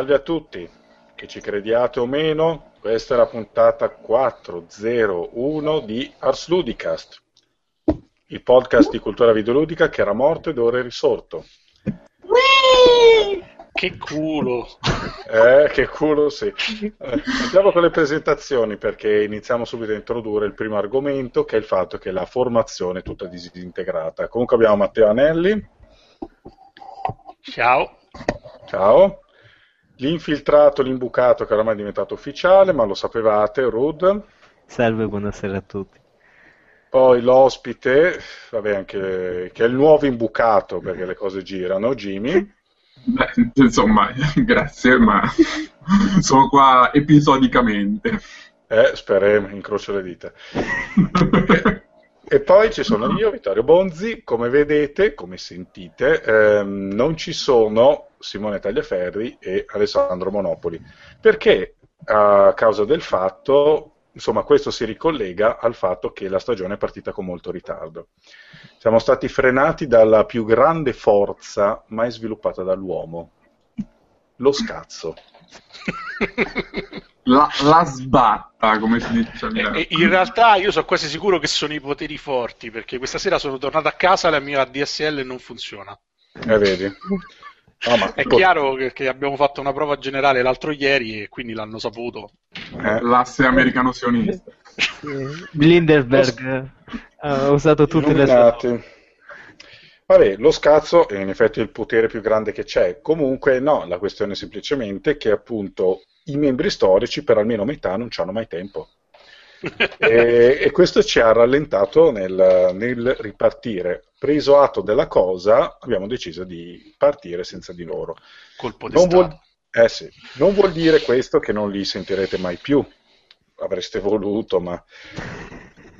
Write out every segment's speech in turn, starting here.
Salve a tutti, che ci crediate o meno, questa è la puntata 401 di Ars Ludicast, il podcast di cultura videoludica che era morto ed ora è risorto. Che culo! Eh, che culo, sì. Eh, andiamo con le presentazioni perché iniziamo subito a introdurre il primo argomento che è il fatto che la formazione è tutta disintegrata. Comunque abbiamo Matteo Anelli. Ciao. Ciao. L'infiltrato, l'imbucato che oramai è diventato ufficiale, ma lo sapevate, Rud. Salve, buonasera a tutti. Poi l'ospite, vabbè, anche, che è il nuovo imbucato perché le cose girano, Jimmy. Beh, insomma, grazie, ma sono qua episodicamente. Eh, speriamo, incrocio le dita. e poi ci sono io, Vittorio Bonzi, come vedete, come sentite, ehm, non ci sono Simone Tagliaferri e Alessandro Monopoli, perché a causa del fatto, insomma questo si ricollega al fatto che la stagione è partita con molto ritardo. Siamo stati frenati dalla più grande forza mai sviluppata dall'uomo, lo scazzo. La, la sbatta, come si dice. E, in realtà io sono quasi sicuro che sono i poteri forti, perché questa sera sono tornato a casa e la mia DSL non funziona. Eh, vedi? No, è chiaro che, che, abbiamo fatto una prova generale l'altro ieri e quindi l'hanno saputo. Eh, l'asse americano sionista. Blinderberg ha usato tutte Illuminati. le sue... Vabbè, lo scazzo è in effetti il potere più grande che c'è. Comunque no, la questione è semplicemente che appunto i membri storici per almeno metà non hanno mai tempo. e, e, questo ci ha rallentato nel, nel, ripartire. Preso atto della cosa, abbiamo deciso di partire senza di loro. Colpo di non vuol, eh sì, non vuol dire questo che non li sentirete mai più. Avreste voluto, ma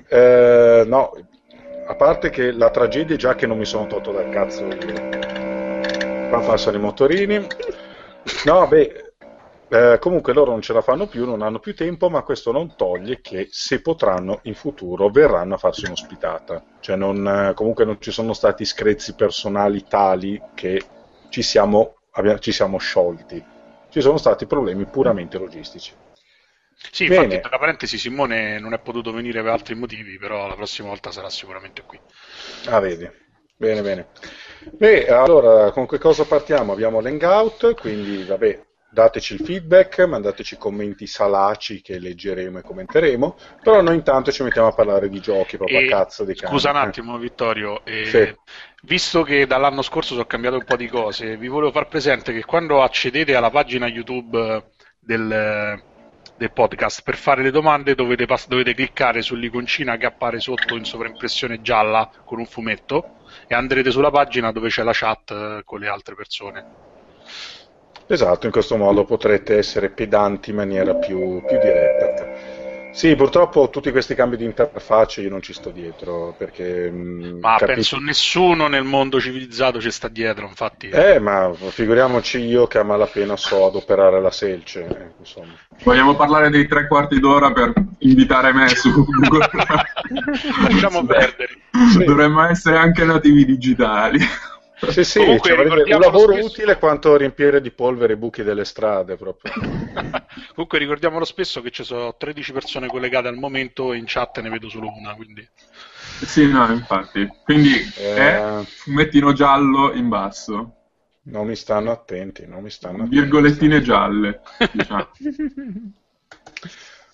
eh, no, a parte che la tragedia è già che non mi sono tolto dal cazzo. Qua passano i motorini. No, beh, eh, comunque loro non ce la fanno più, non hanno più tempo, ma questo non toglie che se potranno in futuro verranno a farsi un'ospitata. Cioè non, eh, comunque non ci sono stati screzi personali tali che ci siamo, abbiamo, ci siamo sciolti. Ci sono stati problemi puramente logistici. Sì, Bene. infatti, tra parentesi, Simone non è potuto venire per altri motivi, però la prossima volta sarà sicuramente qui. Ah, vedi. Bene, bene. Beh, allora, con che cosa partiamo? Abbiamo l'hangout, quindi, vabbè, dateci il feedback, mandateci commenti salaci che leggeremo e commenteremo, però noi intanto ci mettiamo a parlare di giochi proprio e, a cazzo di cane. Scusa un attimo Vittorio, eh, sì. visto che dall'anno scorso sono cambiate un po' di cose, vi volevo far presente che quando accedete alla pagina YouTube del, del podcast per fare le domande dovete, pass- dovete cliccare sull'iconcina che appare sotto in sovraimpressione gialla con un fumetto e andrete sulla pagina dove c'è la chat eh, con le altre persone. Esatto, in questo modo potrete essere pedanti in maniera più, più diretta. Sì, purtroppo tutti questi cambi di interfacce io non ci sto dietro perché... Mm, ma capi... penso nessuno nel mondo civilizzato ci sta dietro, infatti. Eh, ma figuriamoci io che a malapena so adoperare la selce, eh, insomma. Vogliamo parlare dei tre quarti d'ora per invitare me su Google? Lasciamo perdere. Dovremmo essere anche nativi digitali. Sì, sì, cioè, un lavoro spesso... utile quanto riempire di polvere i buchi delle strade proprio. Comunque ricordiamolo spesso che ci sono 13 persone collegate al momento e in chat ne vedo solo una, quindi... Sì, no, infatti. Quindi eh... è fumettino giallo in basso. Non mi stanno attenti, non mi stanno attenti. Virgolettine gialle, diciamo.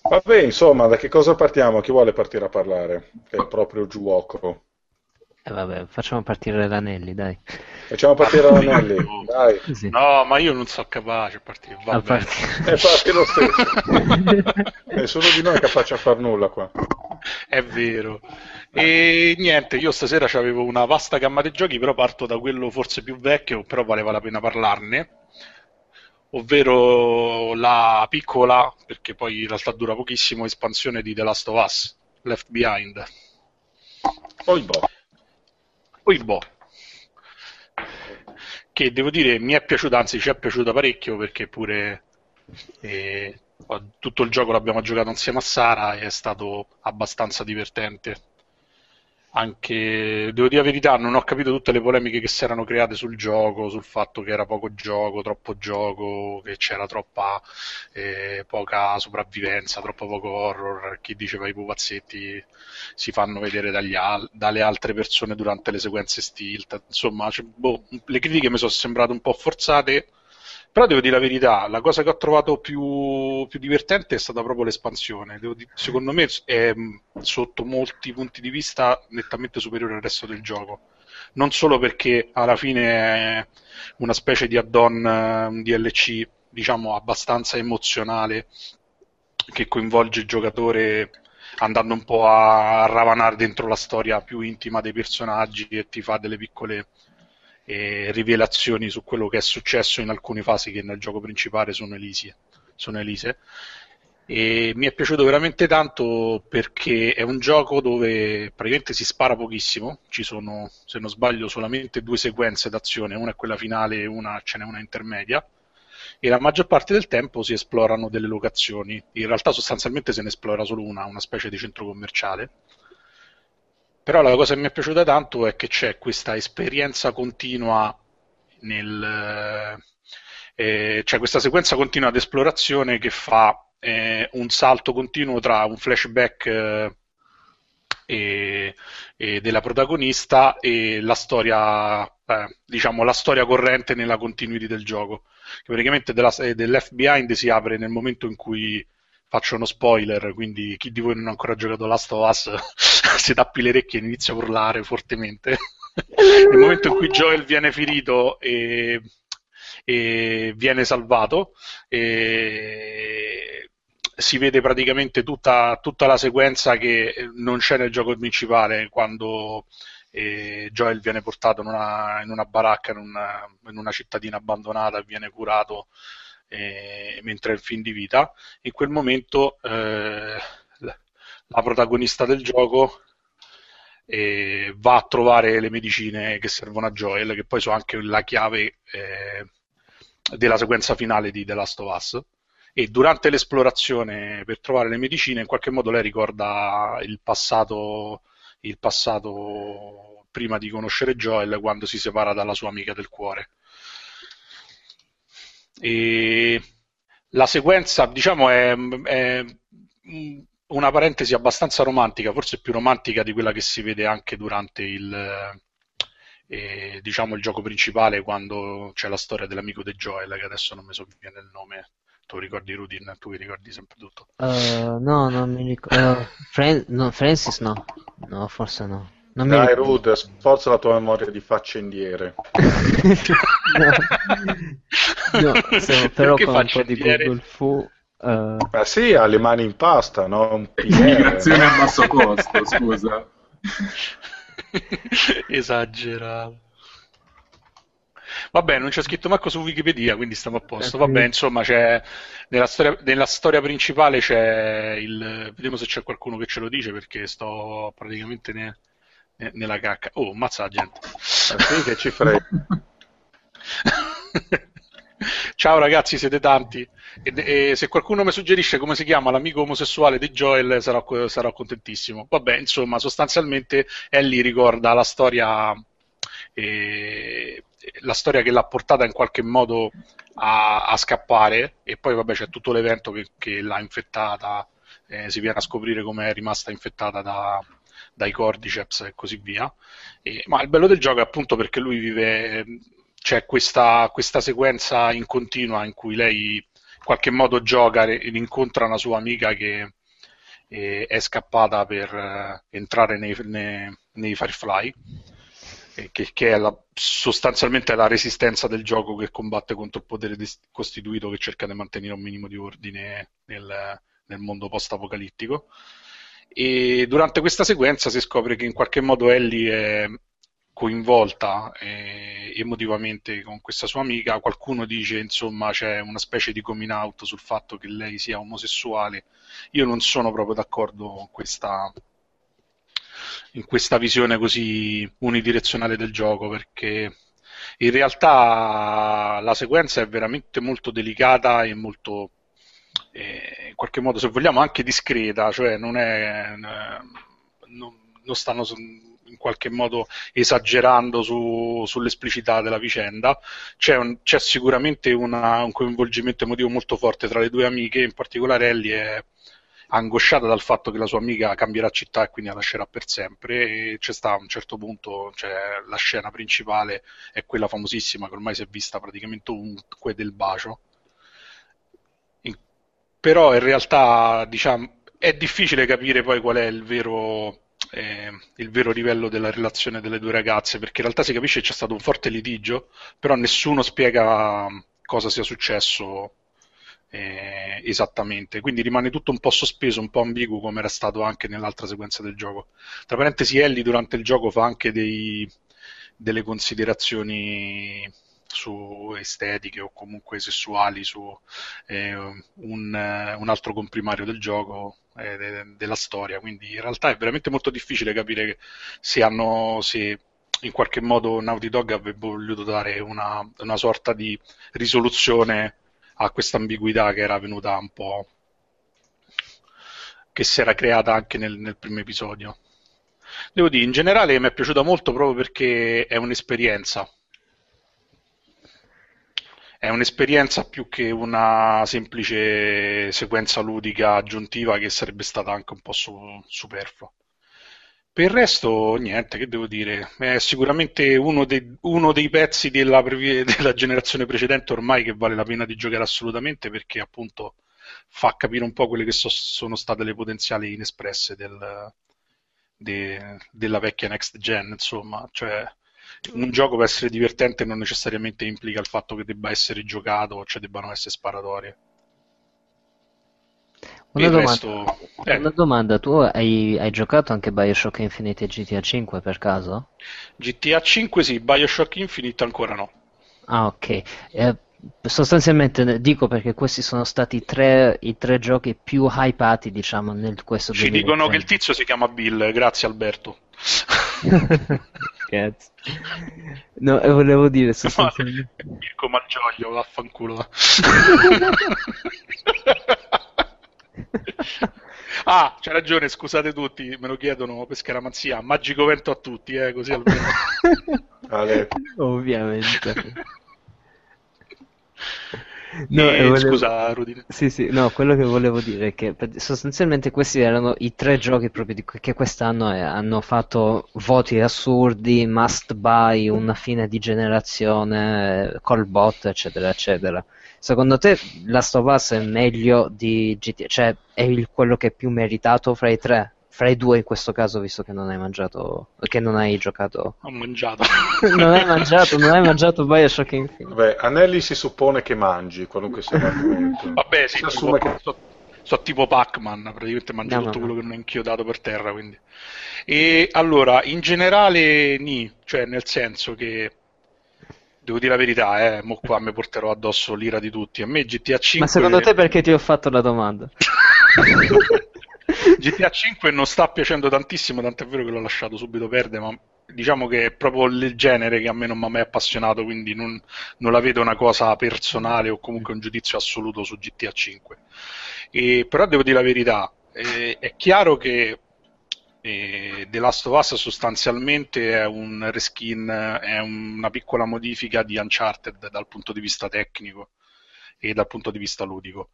Vabbè, insomma, da che cosa partiamo? Chi vuole partire a parlare? Che è proprio giuoco. Eh vabbè, facciamo partire l'anelli, dai. Facciamo partire l'anelli, dai. Sì. No, ma io non sono capace a partire. Va a bene. Partire. Eh, parti lo stesso. Nessuno di noi è capace a far nulla qua. È vero. E niente, io stasera avevo una vasta gamma di giochi, però parto da quello forse più vecchio, però valeva la pena parlarne. Ovvero la piccola, perché poi in realtà dura pochissimo, espansione di The Last of Us, Left Behind. Poi boh poi boh che devo dire mi è piaciuta, anzi ci è piaciuta parecchio perché pure eh, tutto il gioco l'abbiamo giocato insieme a Sara e è stato abbastanza divertente. Anche, devo dire la verità, non ho capito tutte le polemiche che si erano create sul gioco, sul fatto che era poco gioco, troppo gioco, che c'era troppa eh, poca sopravvivenza, troppo poco horror. Chi diceva i pupazzetti si fanno vedere al- dalle altre persone durante le sequenze stilt. Insomma, cioè, boh, le critiche mi sono sembrate un po' forzate però devo dire la verità, la cosa che ho trovato più, più divertente è stata proprio l'espansione. Dire, secondo me è sotto molti punti di vista nettamente superiore al resto del gioco. Non solo perché alla fine è una specie di add-on un DLC, diciamo, abbastanza emozionale che coinvolge il giocatore andando un po' a ravanare dentro la storia più intima dei personaggi e ti fa delle piccole e rivelazioni su quello che è successo in alcune fasi che nel gioco principale sono elise. Sono elise. E mi è piaciuto veramente tanto perché è un gioco dove praticamente si spara pochissimo, ci sono, se non sbaglio, solamente due sequenze d'azione, una è quella finale e una ce n'è una intermedia, e la maggior parte del tempo si esplorano delle locazioni. In realtà sostanzialmente se ne esplora solo una, una specie di centro commerciale, però la cosa che mi è piaciuta tanto è che c'è questa esperienza continua nel... Eh, c'è questa sequenza continua di esplorazione che fa eh, un salto continuo tra un flashback eh, e, e della protagonista e la storia, eh, diciamo, la storia corrente nella continuity del gioco. Che praticamente della, dell'Left Behind si apre nel momento in cui faccio uno spoiler, quindi chi di voi non ha ancora giocato Last of Us si tappi le orecchie e inizia a urlare fortemente. Nel momento in cui Joel viene ferito e, e viene salvato, e si vede praticamente tutta, tutta, la sequenza che non c'è nel gioco principale quando eh, Joel viene portato in una, in una baracca in una, in una cittadina abbandonata e viene curato eh, mentre è in fin di vita. In quel momento eh, la protagonista del gioco eh, va a trovare le medicine che servono a Joel, che poi sono anche la chiave eh, della sequenza finale di The Last of Us. E durante l'esplorazione per trovare le medicine, in qualche modo lei ricorda il passato, il passato prima di conoscere Joel, quando si separa dalla sua amica del cuore. E la sequenza, diciamo, è, è, una parentesi abbastanza romantica, forse più romantica di quella che si vede anche durante il, eh, diciamo, il gioco principale, quando c'è la storia dell'amico di Joel, che adesso non mi sovviene il nome. Tu ricordi Rudin? Tu vi ricordi sempre tutto? Uh, no, non mi ricordo. Uh, Fran- no, Francis no. No, forse no. Non Dai, Rude, sforza la tua memoria di faccendiere. no, no se, però con un po' di Google Fu... Uh... Eh sì, ha le mani in pasta, no? Un Immigrazione a basso costo, scusa. Esagerato. Vabbè, non c'è scritto manco su Wikipedia, quindi stiamo a posto. Vabbè, insomma, c'è, nella, storia, nella storia principale c'è il... Vediamo se c'è qualcuno che ce lo dice, perché sto praticamente... Ne nella cacca. Oh, mazza la gente. Sì, che ci frega. Ciao ragazzi, siete tanti. E, e, se qualcuno mi suggerisce come si chiama l'amico omosessuale di Joel, sarò, sarò contentissimo. Vabbè, insomma, sostanzialmente Ellie ricorda la storia, eh, la storia che l'ha portata in qualche modo a, a scappare, e poi vabbè c'è tutto l'evento che, che l'ha infettata. Eh, si viene a scoprire come è rimasta infettata da, dai cordyceps e così via. E, ma il bello del gioco è appunto perché lui vive, c'è questa, questa sequenza in continua in cui lei in qualche modo gioca ed incontra una sua amica che eh, è scappata per eh, entrare nei, nei, nei Firefly. Che, che, è la, sostanzialmente la resistenza del gioco che combatte contro il potere costituito che cerca di mantenere un minimo di ordine nel, nel mondo post-apocalittico e durante questa sequenza si scopre che in qualche modo Ellie è coinvolta eh, emotivamente con questa sua amica, qualcuno dice insomma c'è una specie di coming out sul fatto che lei sia omosessuale, io non sono proprio d'accordo con questa, in questa visione così unidirezionale del gioco perché in realtà la sequenza è veramente molto delicata e molto eh, in qualche modo, se vogliamo, anche discreta, cioè non è... Eh, non, non stanno in qualche modo esagerando su, sull'esplicità della vicenda. C'è, un, c'è sicuramente una, un coinvolgimento emotivo molto forte tra le due amiche, in particolare Ellie è angosciata dal fatto che la sua amica cambierà città e quindi la lascerà per sempre e c'è sta a un certo punto cioè, la scena principale è quella famosissima che ormai si è vista praticamente ovunque del bacio in, però in realtà diciamo è difficile capire poi qual è il vero eh, il vero livello della relazione delle due ragazze perché in realtà si capisce che c'è stato un forte litigio però nessuno spiega cosa sia successo eh, esattamente, quindi rimane tutto un po' sospeso, un po' ambiguo come era stato anche nell'altra sequenza del gioco. Tra parentesi, Ellie durante il gioco fa anche dei, delle considerazioni su estetiche o comunque sessuali su eh, un, un, altro comprimario del gioco eh, de, della storia quindi in realtà è veramente molto difficile capire se hanno se in qualche modo Naughty Dog avrebbe voluto dare una, una sorta di risoluzione a questa ambiguità che era venuta un po' che si era creata anche nel, nel primo episodio. Devo dire, in generale mi è piaciuta molto proprio perché è un'esperienza. È un'esperienza più che una semplice sequenza ludica aggiuntiva che sarebbe stata anche un po' su- superflua. Per il resto, niente, che devo dire, è sicuramente uno dei, uno dei pezzi della, della, generazione precedente ormai che vale la pena di giocare assolutamente perché appunto fa capire un po' quelle che so, sono state le potenziali inespresse del, de, della vecchia next gen, insomma, cioè un gioco per essere divertente non necessariamente implica il fatto che debba essere giocato cioè debbano essere sparatorie. Una domanda, resto... eh. una domanda, tu hai, hai, giocato anche Bioshock Infinite e GTA 5 per caso? GTA 5 sì, Bioshock Infinite ancora no. Ah ok, eh, sostanzialmente dico perché questi sono stati tre, i tre giochi più hypati diciamo nel questo Ci dicono che il tizio si chiama Bill, grazie Alberto. Cazzo. No, volevo dire sostanzialmente... Mirko Malgioglio, vaffanculo. ah, c'è ragione, scusate tutti, me lo chiedono per scaramanzia. Magico vento a tutti, eh, così almeno. Ovviamente. No, eh, volevo... Scusa, Rudine. Sì, sì, no, quello che volevo dire è che sostanzialmente questi erano i tre giochi proprio di... che quest'anno è... hanno fatto voti assurdi, must buy, una fine di generazione, call bot, eccetera, eccetera. Secondo te Last of Us è meglio di GTA? Cioè, è il, quello che è più meritato fra i tre? Fra i due in questo caso, visto che non hai mangiato, che non hai giocato. Ho mangiato. non hai mangiato, non hai mangiato Bioshock Infinite. Vabbè, Anelli si suppone che mangi, qualunque sia l'argomento. Vabbè, sì, si tipo, che... so, so, tipo Pac-Man, praticamente mangio no, tutto no, quello no. che non è inchiodato per terra, quindi. E allora, in generale, ni, cioè nel senso che devo dire la verità, eh, mo qua mi porterò addosso l'ira di tutti. A me GTA 5... Ma secondo te perché ti ho fatto la domanda? GTA 5 non sta piacendo tantissimo, tant'è vero che l'ho lasciato subito perdere, ma diciamo che è proprio il genere che a me non mi ha mai appassionato, quindi non, non la vedo una cosa personale o comunque un giudizio assoluto su GTA 5. E, però devo dire la verità, eh, è chiaro che e The Last of Us sostanzialmente è un reskin, è una piccola modifica di Uncharted dal punto di vista tecnico e dal punto di vista ludico.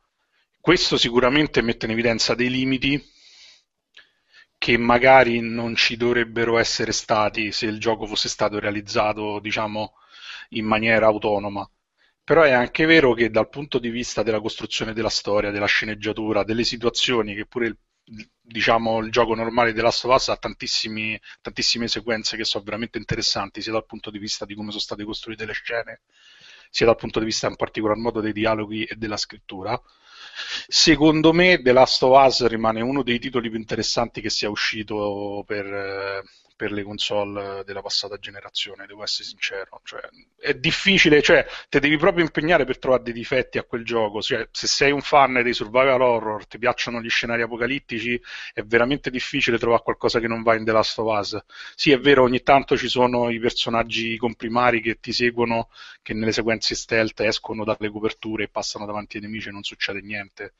Questo sicuramente mette in evidenza dei limiti che magari non ci dovrebbero essere stati se il gioco fosse stato realizzato, diciamo, in maniera autonoma. Però è anche vero che dal punto di vista della costruzione della storia, della sceneggiatura, delle situazioni che pure il diciamo il gioco normale di Last ha tantissime sequenze che sono veramente interessanti sia dal punto di vista di come sono state costruite le scene sia dal punto di vista in particolar modo dei dialoghi e della scrittura secondo me The Last of Us rimane uno dei titoli più interessanti che sia uscito per, per le console della passata generazione, devo essere sincero. Cioè, è difficile, cioè, te devi proprio impegnare per trovare dei difetti a quel gioco. Cioè, se sei un fan dei survival horror, ti piacciono gli scenari apocalittici, è veramente difficile trovare qualcosa che non va in The Last of Us. Sì, è vero, ogni tanto ci sono i personaggi comprimari che ti seguono, che nelle sequenze stealth escono dalle coperture e passano davanti ai nemici e non succede niente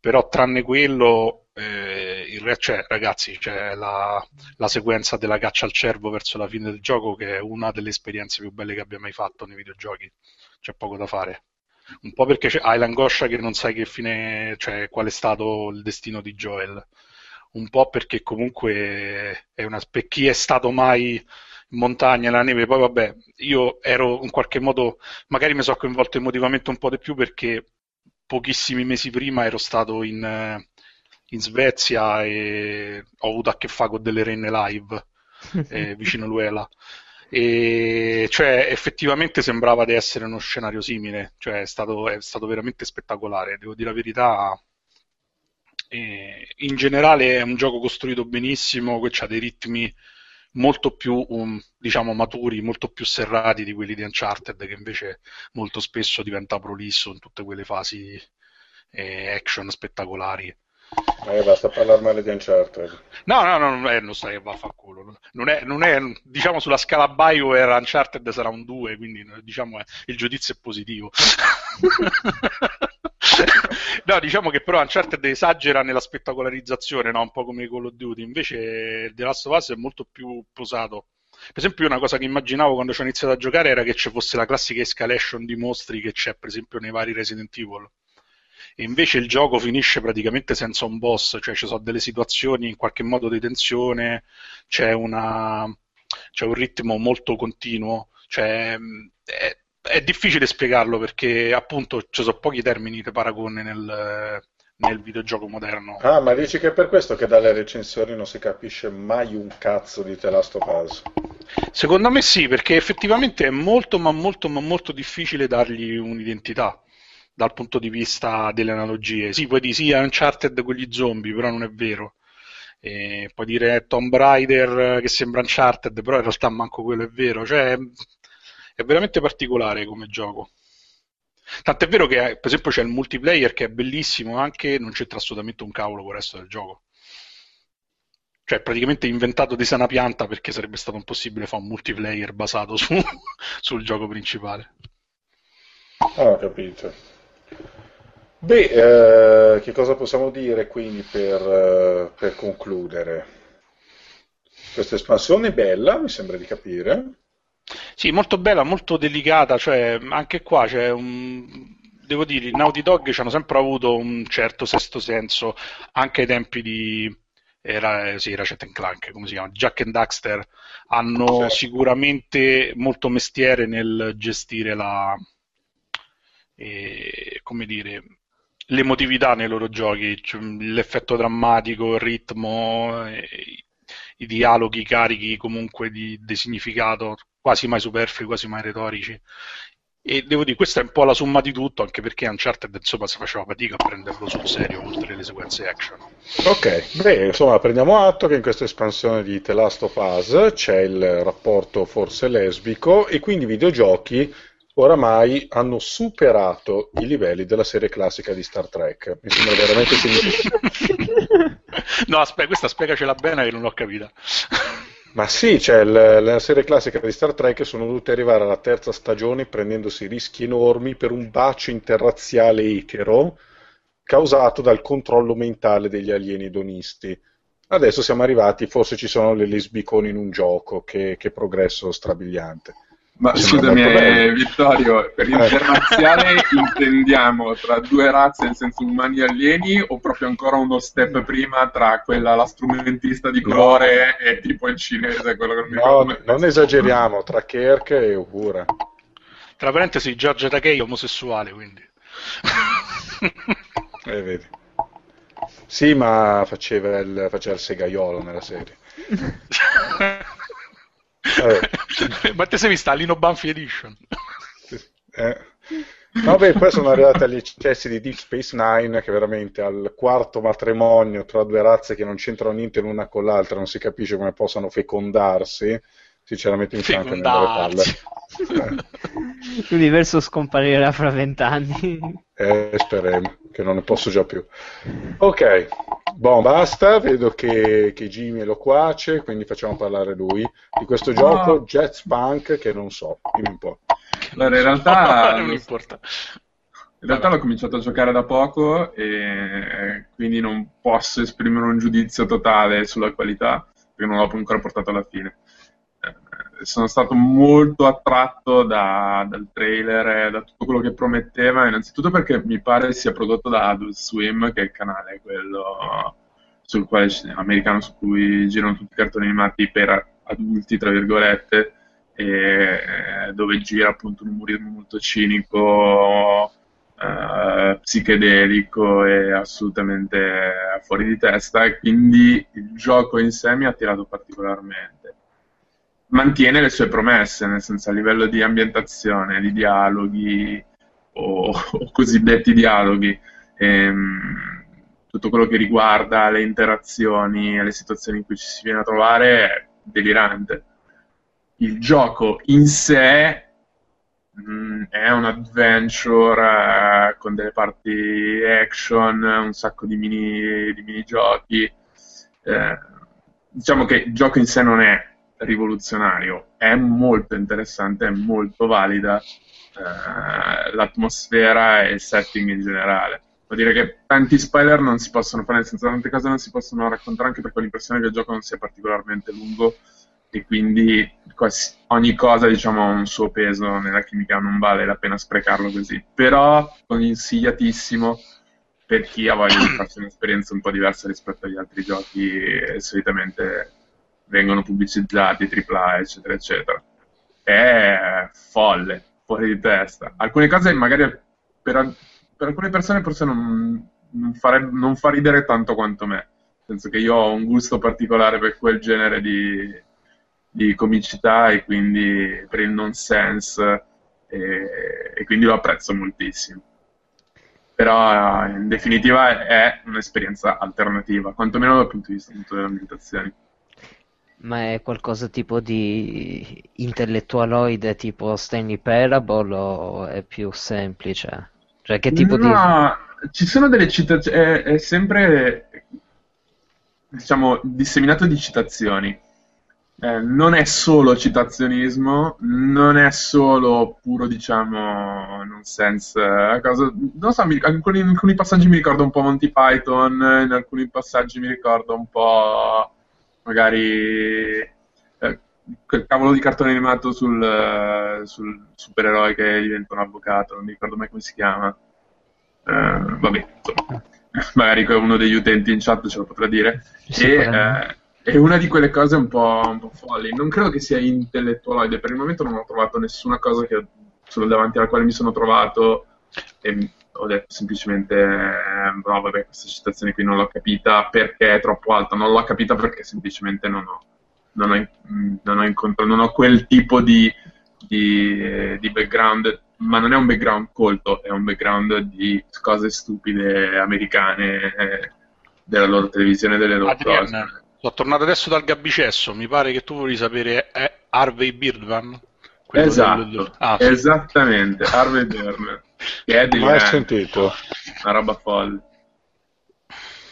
però tranne quello, eh, il, cioè, ragazzi, c'è la, la, sequenza della caccia al cervo verso la fine del gioco che è una delle esperienze più belle che abbia mai fatto nei videogiochi, c'è poco da fare. Un po' perché hai l'angoscia che non sai che fine, cioè qual è stato il destino di Joel, un po' perché comunque è una, per chi è stato mai in montagna, nella neve, poi vabbè, io ero in qualche modo, magari mi sono coinvolto emotivamente un po' di più perché pochissimi mesi prima ero stato in, in Svezia e ho avuto a che fare con delle renne live eh, vicino Luela. E cioè effettivamente sembrava di essere uno scenario simile, cioè è stato, è stato veramente spettacolare, devo dire la verità. E in generale è un gioco costruito benissimo, che ha dei ritmi molto più um, diciamo maturi, molto più serrati di quelli di Uncharted, che invece molto spesso diventa prolisso in tutte quelle fasi eh, action spettacolari. Eh, basta parlare male di Uncharted. No, no, no, non, è, non stai che va a fa culo. Non è, non è, diciamo, sulla scala BioWare Uncharted sarà un 2, quindi diciamo il giudizio è positivo. no, diciamo che però Uncharted esagera nella spettacolarizzazione, no? un po' come Call of Duty, invece The Last of Us è molto più posato. Per esempio, una cosa che immaginavo quando ci ho iniziato a giocare era che ci fosse la classica escalation di mostri che c'è, per esempio, nei vari Resident Evil. E invece il gioco finisce praticamente senza un boss, cioè ci sono delle situazioni in qualche modo di tensione, c'è, una, c'è un ritmo molto continuo, cioè, è, è difficile spiegarlo perché appunto ci sono pochi termini di paragone nel, nel videogioco moderno. Ah, ma dici che è per questo che dalle recensioni non si capisce mai un cazzo di The Last of Us? Secondo me sì, perché effettivamente è molto, ma molto, ma molto difficile dargli un'identità dal punto di vista delle analogie. Sì, puoi dire sì, è Uncharted con gli zombie, però non è vero. E puoi dire Tomb Raider che sembra Uncharted, però in realtà manco quello è vero. Cioè, è veramente particolare come gioco. Tant'è vero che, per esempio, c'è il multiplayer che è bellissimo, anche non c'entra assolutamente un cavolo con il resto del gioco. Cioè, praticamente inventato di sana pianta perché sarebbe stato impossibile fare un multiplayer basato su, sul gioco principale. Ah, capito. Beh, eh, che cosa possiamo dire quindi per, eh, per concludere? Questa espansione è bella, mi sembra di capire. Sì, molto bella, molto delicata, cioè anche qua c'è un... Devo dire, i Naughty Dog ci hanno sempre avuto un certo sesto senso, anche ai tempi di era, sì, Ratchet Clank, come si chiama, Jack and Daxter, hanno sì. sicuramente molto mestiere nel gestire la, eh, come dire, l'emotività nei loro giochi, cioè, l'effetto drammatico, il ritmo, eh, i dialoghi carichi comunque di, di significato, quasi mai superflui, quasi mai retorici. E devo dire, questa è un po' la somma di tutto, anche perché Uncharted insomma si faceva fatica a prenderlo sul serio, oltre le sequenze action. Ok, beh, insomma, prendiamo atto che in questa espansione di The Last of Us c'è il rapporto forse lesbico e quindi i videogiochi oramai hanno superato i livelli della serie classica di Star Trek. Mi sembra veramente significativo. no, aspetta, questa spiegacela bene che non l'ho capita. Ma sì, cioè, la, la serie classica di Star Trek sono dovuti arrivare alla terza stagione prendendosi rischi enormi per un bacio interrazziale etero causato dal controllo mentale degli alieni edonisti. Adesso siamo arrivati, forse ci sono le lesbicone in un gioco, che, che progresso strabiliante. Ma scusami, eh, Vittorio, per internazionale intendiamo tra due razze, nel senso umani e alieni, o proprio ancora uno step prima tra quella, la strumentista di colore no. e tipo il cinese? Quello che no, non, non esageriamo, tra Kirk e Uhura. Tra parentesi, Giorgio Takei è omosessuale, quindi. eh, vedi. Sì, ma faceva il, faceva il segaiolo nella serie. Eh. Ma te sei vista Lino Banfi Edition? Eh. No, beh, poi sono arrivati agli eccessi di Deep Space Nine, che veramente al quarto matrimonio tra due razze che non c'entrano niente l'una con l'altra, non si capisce come possano fecondarsi. Sinceramente mi fa anche nelle palle. L'universo scomparirà fra vent'anni. Eh, speriamo, che non ne posso già più. Ok, Boh, basta, vedo che, che Jimmy è loquace, quindi facciamo parlare lui di questo no. gioco Jets Punk che non so, dimmi un po'. Allora, in realtà... non importa. In realtà l'ho cominciato a giocare da poco e quindi non posso esprimere un giudizio totale sulla qualità perché non l'ho ancora portato alla fine. Eh, sono stato molto attratto da, dal trailer e da tutto quello che prometteva, innanzitutto perché mi pare sia prodotto da Adult Swim, che è il canale quello sul quale, americano su cui girano tutti i cartoni animati per adulti, tra virgolette, e dove gira appunto un umorismo molto cinico, eh, psichedelico e assolutamente fuori di testa e quindi il gioco in sé mi ha attirato particolarmente. Mantiene le sue promesse, nel senso a livello di ambientazione, di dialoghi o, o cosiddetti dialoghi. Ehm, tutto quello che riguarda le interazioni e le situazioni in cui ci si viene a trovare è delirante. Il gioco in sé mm, è un adventure uh, con delle parti action, un sacco di, mini, di minigiochi. Eh, diciamo che il gioco in sé non è rivoluzionario, è molto interessante, è molto valida eh, l'atmosfera e il setting in generale. Vuol dire che tanti spoiler non si possono fare, nel tante cose non si possono raccontare anche perché ho l'impressione che il gioco non sia particolarmente lungo e quindi ogni cosa diciamo, ha un suo peso nella chimica, non vale la pena sprecarlo così. Però consigliatissimo per chi ha voglia di farsi un'esperienza un po' diversa rispetto agli altri giochi che solitamente vengono pubblicizzati, AAA, eccetera, eccetera. È folle, fuori di testa. Alcune cose magari per, per alcune persone forse non, non, fare, non fa ridere tanto quanto me. Nel senso che io ho un gusto particolare per quel genere di, di comicità e quindi per il nonsense e, e quindi lo apprezzo moltissimo. Però in definitiva è un'esperienza alternativa, quantomeno dal punto di vista delle ambientazioni. Ma è qualcosa tipo di intellettualoide tipo Stanley Parable o è più semplice? Cioè che tipo no, di... ci sono delle citazioni, è, è sempre diciamo disseminato di citazioni eh, non è solo citazionismo, non è solo puro, diciamo, nonsense. Cosa, non so, mi, alcuni, in alcuni passaggi mi ricordo un po' Monty Python, in alcuni passaggi mi ricordo un po' magari eh, quel cavolo di cartone animato sul, uh, sul, supereroe che diventa un avvocato, non mi ricordo mai come si chiama. Uh, vabbè, insomma, magari uno degli utenti in chat ce lo potrà dire. Sì, e, è una di quelle cose un po', un po', folli. Non credo che sia intellettualoide. Per il momento non ho trovato nessuna cosa che, davanti alla quale mi sono trovato e ho detto semplicemente no vabbè questa citazione qui non l'ho capita perché è troppo alta. Non l'ho capita perché semplicemente non ho, non ho, non ho, incontrato, non ho quel tipo di, di, di background ma non è un background colto, è un background di cose stupide americane eh, della loro televisione, delle loro Adrian, cose. Sono tornato adesso dal gabbicesso, mi pare che tu volevi sapere è Harvey Birdman? Esatto, del... ah, sì. esattamente, Harvey Birdman. Che è di Mai sentito. Una roba folle.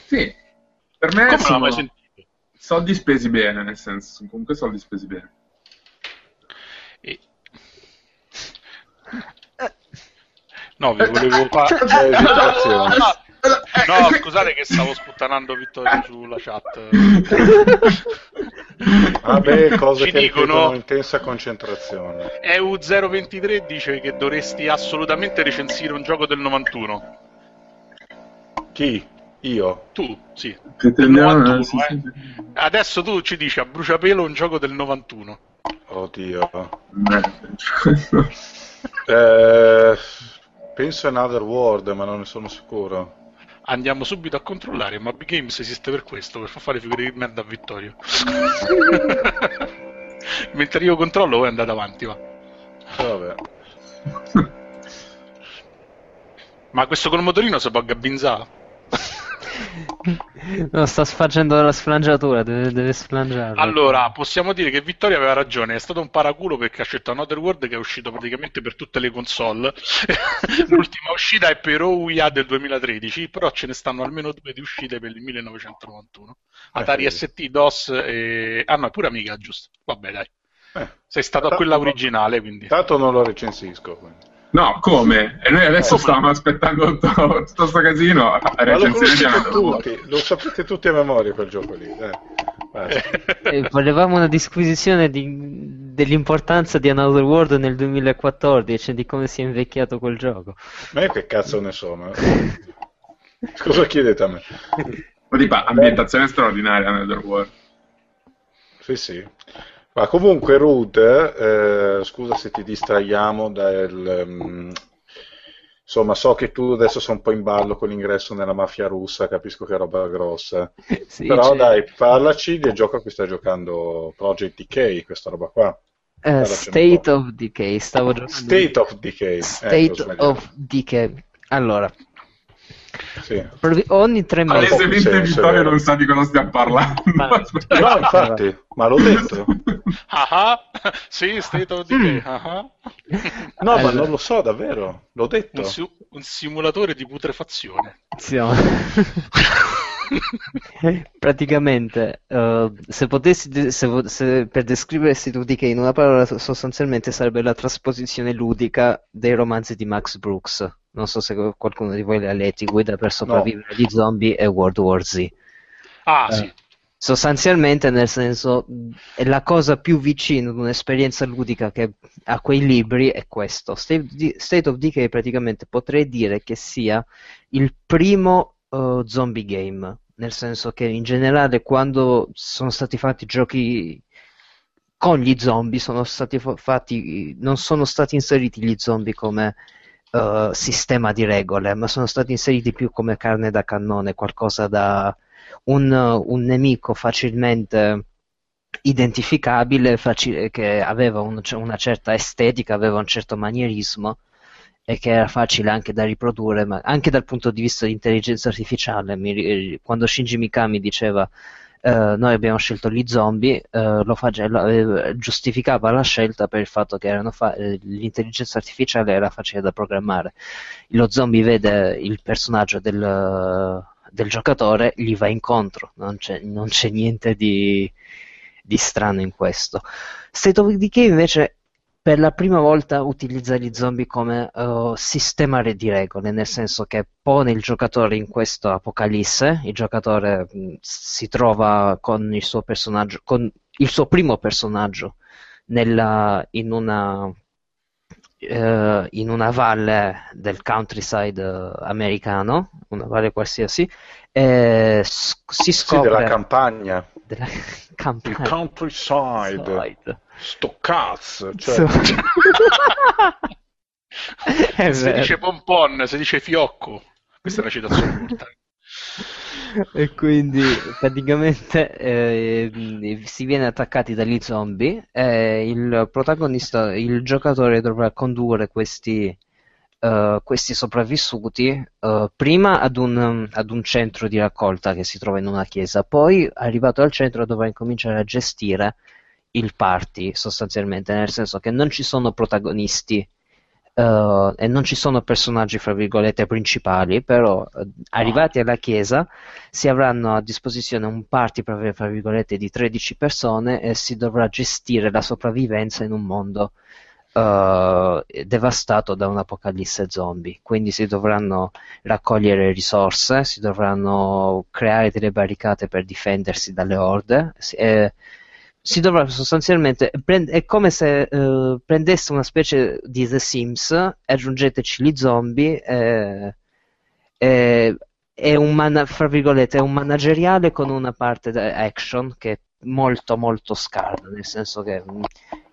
Sì, per me Come sono mai sentito? soldi spesi bene, nel senso, sono comunque soldi spesi bene. E... No, vi volevo fare... No, scusate che stavo sputtanando Vittorio sulla chat. Vabbè, cose Ci che dicono intensa concentrazione. EU023 dice che dovresti assolutamente recensire un gioco del 91. Chi? Io? Tu, sì. Del 91, eh. Adesso tu ci dici a bruciapelo un gioco del 91. Oddio. eh, penso a Another World, ma non ne sono sicuro andiamo subito a controllare. Ma Big Games esiste per questo, per far fare figure di merda a Vittorio. Mentre io controllo, voi andate avanti, va. Vabbè. Ma questo col motorino si può gabbinzare? No, sta sfacendo la sflangiatura, deve, deve sflangiare. Allora, possiamo dire che Vittorio aveva ragione, è stato un paraculo perché ha scelto Another World che è uscito praticamente per tutte le console. L'ultima uscita è per OUIA del 2013, però ce ne stanno almeno due di uscite per il 1991. Atari eh, ST, DOS e... Ah no, è pure Amiga, giusto. Vabbè, dai. Eh, Sei stato a quella originale, quindi. Tanto non lo recensisco. Quindi. No, come? E noi adesso stavamo aspettando tutto questo casino. Ma lo conoscete tutti, lo sapete tutti a memoria quel gioco lì. Eh. Eh, volevamo una disquisizione di, dell'importanza di Another World nel 2014, di come si è invecchiato quel gioco. Ma io che cazzo ne so, ma... Cosa chiedete a me? Ma tipo, ambientazione straordinaria Another World. Sì, sì. Ma comunque, Ruth, eh, scusa se ti distraiamo dal. Um, insomma, so che tu adesso sei un po' in ballo con l'ingresso nella mafia russa, capisco che è roba grossa. Sì, Però c'è... dai, parlaci del gioco a cui stai giocando Project Decay, questa roba qua. Uh, State of Decay, stavo giocando. State of Decay. State eh, of Decay. Allora, sì. Ogni tre mesi. Palesemente Vittorio non sa di cosa stiamo parlando. Ma... no, infatti, ma l'ho detto. Ah, sì, State of Decay. Ah, no, allora. ma non lo so davvero, l'ho detto. Un, si- un simulatore di putrefazione. Sì, Praticamente, uh, se potessi, se, se, per descrivere of Decay in una parola, sostanzialmente sarebbe la trasposizione ludica dei romanzi di Max Brooks non so se qualcuno di voi li ha letti, Guida per sopravvivere agli no. zombie e World War Z. Ah, eh, sì. Sostanzialmente, nel senso, è la cosa più vicina ad un'esperienza ludica che a quei libri è questo. State of Decay praticamente potrei dire che sia il primo uh, zombie game, nel senso che in generale quando sono stati fatti giochi con gli zombie sono stati fatti, non sono stati inseriti gli zombie come uh, sistema di regole, ma sono stati inseriti più come carne da cannone, qualcosa da un, un nemico facilmente identificabile, facile, che aveva un, una certa estetica, aveva un certo manierismo e che era facile anche da riprodurre, ma anche dal punto di vista di intelligenza artificiale. Mi, quando Shinji Mikami diceva Uh, noi abbiamo scelto gli zombie, uh, lo face- uh, giustificava la scelta per il fatto che fa- eh, l'intelligenza artificiale era facile da programmare. Lo zombie vede il personaggio del, del giocatore, gli va incontro, non c'è, non c'è niente di, di, strano in questo. State of Decay invece per la prima volta utilizza gli zombie come uh, sistema di regole, nel senso che pone il giocatore in questo apocalisse, il giocatore mh, mm, si trova con il suo personaggio, con il suo primo personaggio nella, in, una, uh, in una valle del countryside americano, una valle qualsiasi, e si scopre... Sì, della campagna. Della campagna. Il countryside. Side. Sto cazzo. Cioè... So... si dice pompon, si dice fiocco. Questa è una citazione importante. E quindi praticamente eh, si viene attaccati dagli zombie e il protagonista, il giocatore dovrà condurre questi, uh, questi sopravvissuti uh, prima ad un, ad un, centro di raccolta che si trova in una chiesa, poi arrivato al centro dovrà incominciare a gestire il party sostanzialmente, nel senso che non ci sono protagonisti uh, e non ci sono personaggi fra virgolette principali, però uh, arrivati alla chiesa si avranno a disposizione un party fra virgolette di 13 persone e si dovrà gestire la sopravvivenza in un mondo Uh, devastato da un'apocalisse zombie. Quindi si dovranno raccogliere risorse, si dovranno creare delle barricate per difendersi dalle orde. E, si dovrà sostanzialmente prend- è come se uh, prendesse una specie di The Sims aggiungeteci gli zombie eh, eh, è un, man- è un manageriale con una parte action che è molto molto scarna nel senso che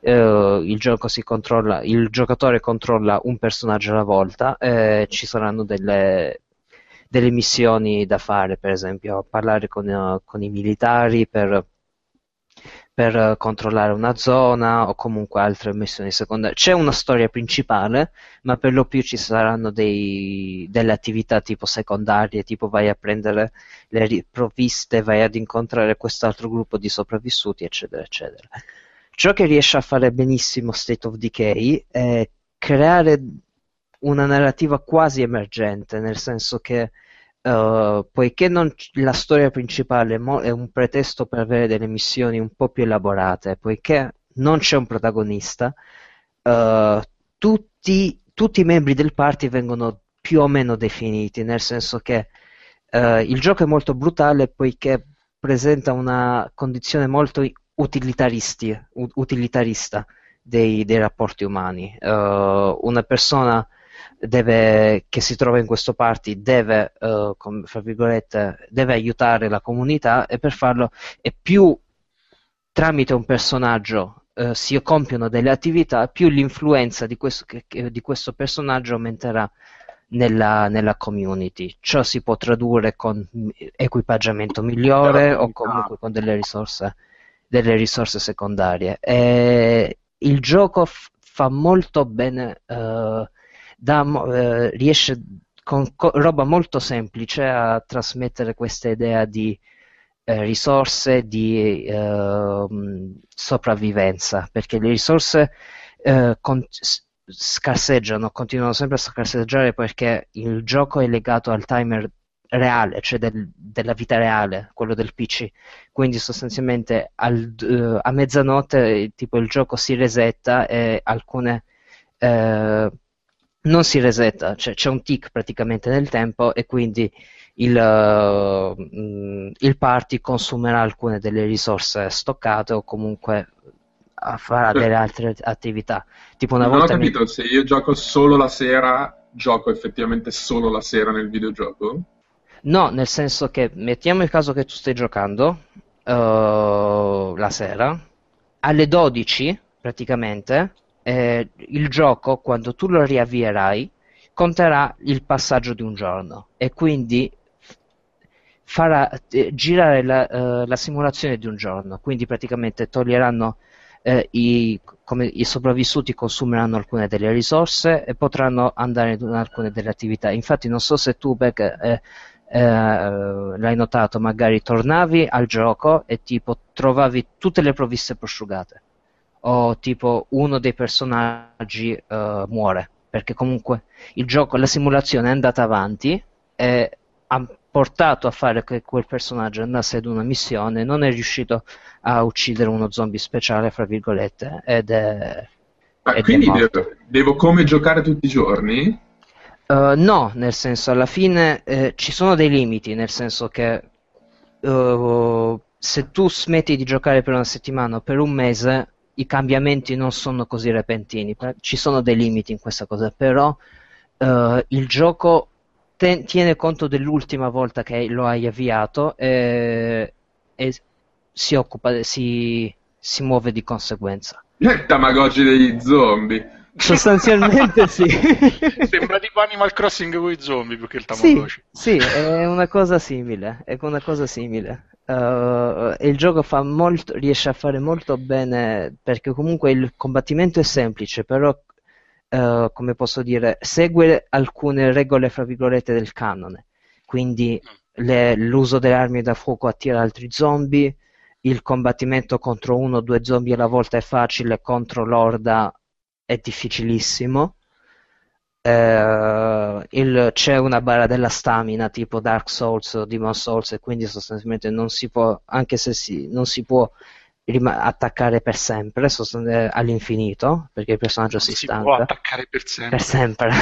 uh, il controlla il giocatore controlla un personaggio alla volta e ci saranno delle delle missioni da fare per esempio parlare con, uh, con i militari per per controllare una zona o comunque altre missioni secondarie. C'è una storia principale, ma per lo più ci saranno dei, delle attività tipo secondarie, tipo vai a prendere le provviste, vai ad incontrare quest'altro gruppo di sopravvissuti, eccetera, eccetera. Ciò che riesce a fare benissimo State of Decay è creare una narrativa quasi emergente, nel senso che Uh, poiché non, la storia principale è un pretesto per avere delle missioni un po' più elaborate, poiché non c'è un protagonista, uh, tutti, tutti i membri del party vengono più o meno definiti, nel senso che eh, il gioco è molto brutale poiché presenta una condizione molto utilitarista dei, dei rapporti umani. Uh, una persona deve, che si trova in questo party deve, uh, com, deve aiutare la comunità e per farlo è più tramite un personaggio uh, si compiono delle attività, più l'influenza di questo, di questo personaggio aumenterà nella, nella, community. Ciò si può tradurre con equipaggiamento migliore o comunque con delle risorse, delle risorse secondarie. E il gioco f- fa molto bene, uh, da, uh, riesce con co- roba molto semplice a trasmettere questa idea di uh, risorse, di ehm, sopravvivenza, perché le risorse con- scarseggiano, continuano sempre a scarseggiare perché il gioco è legato al timer reale, cioè del, della vita reale, quello del PC. Quindi sostanzialmente al, uh, a mezzanotte tipo il gioco si resetta e alcune uh, non si resetta, cioè c'è un tick praticamente nel tempo e quindi il, uh, il party consumerà alcune delle risorse stoccate o comunque farà delle altre attività. Tipo una non volta ho capito, mi... se io gioco solo la sera, gioco effettivamente solo la sera nel videogioco? No, nel senso che mettiamo il caso che tu stai giocando uh, la sera, alle 12 praticamente eh, il gioco, quando tu lo riavvierai, conterà il passaggio di un giorno e quindi farà eh, girare la, uh, la, simulazione di un giorno. Quindi praticamente toglieranno eh, i, come, i sopravvissuti consumeranno alcune delle risorse e potranno andare in alcune delle attività. Infatti non so se tu Beck, eh, eh, l'hai notato, magari tornavi al gioco e tipo trovavi tutte le provviste prosciugate. O tipo uno dei personaggi uh, muore. Perché comunque il gioco, la simulazione è andata avanti e ha portato a fare che quel personaggio andasse ad una missione non è riuscito a uccidere uno zombie speciale fra virgolette ed è ma ed quindi è devo, devo come giocare tutti i giorni? Uh, no, nel senso, alla fine eh, ci sono dei limiti, nel senso che uh, se tu smetti di giocare per una settimana o per un mese, i cambiamenti non sono così repentini. Ci sono dei limiti in questa cosa, però uh, il gioco ten- tiene conto dell'ultima volta che lo hai avviato e, e si, occupa, si, si muove di conseguenza. Il Tamagotchi degli zombie. Sostanzialmente sì. Sembra tipo Animal Crossing con i zombie più che il Tamagotchi. Sì, sì, è una cosa simile. È una cosa simile. Uh, il gioco molto, riesce a fare molto bene perché comunque il combattimento è semplice, però uh, come posso dire, segue alcune regole fra virgolette del canone. Quindi le, l'uso delle armi da fuoco attira altri zombie, il combattimento contro uno o due zombie alla volta è facile, contro l'orda è difficilissimo. Eh, il, c'è una barra della stamina tipo Dark Souls o Demon Souls e quindi sostanzialmente non si può, anche se si, non si può rima- attaccare per sempre all'infinito perché il personaggio non si, si stanca. può attaccare per sempre. Per sempre.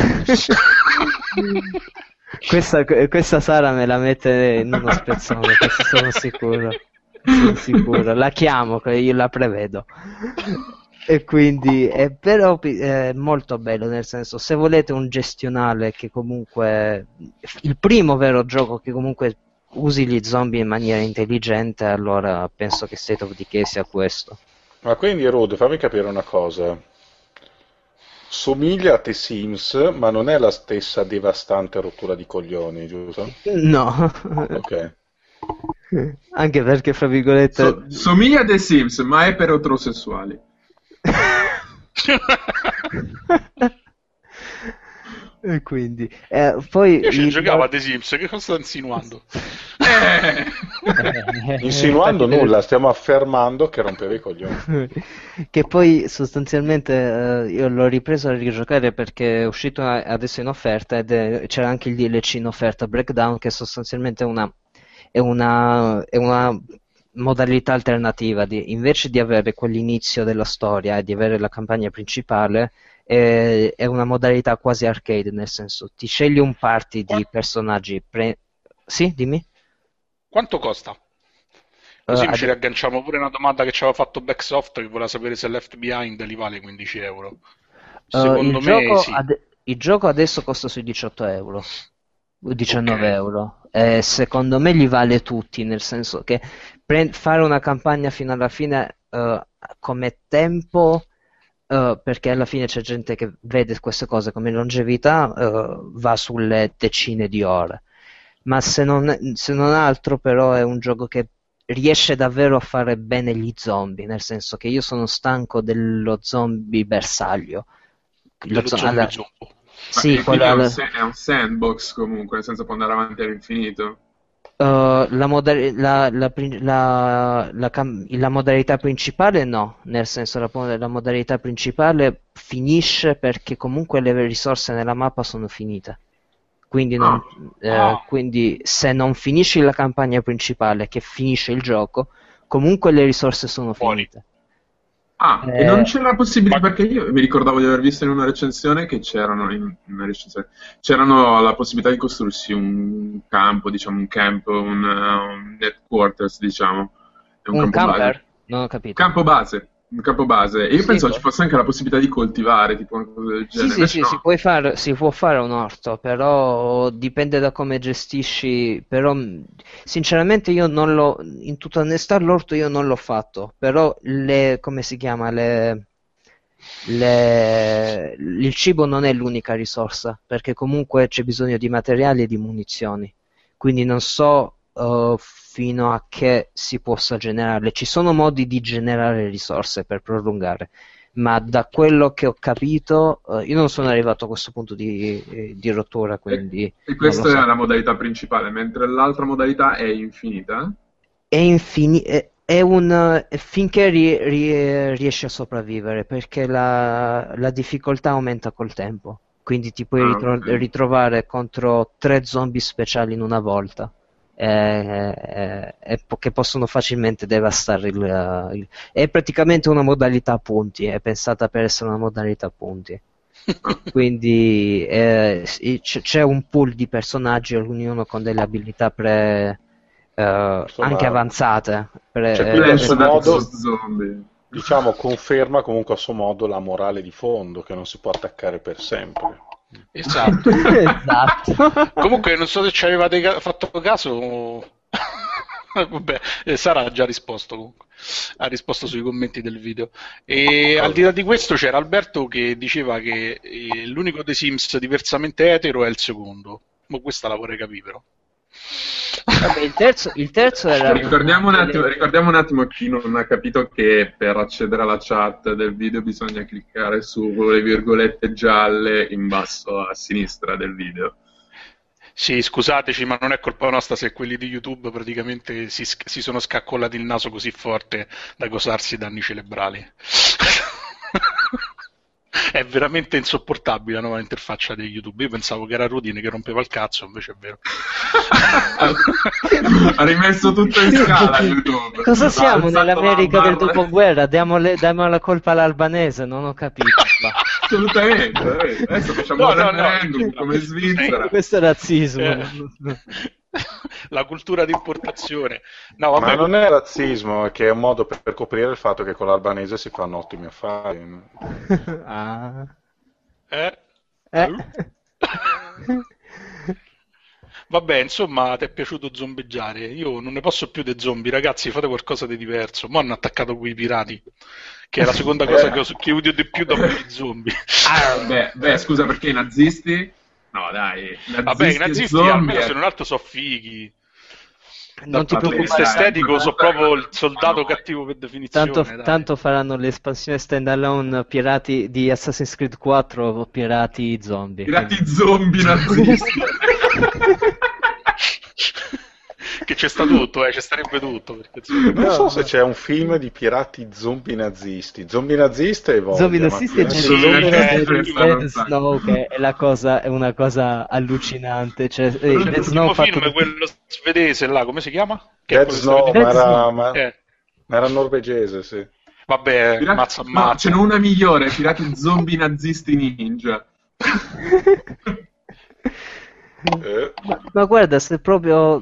questa, questa Sara me la mette in uno spezzone, questo sono sicuro. Sono sicuro. La chiamo, io la prevedo e quindi è però è molto bello nel senso se volete un gestionale che comunque il primo vero gioco che comunque usi gli zombie in maniera intelligente allora penso che State of Decay sia questo. Ma quindi Rod fammi capire una cosa. Somiglia a The Sims ma non è la stessa devastante rottura di coglioni giusto? no. Ok. Anche perché fra virgolette so, somiglia a The Sims ma è per eterosessuali e quindi eh, poi io ci il... giocavo a The Sims che cosa sta insinuando? Eh. insinuando nulla stiamo affermando che rompeva i coglioni che poi sostanzialmente eh, io l'ho ripreso a rigiocare perché è uscito adesso in offerta ed è, c'era anche il DLC in offerta Breakdown che sostanzialmente è una è una, è una modalità alternativa, di, invece di avere quell'inizio della storia e di avere la campagna principale, è, è, una modalità quasi arcade, nel senso ti scegli un party di personaggi. Pre... Sì, dimmi. Quanto costa? Così uh, ci ad... riagganciamo pure una domanda che ci aveva fatto Backsoft che voleva sapere se Left Behind li vale 15 euro. Secondo uh, me sì. Ad... Il gioco adesso costa sui 18 euro. 19 okay. euro. Eh, secondo me li vale tutti, nel senso che pre- fare una campagna fino alla fine uh, come tempo, uh, perché alla fine c'è gente che vede queste cose come longevità, uh, va sulle decine di ore. Ma se non, se non altro, però, è un gioco che riesce davvero a fare bene gli zombie, nel senso che io sono stanco dello zombie bersaglio. Zo- zombie alla... Sì, quello è, un, è un sandbox comunque, nel senso può andare avanti all'infinito. Uh, la, moda- la, la, la, modalità principale no, nel senso la, modalità principale finisce perché comunque le risorse nella mappa sono finite. Quindi, non, oh. eh, oh. quindi, se non finisci la campagna principale, che finisce il gioco, comunque le risorse sono finite. Ah, eh... e non c'era la possibilità, perché io mi ricordavo di aver visto in una recensione che c'erano, in una recensione, c'erano la possibilità di costruirsi un campo, diciamo, un camp, un, uh, un headquarters, diciamo. Un, un camper? Base. Non ho capito. Campo base un capo base. E io sì, pensavo ci fosse anche la possibilità di coltivare, tipo una cosa del genere. Sì, sì, sì, no. si, far, si, può fare un orto, però dipende da come gestisci. Però, sinceramente, io non l'ho, in tutta onestà, l'orto io non l'ho fatto. Però, le, come si chiama, le, le, il cibo non è l'unica risorsa, perché comunque c'è bisogno di materiali e di munizioni. Quindi non so uh, fino a che si possa generarle. Ci sono modi di generare risorse per prolungare, ma da quello che ho capito, uh, io non sono arrivato a questo punto di, eh, di rottura. Quindi e, questa so. è la modalità principale, mentre l'altra modalità è infinita? È infinita. È un, finché ri, ri, riesci a sopravvivere perché la, la, difficoltà aumenta col tempo quindi ti puoi ah, ritro- okay. ritrovare contro tre zombie speciali in una volta eh, eh, che possono facilmente devastare il, il, È praticamente una modalità a punti, è pensata per essere una modalità a punti. Quindi eh, c'è un pool di personaggi, ognuno con delle abilità pre, eh, anche avanzate. Pre, cioè, eh, in modo, diciamo, conferma comunque a suo modo la morale di fondo, che non si può attaccare per sempre. Esatto. esatto. Comunque, non so se ci avevate fatto caso. Vabbè, eh, Sara ha già risposto comunque. Ha risposto sui commenti del video. E al di là di questo c'era Alberto che diceva che eh, l'unico dei Sims diversamente etero è il secondo. Ma questa la vorrei capire però. Vabbè, il, terzo, il terzo era... Ricordiamo un, attimo, ricordiamo un attimo chi non ha capito che per accedere alla chat del video bisogna cliccare sulle virgolette gialle in basso a sinistra del video. Sì, scusateci, ma non è colpa nostra se quelli di YouTube praticamente si, si sono scaccollati il naso così forte da causarsi danni cerebrali. È veramente insopportabile la nuova interfaccia di YouTube. Io pensavo che era Rudine che rompeva il cazzo, invece è vero. ha rimesso tutto in scala YouTube. Cosa siamo nell'America del dopoguerra? Diamo, le, diamo, la colpa all'albanese, non ho capito. Assolutamente. Adesso facciamo no, un no, referendum no, come Svizzera. Questo è razzismo. Eh. la cultura di importazione. No, vabbè, Ma non è razzismo, è che è un modo per, per, coprire il fatto che con l'albanese si fanno ottimi affari. ah. Eh? eh? Vabbè, insomma, ti è piaciuto zombeggiare? Io non ne posso più dei zombie, ragazzi, fate qualcosa di diverso. Mo' hanno attaccato quei pirati, che è la seconda cosa eh. che, ho, che odio di più dopo i zombie. Ah, beh, beh, scusa, perché i nazisti No, dai. Vabbè, i nazisti almeno se non altro so fighi. Non ti preoccupare, estetico sono proprio il soldato cattivo per definizione. Tanto, tanto, faranno l'espansione standalone pirati di Assassin's Creed 4 o pirati zombie. Pirati quindi. zombie nazisti. che c'è sta tutto, eh, c'è starebbe tutto. Perché... Non so se c'è un film di pirati zombie nazisti. Zombie nazisti e voglia, Zombie nazisti e Dead Snow che è, la cosa, è una cosa allucinante. Cioè, eh, Dead Snow fatto... film è quello svedese là, come si chiama? Che Dead Snow, ma era, ma... Eh. ma era norvegese, sì. Vabbè, Pirati... mazza, mazza. No, ce n'è una migliore, pirati zombie nazisti ninja. Eh. Ma, ma, guarda, se proprio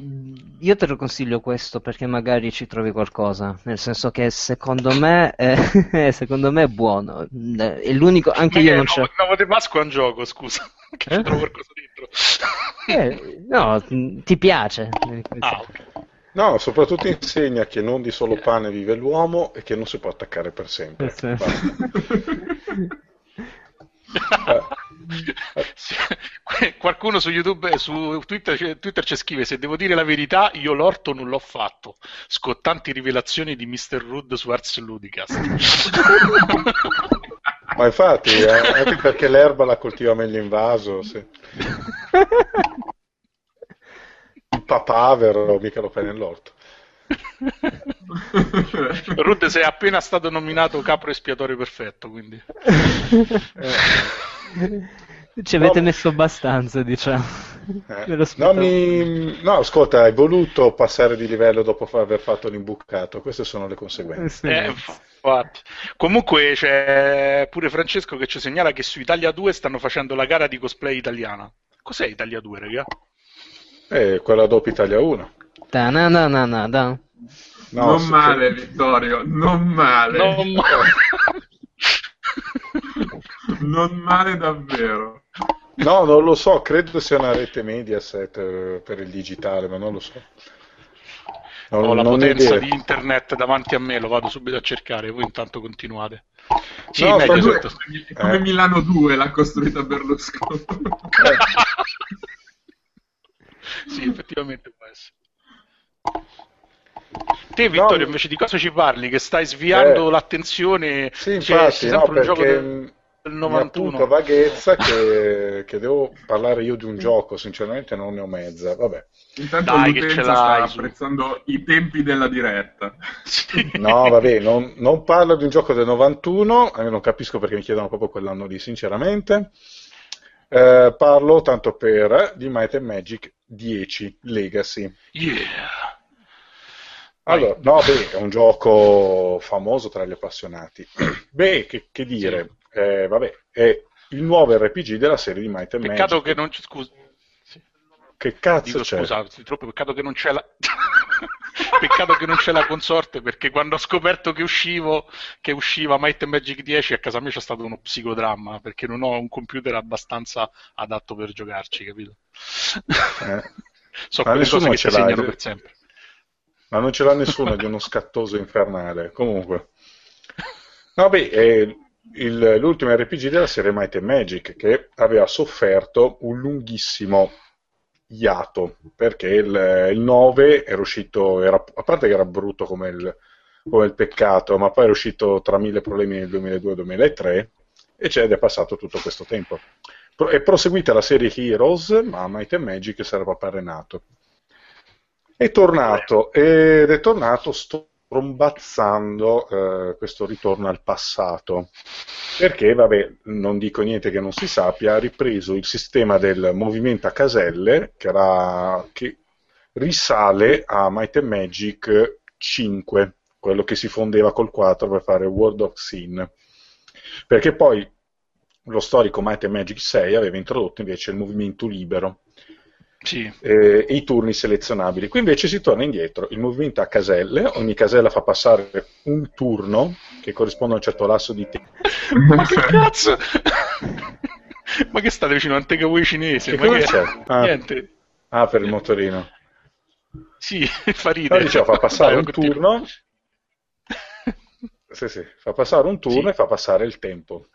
io te lo consiglio questo perché magari ci trovi qualcosa. Nel senso che secondo me è, secondo me è buono. È l'unico, anche io non c'è. No, nuovo di Pasqua è un gioco, scusa. Che eh? ci trovo qualcosa dentro. Eh, no, ti piace. Ah, ok. No, soprattutto insegna che non di solo pane vive l'uomo e che non si può attaccare per sempre. Eh, Qualcuno su YouTube, su Twitter, Twitter ci scrive: Se devo dire la verità, io l'orto non l'ho fatto. Scottanti rivelazioni di Mr. Rudd su Ars Ludicast. Ma infatti, eh, anche perché l'erba la coltiva meglio in vaso. Sì. Il papavero mica lo fai nell'orto. Rudd sei appena stato nominato capro espiatorio perfetto, quindi... Ci avete no, messo abbastanza, diciamo. Eh. No, mi... no, ascolta, hai voluto passare di livello dopo aver fatto l'imbucato, queste sono le conseguenze. Eh, infatti. Comunque c'è pure Francesco che ci segnala che su Italia 2 stanno facendo la gara di cosplay italiana. Cos'è Italia 2, raga? Eh, quella dopo Italia 1. Da na na na na da. No, non male. Vittorio, non male. Non male. non male davvero. No, non lo so, credo sia una rete Mediaset eh, per il digitale, ma non lo so. Non, Ho la potenza di internet davanti a me, lo vado subito a cercare, voi intanto continuate. Sì, no, Mediaset. È come eh. Milano 2 l'ha costruita Berlusconi. sì, effettivamente può essere. Te, Vittorio, no, invece di cosa ci parli? Che stai sviando eh, l'attenzione? Sì, infatti, no, perché gioco del, del 91. Mi vaghezza che, che, devo parlare io di un gioco, sinceramente non ne ho mezza. Vabbè. Intanto Dai, l'utenza sta apprezzando i tempi della diretta. Sì. No, vabbè, non, non, parlo di un gioco del 91, eh, non capisco perché mi chiedono proprio quell'anno lì, sinceramente. Eh, parlo tanto per di Might and Magic 10 Legacy. Yeah. Allora, no, beh, è un gioco famoso tra gli appassionati. Beh, che, che dire, sì. Eh, vabbè, è il nuovo RPG della serie di Might and Peccato Magic. che non ci scusi. Sì. Che cazzo Dico, c'è? Scusa, troppo peccato che non c'è la... peccato che non c'è la consorte perché quando ho scoperto che uscivo che usciva Might and Magic 10 a casa mia c'è stato uno psicodramma perché non ho un computer abbastanza adatto per giocarci, capito? Eh. so Ma quelle cose che si segnano per sempre. Ma non ce l'ha nessuno di uno scattoso infernale. Comunque. No, beh, è il, l'ultimo RPG della serie Might and Magic che aveva sofferto un lunghissimo iato perché il, il 9 era uscito, era, a parte che era brutto come il, come il peccato, ma poi era uscito tra mille problemi nel 2002-2003 e c'è ed è passato tutto questo tempo. È proseguita la serie Heroes, ma Might and Magic sarebbe appare nato. È tornato ed è tornato strombazzando eh, questo ritorno al passato. Perché, vabbè, non dico niente che non si sappia, ha ripreso il sistema del movimento a caselle che, era, che risale a Might and Magic 5, quello che si fondeva col 4 per fare World of Sin. Perché poi lo storico Might and Magic 6 aveva introdotto invece il movimento libero sì. eh, e i turni selezionabili. Qui invece si torna indietro, il movimento a caselle, ogni casella fa passare un turno che corrisponde a un certo lasso di tempo. Ma che cazzo? Ma che state vicino a un takeaway cinese? Che Ma che c'è? Ah. Niente. Ah, per il motorino. Sì, fa ridere. No, diciamo, fa passare Dai, un turno. Sì, sì, fa passare un turno sì. e fa passare il tempo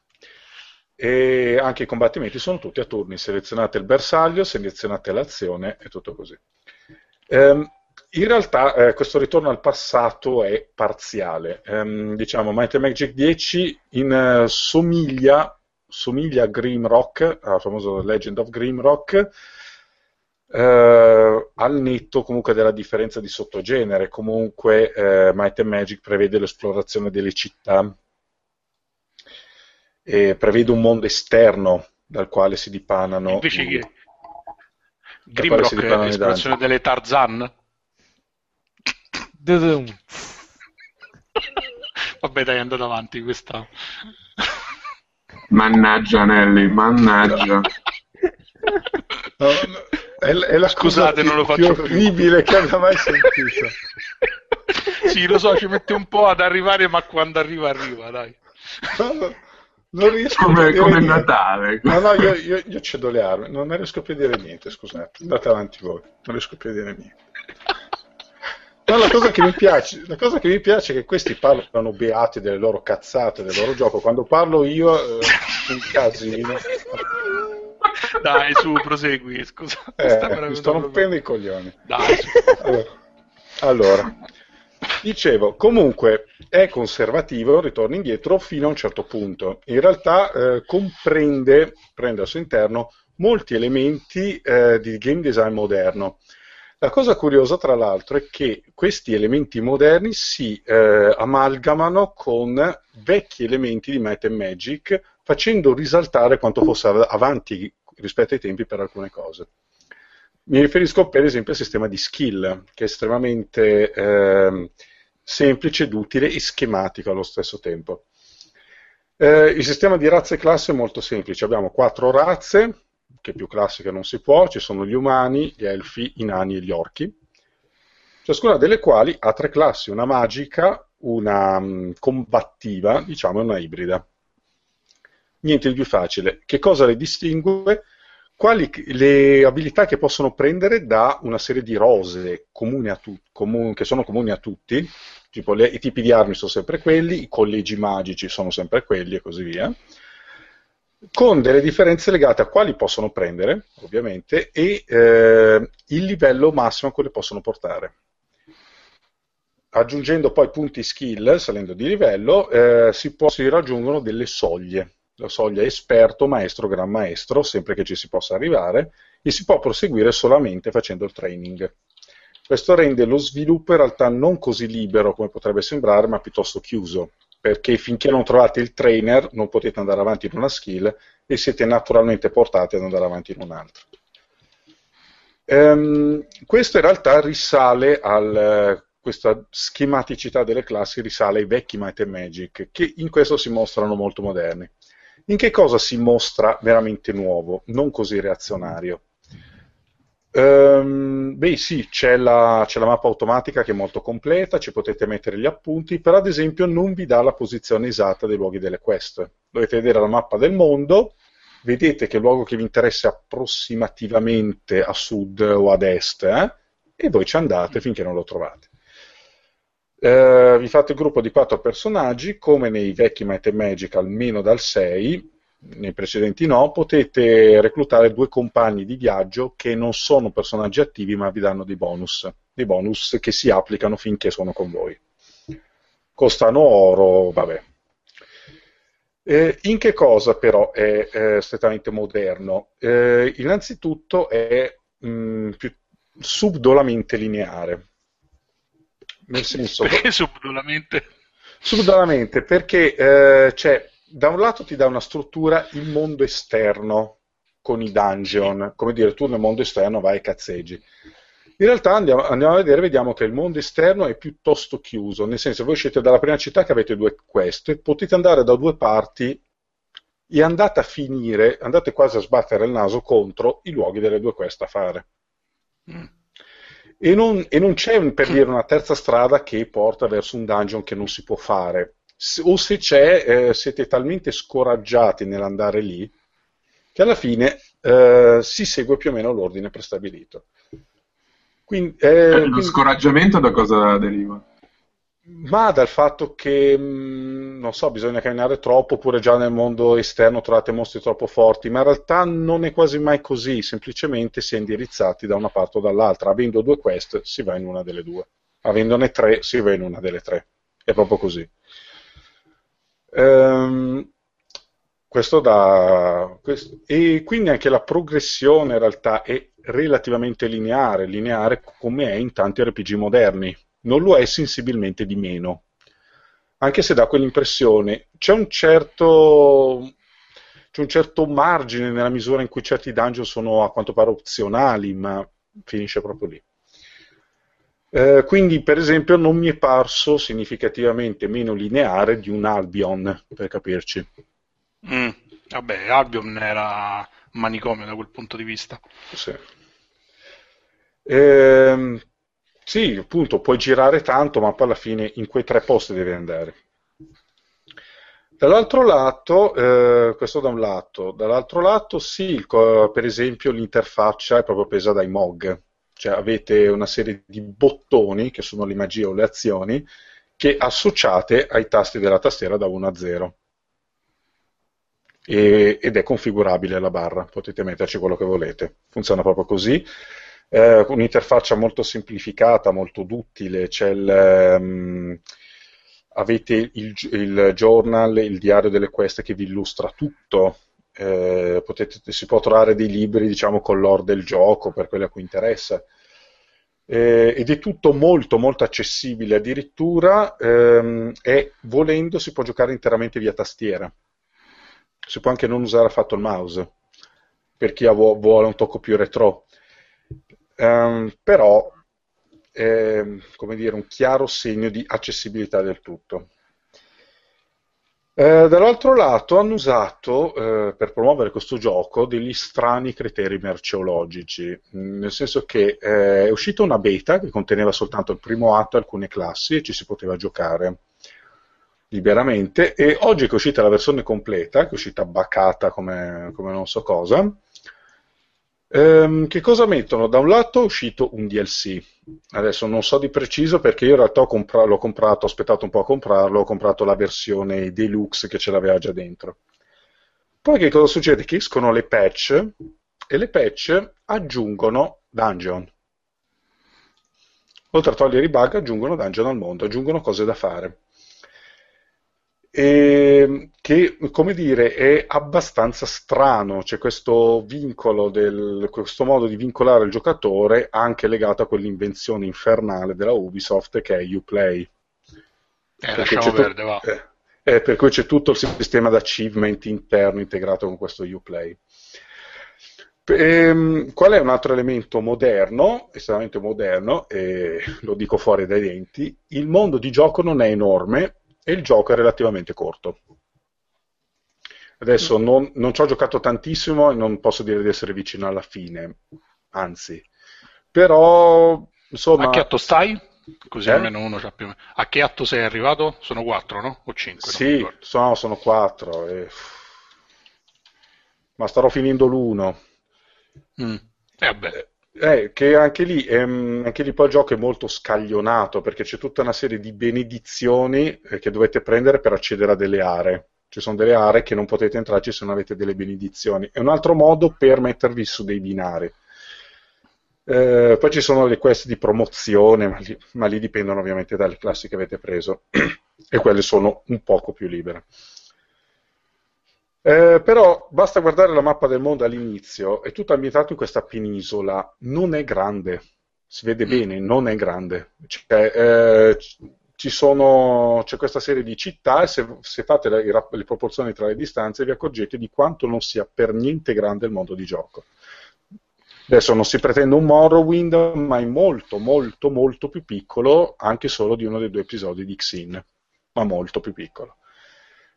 e anche i combattimenti sono tutti a turni, selezionate il bersaglio, selezionate l'azione e tutto così. Um, in realtà eh, questo ritorno al passato è parziale, um, diciamo Might and Magic 10 in, uh, somiglia, somiglia a Grimrock, al famoso Legend of Grimrock, eh, al netto comunque della differenza di sottogenere. Comunque eh, Might and Magic prevede l'esplorazione delle città e prevede un mondo esterno dal quale si dipanano. Invece che Grimrock è l'esplorazione delle Tarzan? Vabbè, dai, andate avanti questa. Mannaggia Nelly, mannaggia. No, è, è, la Scusate, non lo faccio più orribile che abbia mai sentito. sì, lo so, ci mette un po' ad arrivare, ma quando arriva, arriva, dai. No, non riesco come, a dire come Natale. No, no, io, io, io cedo le armi, non ne riesco più a dire niente, scusate, andate avanti voi, non riesco più a dire niente. No, la cosa, che mi piace, la cosa che mi piace è che questi parlano beati delle loro cazzate, del loro gioco. Quando parlo io, eh, un casino. Dai, su, prosegui, scusa. Eh, mi sto rompendo i coglioni. Dai, su. Allora, allora, dicevo, comunque è conservativo, ritorna indietro fino a un certo punto. In realtà eh, comprende, prende al suo interno, molti elementi eh, di game design moderno la cosa curiosa, tra l'altro, è che questi elementi moderni si eh, amalgamano con vecchi elementi di Might and Magic, facendo risaltare quanto fosse avanti rispetto ai tempi per alcune cose. Mi riferisco per esempio al sistema di skill, che è estremamente eh, semplice ed utile e schematico allo stesso tempo. Eh, il sistema di razze e classi è molto semplice, abbiamo quattro razze, che più classica non si può, ci sono gli umani, gli elfi, i nani e gli orchi, ciascuna delle quali ha tre classi, una magica, una um, combattiva, diciamo, una ibrida. Niente di più facile. Che cosa le distingue? Quali le abilità che possono prendere da una serie di rose tu, comun, che sono comuni a tutti, tipo le, i tipi di armi sono sempre quelli, i collegi magici sono sempre quelli e così via con delle differenze legate a quali possono prendere, ovviamente, e eh, il livello massimo a cui le possono portare. Aggiungendo poi punti skill, salendo di livello, eh, si, può, si, raggiungono delle soglie. La soglia esperto, maestro, gran maestro, sempre che ci si possa arrivare, e si può proseguire solamente facendo il training. Questo rende lo sviluppo in realtà non così libero come potrebbe sembrare, ma piuttosto chiuso perché finché non trovate il trainer non potete andare avanti in una skill e siete naturalmente portati ad andare avanti in un'altra. Um, questo in realtà risale al, questa schematicità delle classi risale ai vecchi Might and Magic, che in questo si mostrano molto moderni. In che cosa si mostra veramente nuovo, non così reazionario? Um, beh sì, c'è la, c'è la, mappa automatica che è molto completa, ci potete mettere gli appunti, però ad esempio non vi dà la posizione esatta dei luoghi delle quest. Dovete vedere la mappa del mondo, vedete che luogo che vi interessa approssimativamente a sud o ad est, eh? e voi ci andate finché non lo trovate. Uh, vi fate il gruppo di quattro personaggi, come nei vecchi Might and Magic, almeno dal 6, nei precedenti no, potete reclutare due compagni di viaggio che non sono personaggi attivi ma vi danno dei bonus, dei bonus che si applicano finché sono con voi. Costano oro, vabbè. Eh, in che cosa però è eh, strettamente moderno? Eh, innanzitutto è mh, mm, subdolamente lineare. Nel senso, perché subdolamente? Subdolamente perché eh, c'è da un lato ti dà una struttura il mondo esterno con i dungeon, come dire tu nel mondo esterno vai e cazzeggi. In realtà andiamo, andiamo, a vedere, vediamo che il mondo esterno è piuttosto chiuso, nel senso voi uscite dalla prima città che avete due quest, potete andare da due parti e andate a finire, andate quasi a sbattere il naso contro i luoghi delle due quest a fare. Mm. E, non, e non c'è per dire una terza strada che porta verso un dungeon che non si può fare o se c'è, eh, siete talmente scoraggiati nell'andare lì che alla fine eh, si segue più o meno l'ordine prestabilito. Quindi, eh, lo quindi... scoraggiamento da cosa deriva? Ma dal fatto che, mm, non so, bisogna camminare troppo, oppure già nel mondo esterno trovate mostri troppo forti, ma in realtà non è quasi mai così, semplicemente si è indirizzati da una parte o dall'altra. Avendo due quest si va in una delle due, avendone tre si va in una delle tre. È proprio così. Ehm, questo da, questo, e quindi anche la progressione in realtà è relativamente lineare, lineare come è in tanti RPG moderni, non lo è sensibilmente di meno, anche se dà quell'impressione. C'è un certo, c'è un certo margine nella misura in cui certi dungeon sono a quanto pare opzionali, ma finisce proprio lì. Eh, quindi, per esempio, non mi è parso significativamente meno lineare di un Albion, per capirci. Mm, vabbè, Albion era manicomio da quel punto di vista. Sì. Ehm, sì, appunto, puoi girare tanto, ma poi alla fine in quei tre posti devi andare. Dall'altro lato, eh, questo da un lato, dall'altro lato sì, per esempio l'interfaccia è proprio presa dai MOG, cioè avete una serie di bottoni, che sono le magie o le azioni, che associate ai tasti della tastiera da 1 a 0. E, ed è configurabile la barra, potete metterci quello che volete. Funziona proprio così. Eh, un'interfaccia molto semplificata, molto duttile, c'è il, um, avete il, il, journal, il diario delle quest che vi illustra tutto, eh, potete, si può trovare dei libri diciamo con l'ore del gioco per quelli a cui interessa. Eh, ed è tutto molto molto accessibile. Addirittura ehm, e volendo si può giocare interamente via tastiera. Si può anche non usare affatto il mouse per chi vuole un tocco più retro um, però è come dire, un chiaro segno di accessibilità del tutto. Eh, dall'altro lato hanno usato eh, per promuovere questo gioco degli strani criteri merceologici, mm, nel senso che eh, è uscita una beta che conteneva soltanto il primo atto e alcune classi e ci si poteva giocare liberamente. E oggi che è uscita la versione completa, che è uscita bacata come, come non so cosa, ehm, che cosa mettono? Da un lato è uscito un DLC, Adesso non so di preciso perché io in realtà compra- l'ho comprato, ho aspettato un po' a comprarlo, ho comprato la versione deluxe che ce l'aveva già dentro. Poi che cosa succede? Che escono le patch e le patch aggiungono dungeon. Oltre a togliere i bug aggiungono dungeon al mondo, aggiungono cose da fare e che, come dire, è abbastanza strano, c'è questo vincolo, del, questo modo di vincolare il giocatore anche legato a quell'invenzione infernale della Ubisoft che è Uplay. Eh, lasciamo perdere, va. Eh, eh, per cui c'è tutto il sistema di achievement interno integrato con questo Uplay. Ehm, qual è un altro elemento moderno, estremamente moderno, e lo dico fuori dai denti? Il mondo di gioco non è enorme, e il gioco è relativamente corto. Adesso mm. non, non ci ho giocato tantissimo e non posso dire di essere vicino alla fine, anzi, però insomma... A che atto stai? Così eh? almeno uno c'ha più A che atto sei arrivato? Sono quattro, no? O cinque? Sì, sono, sono quattro. E... Ma starò finendo l'uno. Mm. Eh, vabbè. Eh, che anche lì, ehm, anche lì poi il gioco è molto scaglionato perché c'è tutta una serie di benedizioni eh, che dovete prendere per accedere a delle aree. Ci sono delle aree che non potete entrarci se non avete delle benedizioni. È un altro modo per mettervi su dei binari. Eh, poi ci sono le quest di promozione, ma lì, ma lì dipendono ovviamente dalle classi che avete preso e quelle sono un poco più libere. Eh, però basta guardare la mappa del mondo all'inizio, è tutto ambientato in questa penisola, non è grande, si vede mm. bene, non è grande. Cioè, eh, sono, c'è questa serie di città e se, se fate le, le, proporzioni tra le distanze vi accorgete di quanto non sia per niente grande il mondo di gioco. Adesso non si pretende un Morrowind, ma è molto, molto, molto più piccolo anche solo di uno dei due episodi di Xin, ma molto più piccolo.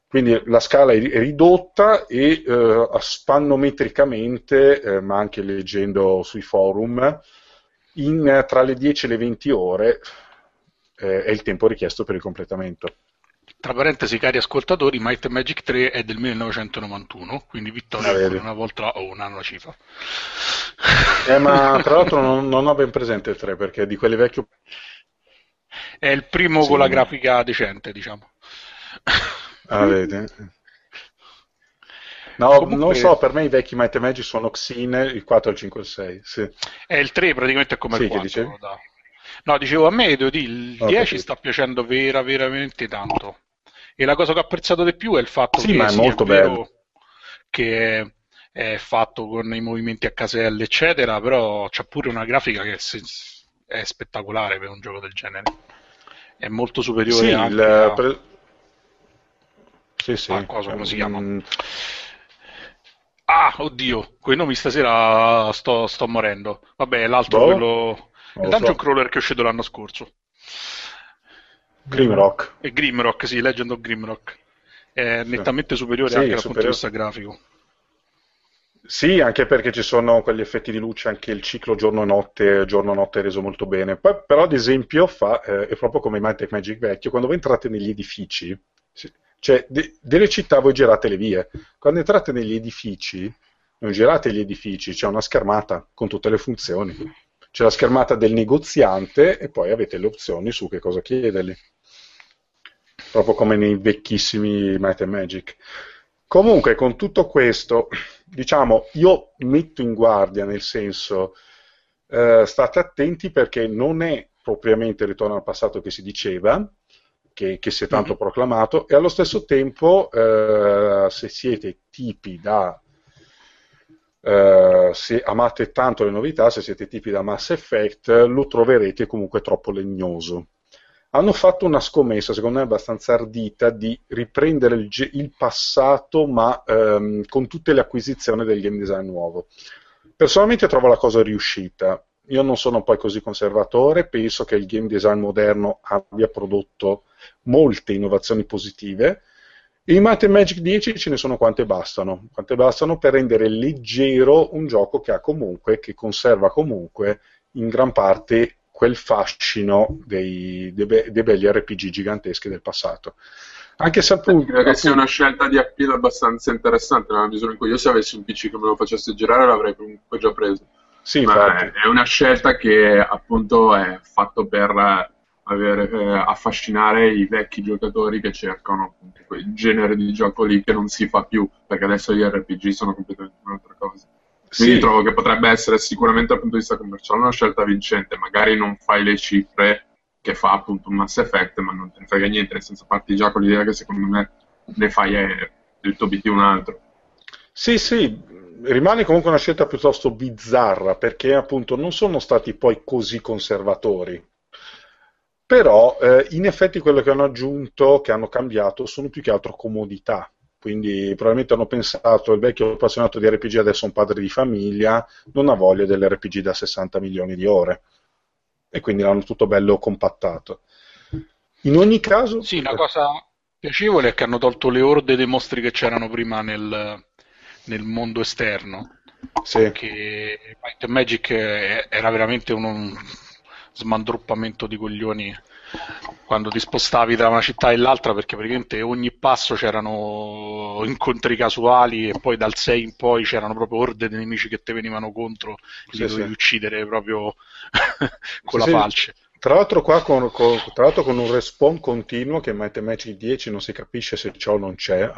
Quindi la scala è ridotta e eh, spannometricamente, eh, ma anche leggendo sui forum, in, tra le 10 e le 20 ore eh, è il tempo richiesto per il completamento. Tra parentesi, cari ascoltatori, Might Magic 3 è del 1991, quindi Vittorio ah, una volta o un anno la cifra. Eh, ma tra l'altro non, non, ho ben presente il 3 perché di quelli vecchi... È il primo sì. con la grafica decente, diciamo. Ah, vedi? No, Comunque... non so, per me i vecchi Might Magic sono Xine, il 4, il 5 e il 6. Sì. E il 3 praticamente è come sì, il 4. Da. No, dicevo, a me devo dire, il oh, 10 capito. sta piacendo vera, veramente tanto. E la cosa che ho apprezzato di più è il fatto sì, che ma è molto bello. che è fatto con i movimenti a caselle, eccetera, però c'ha pure una grafica che è spettacolare per un gioco del genere. È molto superiore sì, il, a... pre... sì, sì. a cosa, come si chiama? Mm. Ah, oddio, con i nomi stasera sto, sto morendo. Vabbè, l'altro boh, quello... Il Dungeon so. Crawler che è uscito l'anno scorso. Grimrock. E Grimrock, sì, Legend of Grimrock. È nettamente superiore sì, anche dal punto di vista grafico. Sì, anche perché ci sono quegli effetti di luce, anche il ciclo giorno-notte, giorno-notte è reso molto bene. Poi, però, ad esempio, fa, eh, è proprio come Might Magic vecchio, quando voi entrate negli edifici, cioè de- delle città voi girate le vie, quando entrate negli edifici, non girate gli edifici, c'è una schermata con tutte le funzioni. C'è la schermata del negoziante e poi avete le opzioni su che cosa chiedergli. Proprio come nei vecchissimi Might Magic. Comunque, con tutto questo, diciamo, io metto in guardia nel senso, eh, state attenti perché non è propriamente il ritorno al passato che si diceva, che, che si è tanto mm-hmm. proclamato, e allo stesso tempo, eh, se siete tipi da Uh, se amate tanto le novità, se siete tipi da Mass Effect, lo troverete comunque troppo legnoso hanno fatto una scommessa, secondo me abbastanza ardita, di riprendere il, il passato ma ehm, con tutte le acquisizioni del game design nuovo. Personalmente trovo la cosa riuscita. Io non sono poi così conservatore, penso che il game design moderno abbia prodotto molte innovazioni positive. In Math Magic 10 ce ne sono quante bastano, quante bastano per rendere leggero un gioco che ha comunque, che conserva comunque in gran parte quel fascino dei, dei, be- dei, belli RPG giganteschi del passato. Anche se appunto. Credo che sia una scelta di appeal abbastanza interessante nella misura in cui io, se avessi un PC che me lo facesse girare, l'avrei comunque già preso. Sì, Ma è, è una scelta che appunto è fatto per avere, eh, affascinare i vecchi giocatori che cercano appunto quel genere di gioco lì che non si fa più, perché adesso gli RPG sono completamente un'altra cosa. Quindi sì. trovo che potrebbe essere sicuramente dal punto di vista commerciale una scelta vincente. Magari non fai le cifre che fa appunto un Mass Effect, ma non te ne frega niente, nel senso parti già con l'idea che secondo me ne fai eh, il tuo BT un altro. Sì, sì, rimane comunque una scelta piuttosto bizzarra perché appunto non sono stati poi così conservatori. Però eh, in effetti quello che hanno aggiunto, che hanno cambiato, sono più che altro comodità quindi probabilmente hanno pensato il vecchio appassionato di RPG adesso è un padre di famiglia, non ha voglia dell'RPG da 60 milioni di ore e quindi l'hanno tutto bello compattato. In ogni caso... Sì, una cosa piacevole è che hanno tolto le orde dei mostri che c'erano prima nel, nel mondo esterno. Sì. Perché Might Magic era veramente un smandruppamento di coglioni quando ti spostavi tra una città e l'altra perché praticamente ogni passo c'erano incontri casuali e poi dal 6 in poi c'erano proprio orde di nemici che ti venivano contro e sì, li dovevi sì. uccidere proprio con sì, la falce. Tra l'altro qua con, con, tra l'altro con un respawn continuo che Might Magic 10 non si capisce se o non c'è,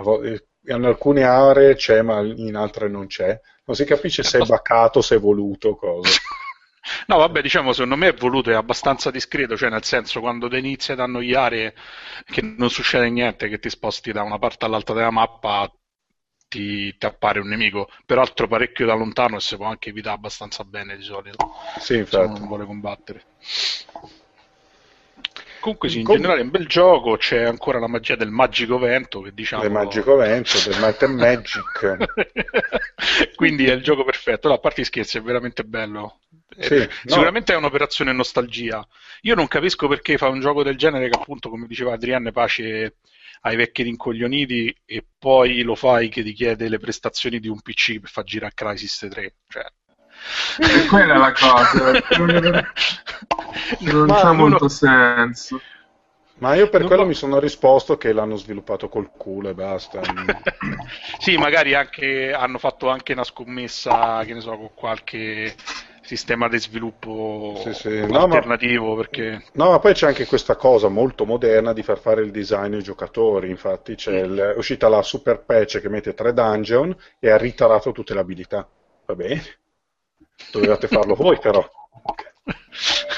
in alcune aree c'è ma in altre non c'è, non si capisce se è baccato, se è voluto, cosa. No, vabbè, diciamo, secondo me è voluto, è abbastanza discreto, cioè nel senso quando ti inizi ad annoiare che non succede niente, che ti sposti da una parte all'altra della mappa, ti, ti appare un nemico, peraltro parecchio da lontano e si può anche evitare abbastanza bene di solito. Sì, infatti. Se non vuole combattere. Comunque sì, in Com- generale è un bel gioco, c'è ancora la magia del magico vento che diciamo... Del magico vento, del Might and Magic. Quindi è il gioco perfetto, no, a parte scherzi è veramente bello. Sì, eh, Sicuramente no. è un'operazione nostalgia. Io non capisco perché fa un gioco del genere che appunto, come diceva Adrienne, pace ai vecchi rincoglioniti e poi lo fai che ti chiede le prestazioni di un PC per far girare Crisis 3. Cioè, e quella è la cosa. non ha molto senso. Ma io per non quello po- mi sono risposto che l'hanno sviluppato col culo e basta. sì, magari anche, hanno fatto anche una scommessa, che ne so, con qualche sistema di sviluppo sì, sì. No, alternativo. Ma... Perché... No, ma poi c'è anche questa cosa molto moderna di far fare il design ai giocatori. Infatti, c'è mm. il... è uscita la super patch che mette tre dungeon e ha ritarato tutte le abilità. Va bene. Dovevate farlo voi, però.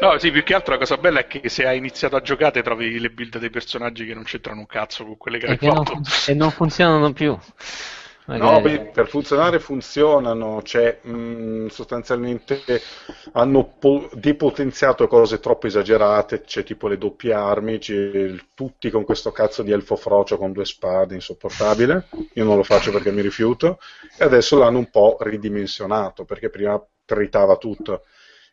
No, sì, più che altro la cosa bella è che se hai iniziato a giocare trovi le build dei personaggi che non c'entrano un cazzo con quelle che e hai che fatto. Non, e non funzionano più. No, beh, per funzionare funzionano, cioè mh, mm, sostanzialmente hanno po- depotenziato cose troppo esagerate, c'è tipo le doppie armi, tutti con questo cazzo di elfo frocio con due spade, insopportabile, io non lo faccio perché mi rifiuto, e adesso l'hanno un po' ridimensionato, perché prima tritava tutto.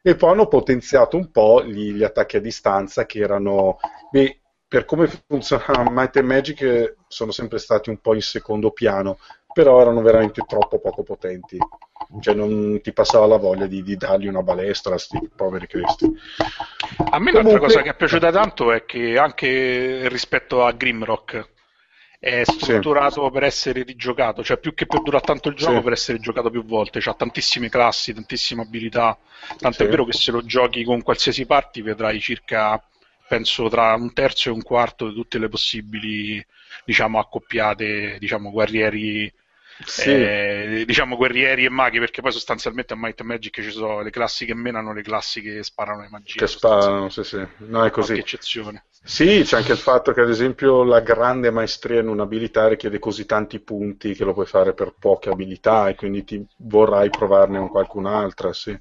E poi hanno potenziato un po' gli, gli attacchi a distanza che erano... Beh, per come funziona Might and Magic sono sempre stati un po' in secondo piano, però erano veramente troppo poco potenti. Cioè non ti passava la voglia di, di dargli una balestra a sti poveri cristi. A me Comunque... un'altra cosa che è piaciuta tanto è che anche rispetto a Grimrock è strutturato sì. per essere rigiocato, cioè più che per durare tanto il gioco, sì. per essere giocato più volte. Ha tantissime classi, tantissime abilità. Tanto sì. è vero che se lo giochi con qualsiasi party vedrai circa, penso, tra un terzo e un quarto di tutte le possibili, diciamo, accoppiate, diciamo, guerrieri sì. eh, diciamo guerrieri e maghi, perché poi sostanzialmente a Might and Magic ci sono le classi che menano le classi che sparano le magie. Che sparano, sì, sì. No, è così. eccezione. Sì, c'è anche il fatto che ad esempio la grande maestria in un'abilità richiede così tanti punti che lo puoi fare per poche abilità e quindi ti vorrai provarne con qualcun'altra, sì.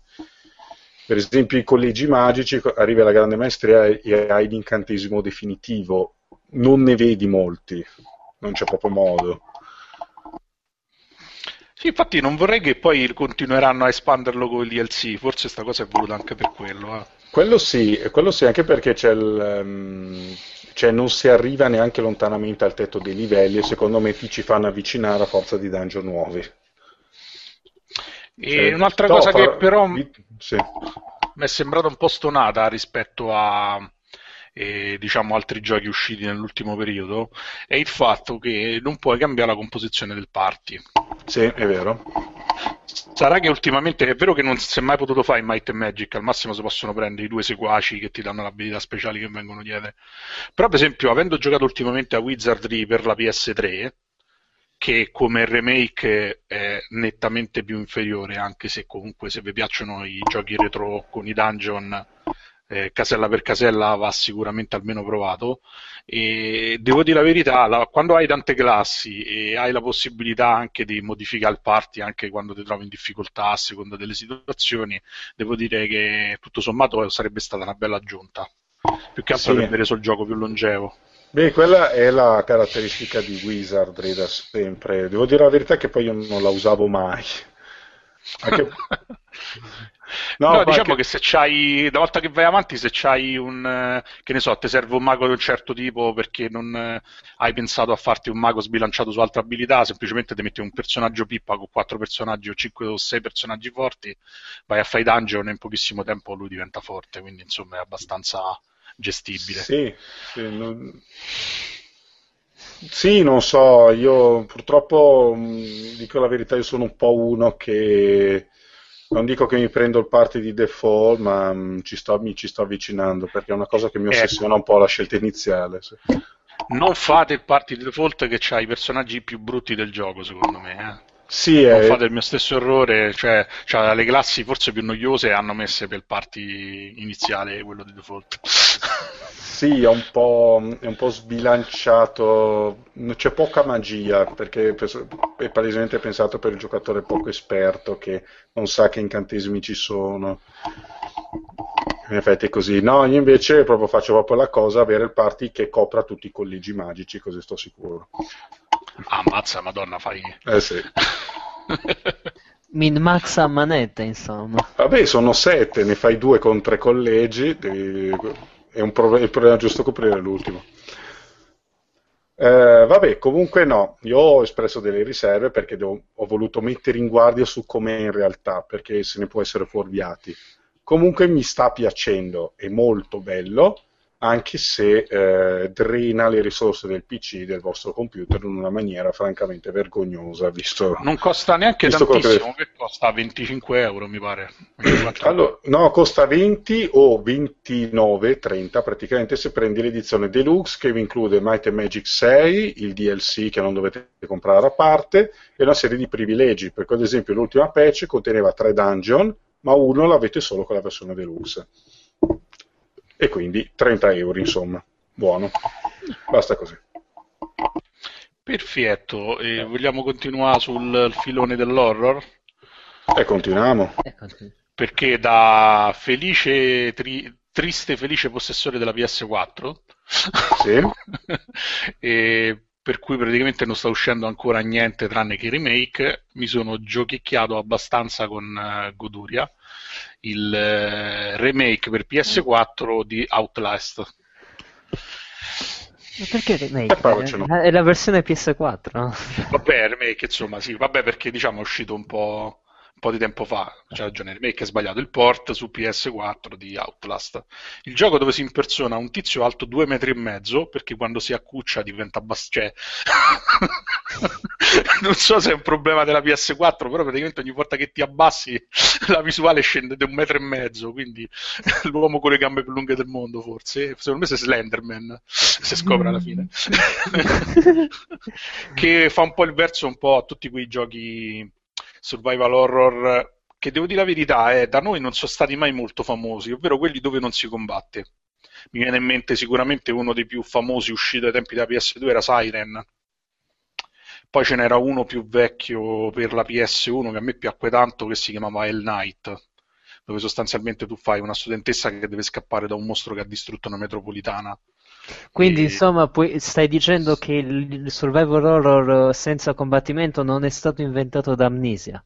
Per esempio i collegi magici, arrivi alla grande maestria e hai l'incantesimo definitivo, non ne vedi molti, non c'è proprio modo. Sì, infatti non vorrei che poi continueranno a espanderlo con il DLC, forse sta cosa è voluta anche per quello. Eh. Quello sì, quello sì, anche perché c'è il, um, cioè non si arriva neanche lontanamente al tetto dei livelli e secondo me ti ci fanno avvicinare a forza di dungeon nuovi. E cioè, un'altra cosa che però sì. mi è sembrata un po' stonata rispetto a e diciamo altri giochi usciti nell'ultimo periodo è il fatto che non puoi cambiare la composizione del party. Sì, è vero. Sarà che ultimamente è vero che non si è mai potuto fare in Might and Magic, al massimo si possono prendere i due seguaci che ti danno le abilità speciali che vengono dietro. Però, per esempio, avendo giocato ultimamente a Wizardry per la PS3, che come remake è nettamente più inferiore, anche se comunque se vi piacciono i giochi retro con i dungeon eh, casella per casella va sicuramente almeno provato. E devo dire la verità, la, quando hai tante classi e hai la possibilità anche di modificare il party anche quando ti trovi in difficoltà a seconda delle situazioni, devo dire che tutto sommato sarebbe stata una bella aggiunta. Più che altro sì. per rendere sul gioco più longevo. Beh, quella è la caratteristica di Wizardry da sempre. Devo dire la verità che poi io non la usavo mai. Anche... No, no diciamo che... che se c'hai, una volta che vai avanti, se c'hai un, che ne so, ti serve un mago di un certo tipo perché non eh, hai pensato a farti un mago sbilanciato su altre abilità, semplicemente ti metti un personaggio pippa con quattro personaggi o cinque o sei personaggi forti, vai a fare i dungeon e in pochissimo tempo lui diventa forte, quindi insomma è abbastanza gestibile. Sì, sì non... Sì, non so, io purtroppo mm, dico la verità, io sono un po' uno che non dico che mi prendo il party di default, ma um, ci sto, mi ci sto avvicinando perché è una cosa che mi ecco. ossessiona ecco. un po' la scelta iniziale. Sì. Non fate il party di default che ha i personaggi più brutti del gioco, secondo me. Eh. Sì, non è... fate il mio stesso errore, cioè, cioè, le classi forse più noiose hanno messe per il party iniziale quello di default. Sì, è un, è un po', sbilanciato, c'è poca magia perché è palesemente pensato per il giocatore poco esperto che non sa che incantesimi ci sono. In effetti è così. No, io invece proprio faccio proprio la cosa, avere il party che copra tutti i collegi magici, così sto sicuro. Ammazza, madonna, fai... Eh sì. Min max a manetta, insomma. Vabbè, sono sette, ne fai due con tre collegi, devi è, un pro- il problema giusto coprire l'ultimo. Eh, vabbè, comunque no, io ho espresso delle riserve perché devo, ho voluto mettere in guardia su com'è in realtà, perché se ne può essere fuorviati. Comunque mi sta piacendo, è molto bello, anche se eh, drena le risorse del PC del vostro computer in una maniera francamente vergognosa. Visto, non costa neanche tantissimo, che... costa 25 euro mi pare. allora, no, costa 20 o 29, 30 praticamente se prendi l'edizione deluxe che vi include Might and Magic 6, il DLC che non dovete comprare a parte e una serie di privilegi, perché ad esempio l'ultima patch conteneva 3 dungeon, ma uno l'avete solo con la versione deluxe e quindi 30 euro insomma, buono, basta così. Perfetto, e vogliamo continuare sul filone dell'horror? E continuiamo. Perché da felice, tri, triste felice possessore della PS4, sì. e per cui praticamente non sta uscendo ancora niente tranne che i remake, mi sono giochicchiato abbastanza con uh, Goduria, il uh, remake per PS4 di Outlast. Ma perché remake? È, è la versione PS4, no? Vabbè, remake, insomma, sì, vabbè perché diciamo è uscito un po' po' di tempo fa, c'è ragione, remake è sbagliato, il port su PS4 di Outlast. Il gioco dove si impersona un tizio alto due metri e mezzo, perché quando si accuccia diventa basso, cioè... non so se è un problema della PS4, però praticamente ogni volta che ti abbassi la visuale scende di un metro e mezzo, quindi l'uomo con le gambe più lunghe del mondo forse, secondo me sei Slenderman, se scopre alla fine. che fa un po' il verso un po' a tutti quei giochi survival horror che devo dire la verità, eh, da noi non sono stati mai molto famosi, ovvero quelli dove non si combatte. Mi viene in mente sicuramente uno dei più famosi uscito ai tempi della PS2 era Siren. Poi ce n'era uno più vecchio per la PS1 che a me piacque tanto che si chiamava Hell Knight, dove sostanzialmente tu fai una studentessa che deve scappare da un mostro che ha distrutto una metropolitana. Quindi, e... insomma, poi stai dicendo che il survival horror senza combattimento non è stato inventato da Amnesia?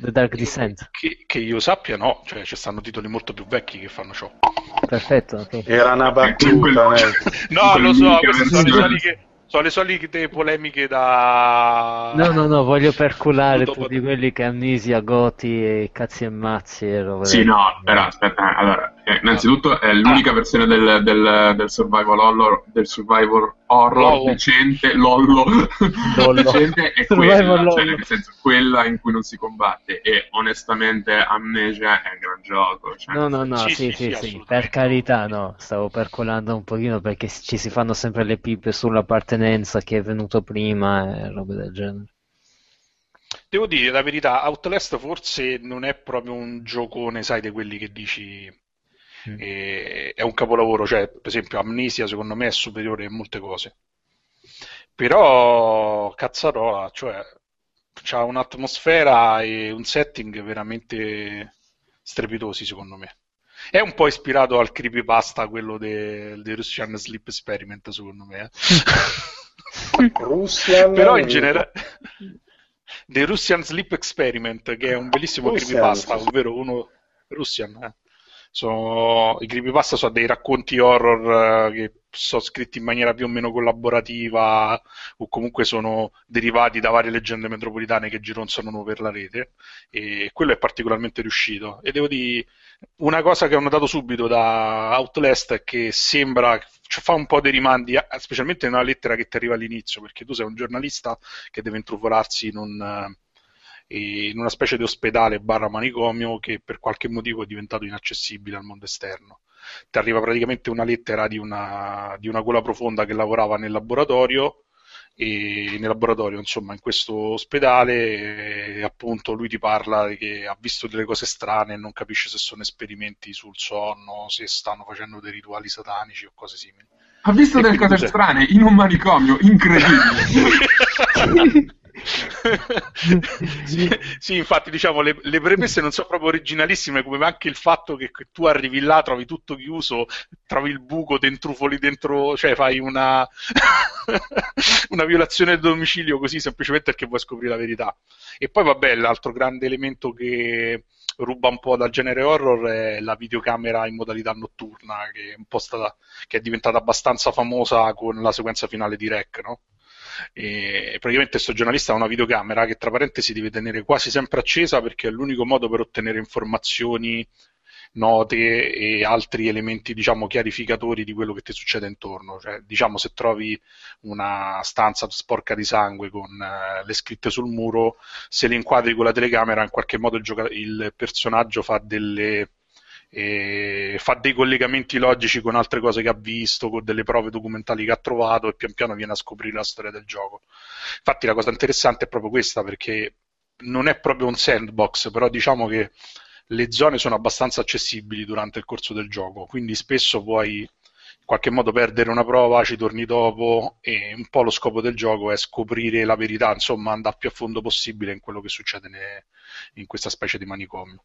The Dark Descent? Che, che, io sappia, no, cioè ci stanno titoli molto più vecchi che fanno ciò. Perfetto. Okay. Era una battuta. no, lo so, queste sono le solite sono le solite polemiche da. No, no, no, voglio perculare tutti quelli che amnesia, goti e cazzi e mazzi. E sì, no, però aspetta, allora, eh, innanzitutto è l'unica ah. versione del, del, del, survival horror, del survival horror Lollo. decente, lollo, lollo. decente è quella, cioè nel senso quella in cui non si combatte e onestamente Amnesia è un gran gioco. Cioè. No, no, no, sì, sì, sì, sì, sì per carità, no, stavo percolando un pochino perché ci si fanno sempre le pippe sull'appartenenza che è venuto prima e robe del genere. Devo dire la verità, Outlast forse non è proprio un giocone, sai, di quelli che dici Mm. è un capolavoro, cioè per esempio Amnesia secondo me è superiore in molte cose. Però cazzarola, cioè ha un'atmosfera e un setting veramente strepitosi secondo me. È un po' ispirato al creepypasta, quello del de Russian Sleep Experiment, secondo me. Eh. Russian Però in generale... The Russian Sleep Experiment, che è un bellissimo Russian. creepypasta, ovvero uno... Russian, eh sono, I creepypasta sono dei racconti horror eh, che sono scritti in maniera più o meno collaborativa o comunque sono derivati da varie leggende metropolitane che gironzano per la rete e quello è particolarmente riuscito. E devo dire, una cosa che ho notato subito da Outlast è che sembra, cioè fa un po' dei rimandi, specialmente nella lettera che ti arriva all'inizio, perché tu sei un giornalista che deve intrufolarsi in un in una specie di ospedale barra manicomio che per qualche motivo è diventato inaccessibile al mondo esterno. Ti arriva praticamente una lettera di una, di una gola profonda che lavorava nel laboratorio e nel laboratorio, insomma, in questo ospedale, e appunto lui ti parla che ha visto delle cose strane e non capisce se sono esperimenti sul sonno, se stanno facendo dei rituali satanici o cose simili. Ha visto e delle cose strane in un manicomio, incredibile. sì, sì, infatti, diciamo, le, le, premesse non sono proprio originalissime, come anche il fatto che, che, tu arrivi là, trovi tutto chiuso, trovi il buco, dentro fuori dentro, cioè fai una, una violazione del domicilio così semplicemente perché vuoi scoprire la verità. E poi, vabbè, l'altro grande elemento che ruba un po' dal genere horror è la videocamera in modalità notturna, che è, stata, che è diventata abbastanza famosa con la sequenza finale di Rec, no? E praticamente questo giornalista ha una videocamera che tra parentesi deve tenere quasi sempre accesa perché è l'unico modo per ottenere informazioni, note e altri elementi diciamo chiarificatori di quello che ti succede intorno. Cioè, diciamo se trovi una stanza sporca di sangue con uh, le scritte sul muro, se le inquadri con la telecamera in qualche modo il, gioca- il personaggio fa delle fa dei collegamenti logici con altre cose che ha visto, con delle prove documentali che ha trovato e pian piano viene a scoprire la storia del gioco. Infatti la cosa interessante è proprio questa perché non è proprio un sandbox, però diciamo che le zone sono abbastanza accessibili durante il corso del gioco, quindi spesso puoi qualche modo perdere una prova, ci torni dopo e un po' lo scopo del gioco è scoprire la verità, insomma andare più a fondo possibile in quello che succede in questa specie di manicomio.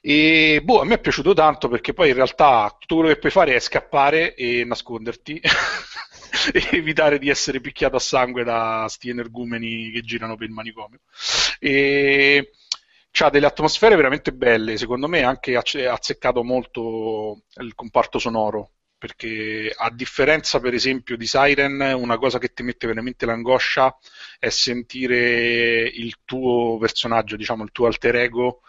E boh, a me è piaciuto tanto perché poi in realtà tutto quello che puoi fare è scappare e nasconderti e evitare di essere picchiato a sangue da sti energumeni che girano per il manicomio. E ha delle atmosfere veramente belle, secondo me anche ha azzeccato molto il comparto sonoro, perché a differenza per esempio di Siren, una cosa che ti mette veramente l'angoscia è sentire il tuo personaggio, diciamo il tuo alter ego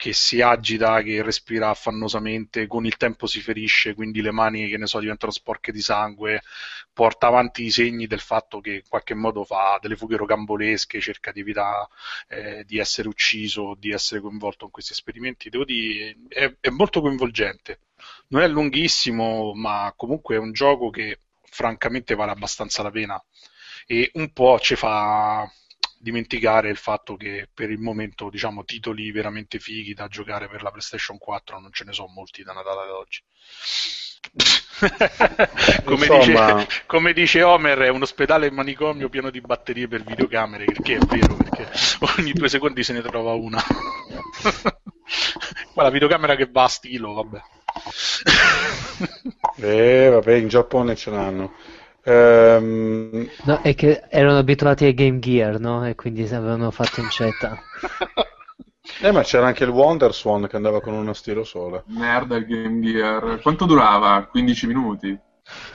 che si agita, che respira affannosamente, con il tempo si ferisce, quindi le mani, che ne so, diventano sporche di sangue, porta avanti i segni del fatto che in qualche modo fa delle fughe rocambolesche, cerca di evitare eh, di essere ucciso, di essere coinvolto in questi esperimenti. Devo dire, è, è molto coinvolgente. Non è lunghissimo, ma comunque è un gioco che francamente vale abbastanza la pena e un po' ci fa dimenticare il fatto che per il momento diciamo titoli veramente fighi da giocare per la PlayStation 4 non ce ne sono molti da Natale ad oggi. come, dice, come, dice, Homer è un ospedale manicomio pieno di batterie per videocamere perché è vero perché ogni due secondi se ne trova una. Qua la videocamera che va a stilo vabbè. Eh vabbè in Giappone ce l'hanno Um... No, è che erano abituati ai Game Gear, no? E quindi avevano fatto incetta. eh, ma c'era anche il Wonder Swan che andava con uno stilo solo. Merda il Game Gear. Quanto durava? 15 minuti?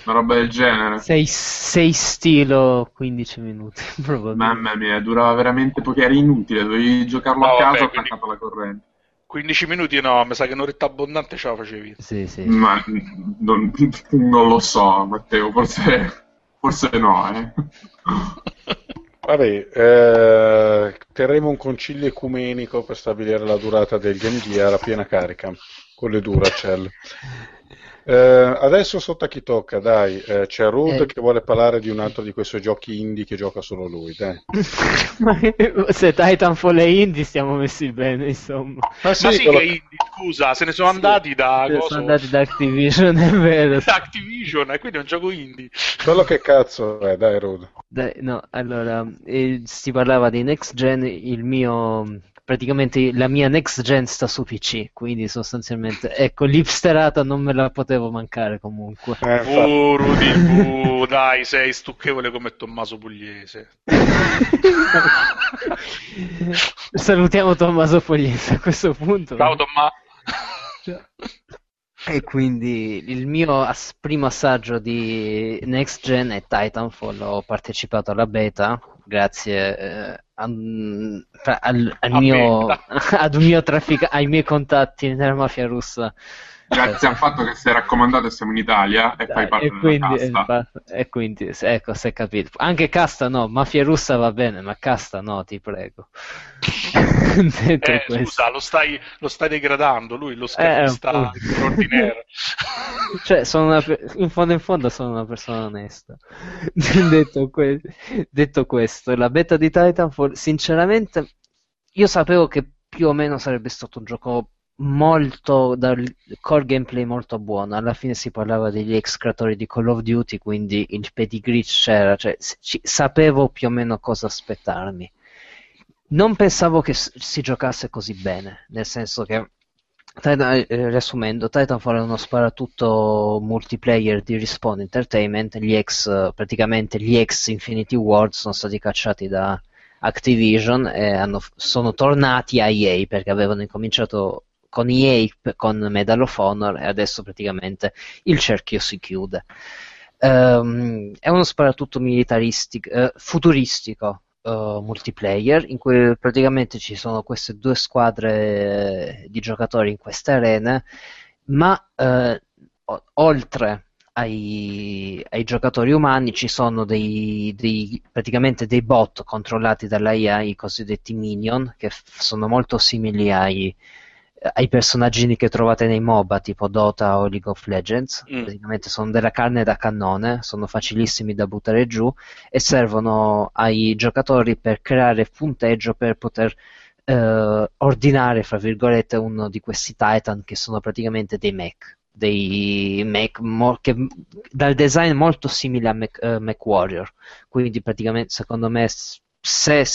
Una roba del genere. 6, 6 stilo 15 minuti, Mamma mia, durava veramente poco, era inutile, dovevi giocarlo no, a casa o quindi... attaccato alla corrente. 15 minuti no, mi sa che un'oretta abbondante ce la facevi. Sì, sì. Ma non, non lo so, Matteo, forse, forse no, eh. Vabbè, eh, terremo un concilio ecumenico per stabilire la durata del Game Gear a piena carica con le Duracell. Eh, adesso sotto a chi tocca, dai, eh, c'è Rude eh. che vuole parlare di un altro di quei suoi giochi indie che gioca solo lui, dai. se Titanfall è indie stiamo messi bene, insomma. Ma sì, Ma sì quello... che indie, scusa, se ne sono sì, andati da... Se sono andati da Activision, è vero. Da Activision, e quindi è un gioco indie. Quello che cazzo è, dai Rude. Dai, no, allora, eh, si parlava di Next Gen, il mio praticamente la mia next gen sta su PC, quindi sostanzialmente, ecco, l'ipsterata non me la potevo mancare comunque. Eh, oh, Rudy, uh, dai, sei stucchevole come Tommaso Pugliese. Salutiamo Tommaso Pugliese a questo punto. Ciao Tommaso. E quindi il mio as- primo assaggio di Next Gen è Titanfall, ho partecipato alla beta grazie eh, al, al, al mio, ad un mio traffic- ai miei contatti nella mafia russa grazie al fatto che sei raccomandato e siamo in Italia e fai parte e quindi, della E quindi, ecco, si è capito. Anche casta no, mafia russa va bene, ma casta no, ti prego. eh, scusa, lo stai, lo stai, degradando, lui lo schermista eh, ordinario. cioè, una, in fondo in fondo sono una persona onesta. detto, que- detto questo, la beta di Titanfall, sinceramente, io sapevo che più o meno sarebbe stato un gioco molto dal core gameplay molto buono. Alla fine si parlava degli ex creatori di Call of Duty, quindi il pedigree c'era, cioè ci, sapevo più o meno cosa aspettarmi. Non pensavo che si giocasse così bene, nel senso che eh, riassumendo, Titanfall è uno sparatutto multiplayer di Respawn Entertainment, gli ex, praticamente gli ex Infinity Ward sono stati cacciati da Activision e hanno, sono tornati a EA perché avevano incominciato con EA, con Medal of Honor e adesso praticamente il cerchio si chiude. Um, è uno sparatutto militaristico, uh, futuristico uh, multiplayer in cui praticamente ci sono queste due squadre di giocatori in queste arene, ma uh, oltre ai, ai, giocatori umani ci sono dei, dei, praticamente dei bot controllati dalla IA, i cosiddetti minion, che f- sono molto simili ai, ai personaggi che trovate nei MOBA tipo Dota o League of Legends. Mm. Praticamente sono della carne da cannone, sono facilissimi da buttare giù e servono ai giocatori per creare punteggio per poter eh, ordinare, fra virgolette, uno di questi Titan che sono praticamente dei mech. dei Mac mo- che, dal design molto simile a Mac, uh, Mac, Warrior quindi praticamente secondo me se,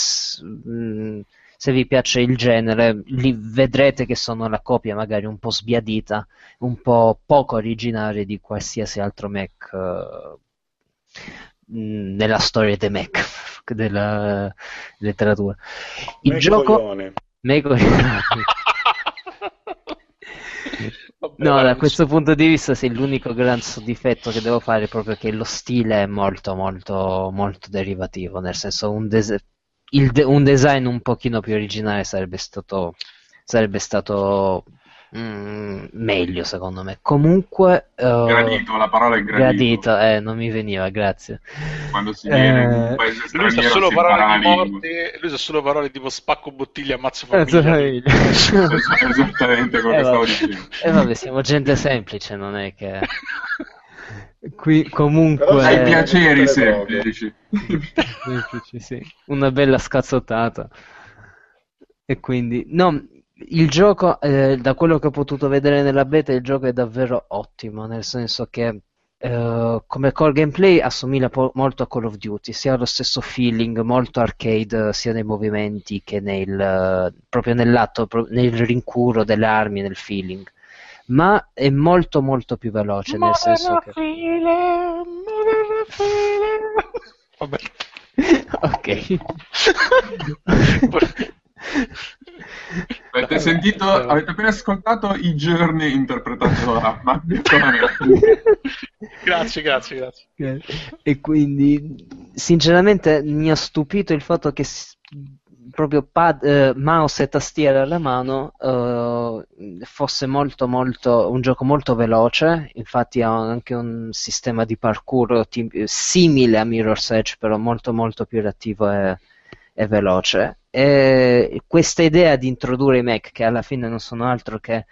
mh, se vi piace il genere li vedrete che sono la copia magari un po' sbiadita un po' poco originale di qualsiasi altro Mac uh, nella storia dei Mac della letteratura. Il Mac gioco coglione. Mac no, da questo punto di vista sì, l'unico gran difetto che devo fare è proprio che lo stile è molto molto molto derivativo, nel senso un, des- de- un design un pochino più originale sarebbe stato, sarebbe stato Mm, meglio secondo me. Comunque, uh, gradito, la parola è gradito. Gradito, eh, non mi veniva, grazie. Quando si viene in un eh, paese straniero, lui sa solo parole di morte, lui sa solo parole tipo spacco bottiglia, ammazzo famiglia. Esattamente quello eh, che stavo dicendo. E eh, vabbè, siamo gente semplice, non è che Qui comunque hai piaceri semplici. semplici sì. Una bella scazzottata. E quindi no, il gioco, eh, da quello che ho potuto vedere nella beta, il gioco è davvero ottimo, nel senso che eh, come core gameplay assomiglia po- molto a Call of Duty, si ha lo stesso feeling molto arcade sia nei movimenti che nel, proprio nell'atto, nel rincuro delle armi, nel feeling. Ma è molto molto più veloce, nel senso che... Vabbè. ok. Avete sentito, avete appena ascoltato i Journey interpretato da Grazie, grazie, grazie. E quindi, sinceramente, mi ha stupito il fatto che proprio pad, eh, mouse e tastiera alla mano eh, fosse molto molto un gioco molto veloce. Infatti ha anche un sistema di parkour t- simile a Mirror's Edge però molto molto più reattivo e, e veloce. E questa idea di introdurre i Mac, che alla fine non sono altro che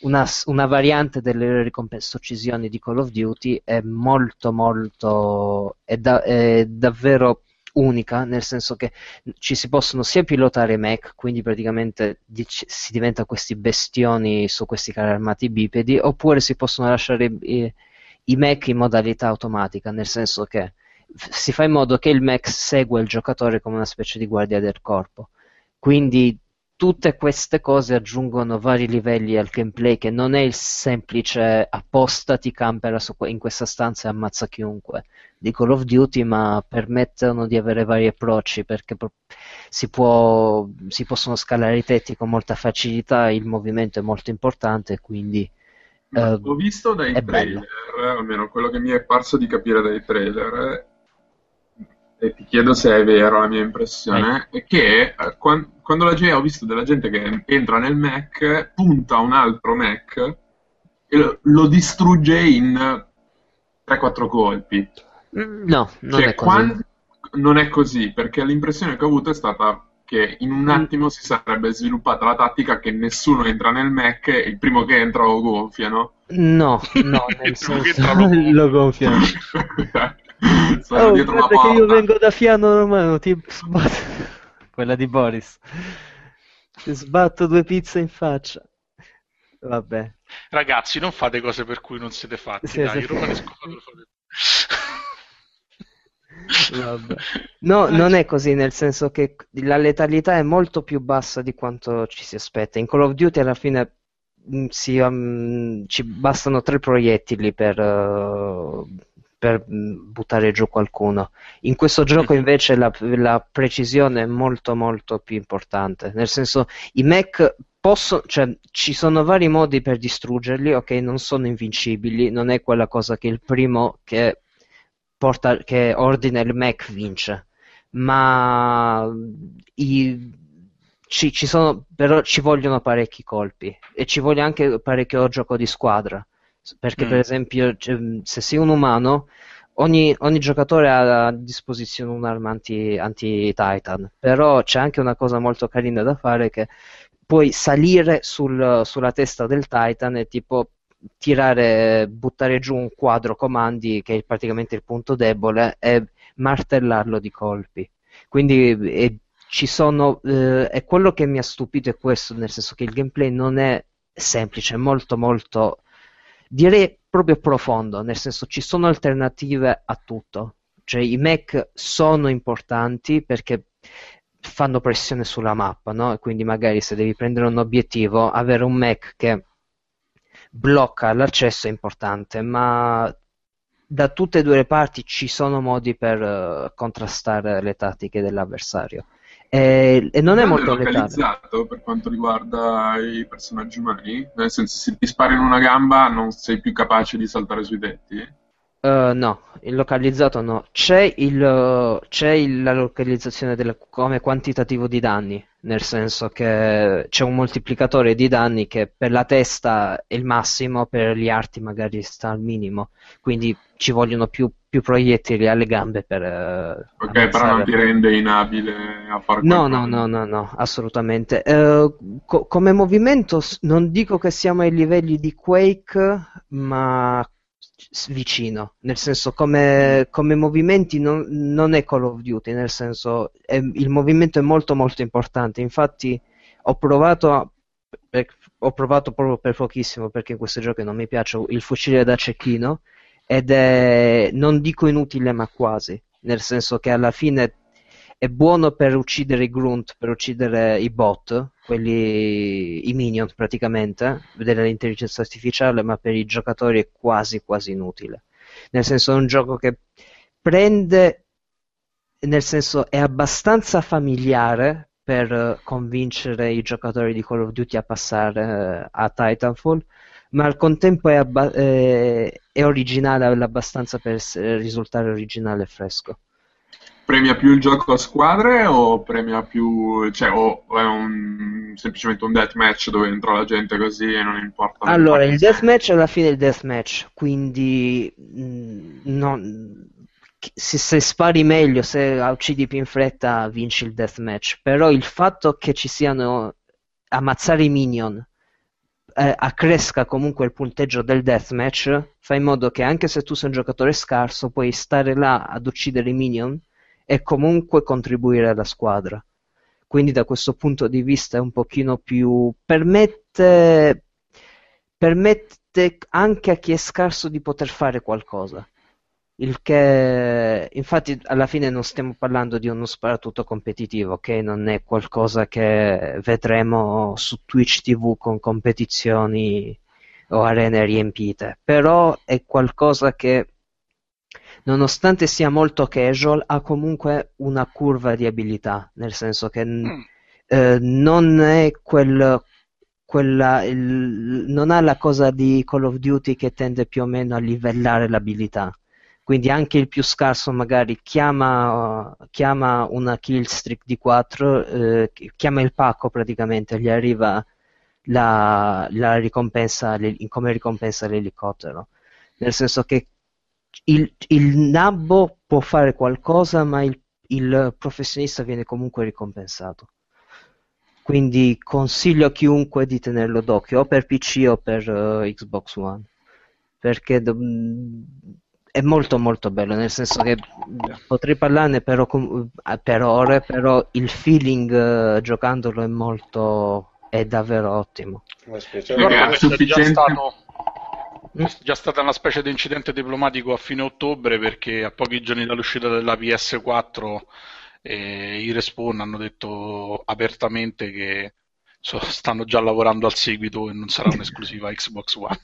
una, una, variante delle ricompense uccisioni di Call of Duty, è molto molto è, da, è davvero unica, nel senso che ci si possono sia pilotare Mac, quindi praticamente si diventa questi bestioni su questi carri armati bipedi, oppure si possono lasciare i, i Mac in modalità automatica, nel senso che si fa in modo che il Mac segua il giocatore come una specie di guardia del corpo. Quindi tutte queste cose aggiungono vari livelli al gameplay che non è il semplice appostati campera in questa stanza e ammazza chiunque di Call of Duty, ma permettono di avere vari approcci perché si, può, si possono scalare i tetti con molta facilità, il movimento è molto importante, quindi Uh, ho visto dai trailer, bello. almeno quello che mi è parso di capire dai trailer, e ti chiedo se è vero la mia impressione, è che eh, quando, quando la gente, ho visto della gente che entra nel Mac, punta un altro Mac e lo, lo distrugge in 3-4 colpi. Mm, no, non cioè, è così. Quando, non è così, perché l'impressione che ho avuto è stata che in un mm. attimo si sarebbe sviluppata la tattica che nessuno entra nel Mac e il primo che entra lo gonfiano. No, no, nel senso lo gonfiano. Sono oh, dietro la porta. che io vengo da Fiano Romano, ti sbatto. Quella di Boris. Ti sbatto due pizze in faccia. Vabbè. Ragazzi, non fate cose per cui non siete fatti. Sì, dai, il romanesco lo fate. Vabbè. No, non è così, nel senso che la letalità è molto più bassa di quanto ci si aspetta. In Call of Duty alla fine mm, si, um, ci bastano tre proiettili per, uh, per mm, buttare giù qualcuno. In questo gioco mhm. invece la, la, precisione è molto molto più importante, nel senso i mech possono, cioè ci sono vari modi per distruggerli, ok, non sono invincibili, non è quella cosa che il primo che, porta, che ordina il mech vince, ma i, ci, ci sono, però ci vogliono parecchi colpi e ci vuole anche parecchio gioco di squadra perché mm. per esempio se sei un umano ogni, ogni, giocatore ha a disposizione un'arma anti, anti-Titan però c'è anche una cosa molto carina da fare che puoi salire sul, sulla testa del Titan e tipo tirare, buttare giù un quadro comandi che è praticamente il punto debole e martellarlo di colpi quindi è, ci sono, eh, e quello che mi ha stupito è questo nel senso che il gameplay non è semplice, è molto molto direi proprio profondo, nel senso ci sono alternative a tutto. Cioè i Mac sono importanti perché fanno pressione sulla mappa, no? quindi magari se devi prendere un obiettivo, avere un Mac che blocca l'accesso è importante, ma da tutte e due le parti ci sono modi per uh, contrastare le tattiche dell'avversario. E, e non è molto localizzato per quanto riguarda i personaggi umani? Nel senso, se ti spari in una gamba non sei più capace di saltare sui tetti? Uh, no, il localizzato no. C'è, il, c'è il, la localizzazione del, come quantitativo di danni, nel senso che c'è un moltiplicatore di danni che per la testa è il massimo, per gli arti magari sta al minimo, quindi ci vogliono più, più proiettili alle gambe per... Uh, ok, però non ti rende inabile a fare no, no, no, no, no, assolutamente. Uh, co- come movimento non dico che siamo ai livelli di Quake, ma vicino, nel senso come, come movimenti non, non, è Call of Duty, nel senso è, il movimento è molto molto importante, infatti ho provato, per, ho provato proprio per pochissimo perché in questo gioco non mi piace il fucile da cecchino ed è non dico inutile ma quasi, nel senso che alla fine è buono per uccidere i grunt, per uccidere i bot, quelli, i minion praticamente, vedere l'intelligenza artificiale, ma per i giocatori è quasi quasi inutile. Nel senso è un gioco che prende, nel senso è abbastanza familiare per convincere i giocatori di Call of Duty a passare uh, a Titanfall, ma al contempo è, abba- è, è originale abbastanza per risultare originale e fresco. Premia più il gioco a squadre o premia più cioè o, è un, semplicemente un deathmatch dove entra la gente così e non importa allora il deathmatch alla fine è il deathmatch quindi mh, mm, non, se, se, spari meglio se uccidi più in fretta vinci il deathmatch. Però il fatto che ci siano ammazzare i minion eh, accresca comunque il punteggio del deathmatch fa in modo che anche se tu sei un giocatore scarso puoi stare là ad uccidere i minion e comunque contribuire alla squadra. Quindi da questo punto di vista è un pochino più... permette, permette anche a chi è scarso di poter fare qualcosa. Il che, infatti, alla fine non stiamo parlando di uno sparatutto competitivo, che non è qualcosa che vedremo su Twitch TV con competizioni o arene riempite, però è qualcosa che nonostante sia molto casual, ha comunque una curva di abilità, nel senso che mm. eh, non è quel, quella, il, non ha la cosa di Call of Duty che tende più o meno a livellare l'abilità. Quindi anche il più scarso magari chiama, chiama una killstreak di 4, eh, chiama il pacco praticamente, gli arriva la, la ricompensa, come ricompensa l'elicottero. Nel senso che il, il nabbo può fare qualcosa, ma il, il professionista viene comunque ricompensato. Quindi consiglio a chiunque di tenerlo d'occhio, o per PC o per uh, Xbox One, perché do- è molto molto bello, nel senso che potrei parlarne però, per ore, però il feeling uh, giocandolo è molto è davvero ottimo. Allora, è sufficiente... Stato è già stata una specie di incidente diplomatico a fine ottobre perché a pochi giorni dall'uscita della PS4 eh, i Respawn hanno detto apertamente che so, stanno già lavorando al seguito e non sarà un'esclusiva Xbox One.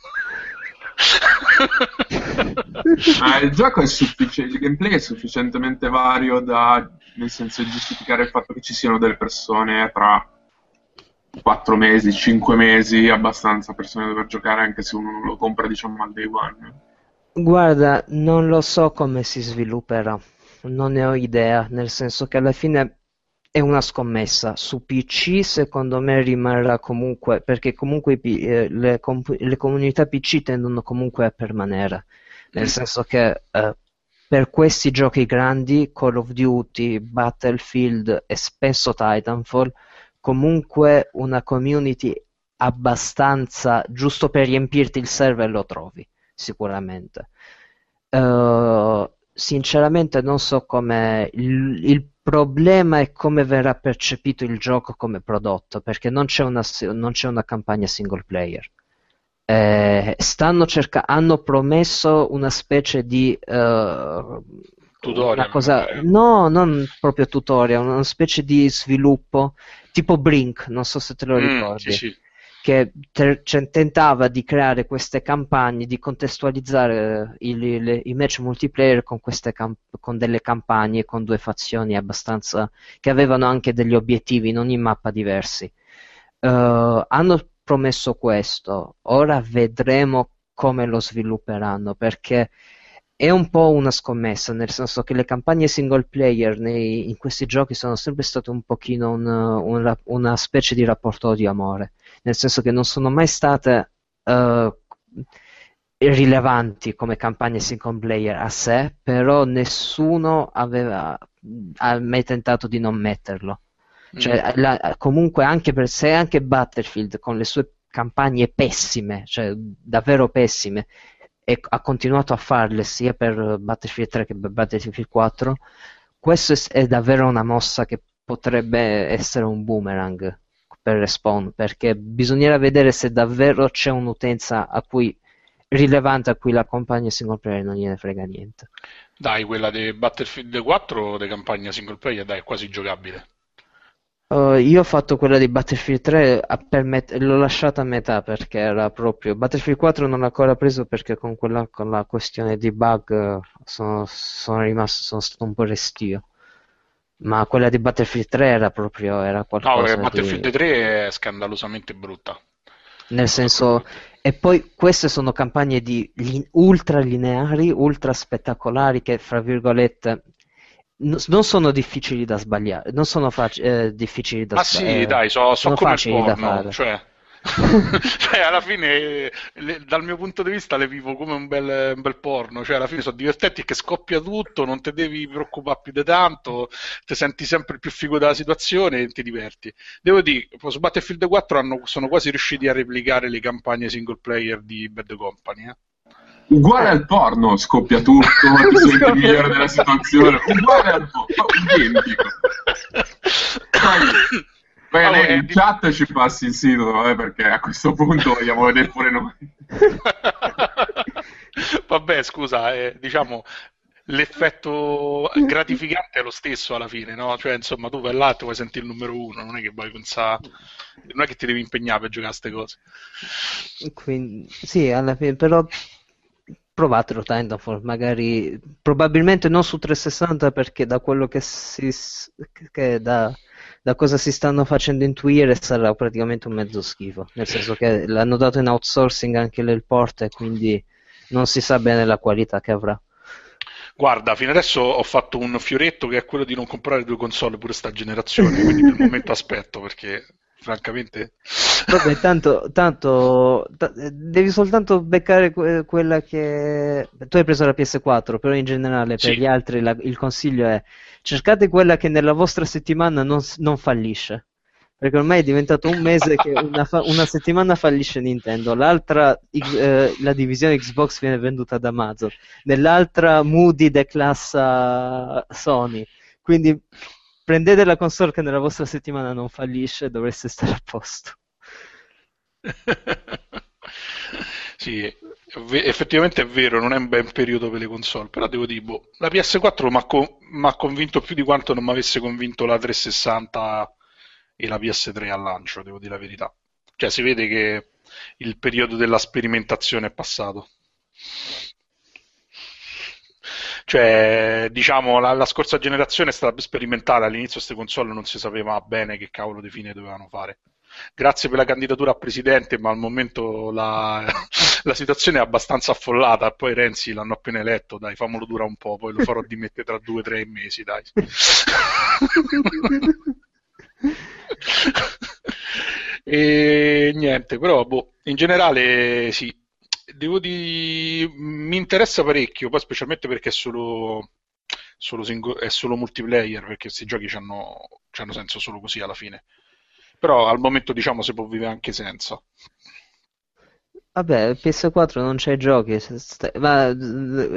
Ah, il gioco è sufficiente, il gameplay è sufficientemente vario da nel senso giustificare il fatto che ci siano delle persone tra 4 mesi, 5 mesi, abbastanza persone da dover giocare anche se uno non lo compra diciamo al day one? Guarda, non lo so come si svilupperà, non ne ho idea, nel senso che alla fine è una scommessa. Su PC secondo me rimarrà comunque, perché comunque eh, le, comp- le, comunità PC tendono comunque a permanere, nel mm. senso che eh, per questi giochi grandi, Call of Duty, Battlefield e spesso Titanfall, comunque una community abbastanza giusto per riempirti il server lo trovi sicuramente uh, sinceramente non so come il, il, problema è come verrà percepito il gioco come prodotto perché non c'è una, non c'è una campagna single player eh, stanno cerca- hanno promesso una specie di uh, tutorial. Cosa... No, non proprio tutorial, una specie di sviluppo tipo Brink, non so se te lo mm, ricordi. Mm, sì, sì. Che te- tentava di creare queste campagne, di contestualizzare i, le, i match multiplayer con, camp- con, delle campagne, con due fazioni abbastanza. che avevano anche degli obiettivi in ogni mappa diversi. Uh, hanno promesso questo, ora vedremo come lo svilupperanno perché è un po' una scommessa, nel senso che le campagne single player nei, in questi giochi sono sempre state un pochino un, un, una specie di rapporto di amore, nel senso che non sono mai state uh, rilevanti come campagne single player a sé, però nessuno aveva ha mai tentato di non metterlo. Cioè, mm. la, comunque anche per sé, anche Battlefield con le sue campagne pessime, cioè davvero pessime, e ha continuato a farle sia per Battlefield 3 che per Battlefield 4, questo è, è davvero una mossa che potrebbe essere un boomerang per Respawn, perché bisognerà vedere se davvero c'è un'utenza a cui rilevante a cui la campagna single player non gliene frega niente. Dai, quella di Battlefield 4 di campagna single player dai, è quasi giocabile. Uh, io ho fatto quella di Battlefield 3, met- l'ho lasciata a metà perché era proprio. Battlefield 4 non l'ho ancora preso perché con, quella, con la questione di bug sono, sono, rimasto, sono stato un po' restio. Ma quella di Battlefield 3 era proprio era qualcosa. No, perché Battlefield di... 3 è scandalosamente brutta. Nel senso, e poi queste sono campagne di ultra lineari, ultra spettacolari che, fra virgolette, non sono difficili da sbagliare, non sono fac- eh, difficili da sbagliare. Ma sì, dai, so, so sono come facili porno, da fare. Cioè, cioè, alla fine, le, dal mio punto di vista, le vivo come un bel, un bel, porno. Cioè, alla fine sono divertenti che scoppia tutto, non ti devi preoccupare più di tanto, ti senti sempre più figo della situazione e ti diverti. Devo dire, su Battlefield 4 hanno, sono quasi riusciti a replicare le campagne single player di Bad Company. Eh? uguale al porno, scoppia tutto, ti senti migliore della situazione, uguale al porno, identico. Poi, poi allora, in di... chat ci passi il sito, eh, perché a questo punto vogliamo vedere pure noi. Vabbè, scusa, eh, diciamo, l'effetto gratificante è lo stesso alla fine, no? Cioè, insomma, tu vai là e vuoi sentire il numero uno, non è che vuoi pensare, non è che ti devi impegnare per giocare a queste cose. Quindi, sì, alla fine, però provatelo Titanfall, magari probabilmente non su 360 perché da quello che si che da, da cosa si stanno facendo intuire sarà praticamente un mezzo schifo, nel senso che l'hanno dato in outsourcing anche nel port e quindi non si sa bene la qualità che avrà. Guarda, fino adesso ho fatto un fioretto che è quello di non comprare due console pure sta generazione, quindi per il momento aspetto perché francamente. Vabbè, tanto, tanto t- devi soltanto beccare que- quella che. Tu hai preso la PS4, però in generale per sì. gli altri la- il consiglio è cercate quella che nella vostra settimana non, non fallisce. Perché ormai è diventato un mese che una, fa- una settimana fallisce Nintendo, l'altra eh, la divisione Xbox viene venduta da Amazon, nell'altra Moody declassa Sony. Quindi prendete la console che nella vostra settimana non fallisce e dovreste stare a posto. sì, effettivamente è vero, non è un bel periodo per le console, però devo dire, boh, la PS4 mi ha co- convinto più di quanto non mi avesse convinto la 360 e la PS3 al lancio, devo dire la verità. Cioè si vede che il periodo della sperimentazione è passato. Cioè, diciamo, la, la, scorsa generazione è stata sperimentale, all'inizio queste console non si sapeva bene che cavolo di fine dovevano fare. Grazie per la candidatura a presidente, ma al momento la, la situazione è abbastanza affollata. Poi Renzi l'hanno appena eletto, dai, famolo dura un po', poi lo farò dimettere tra due o tre mesi, dai. e niente, però boh, in generale sì, devo dire, mi interessa parecchio, poi specialmente perché è solo, solo single, è solo multiplayer, perché questi giochi hanno senso solo così alla fine. Però al momento diciamo si può vivere anche senza. Vabbè, PS4 non c'è giochi, ma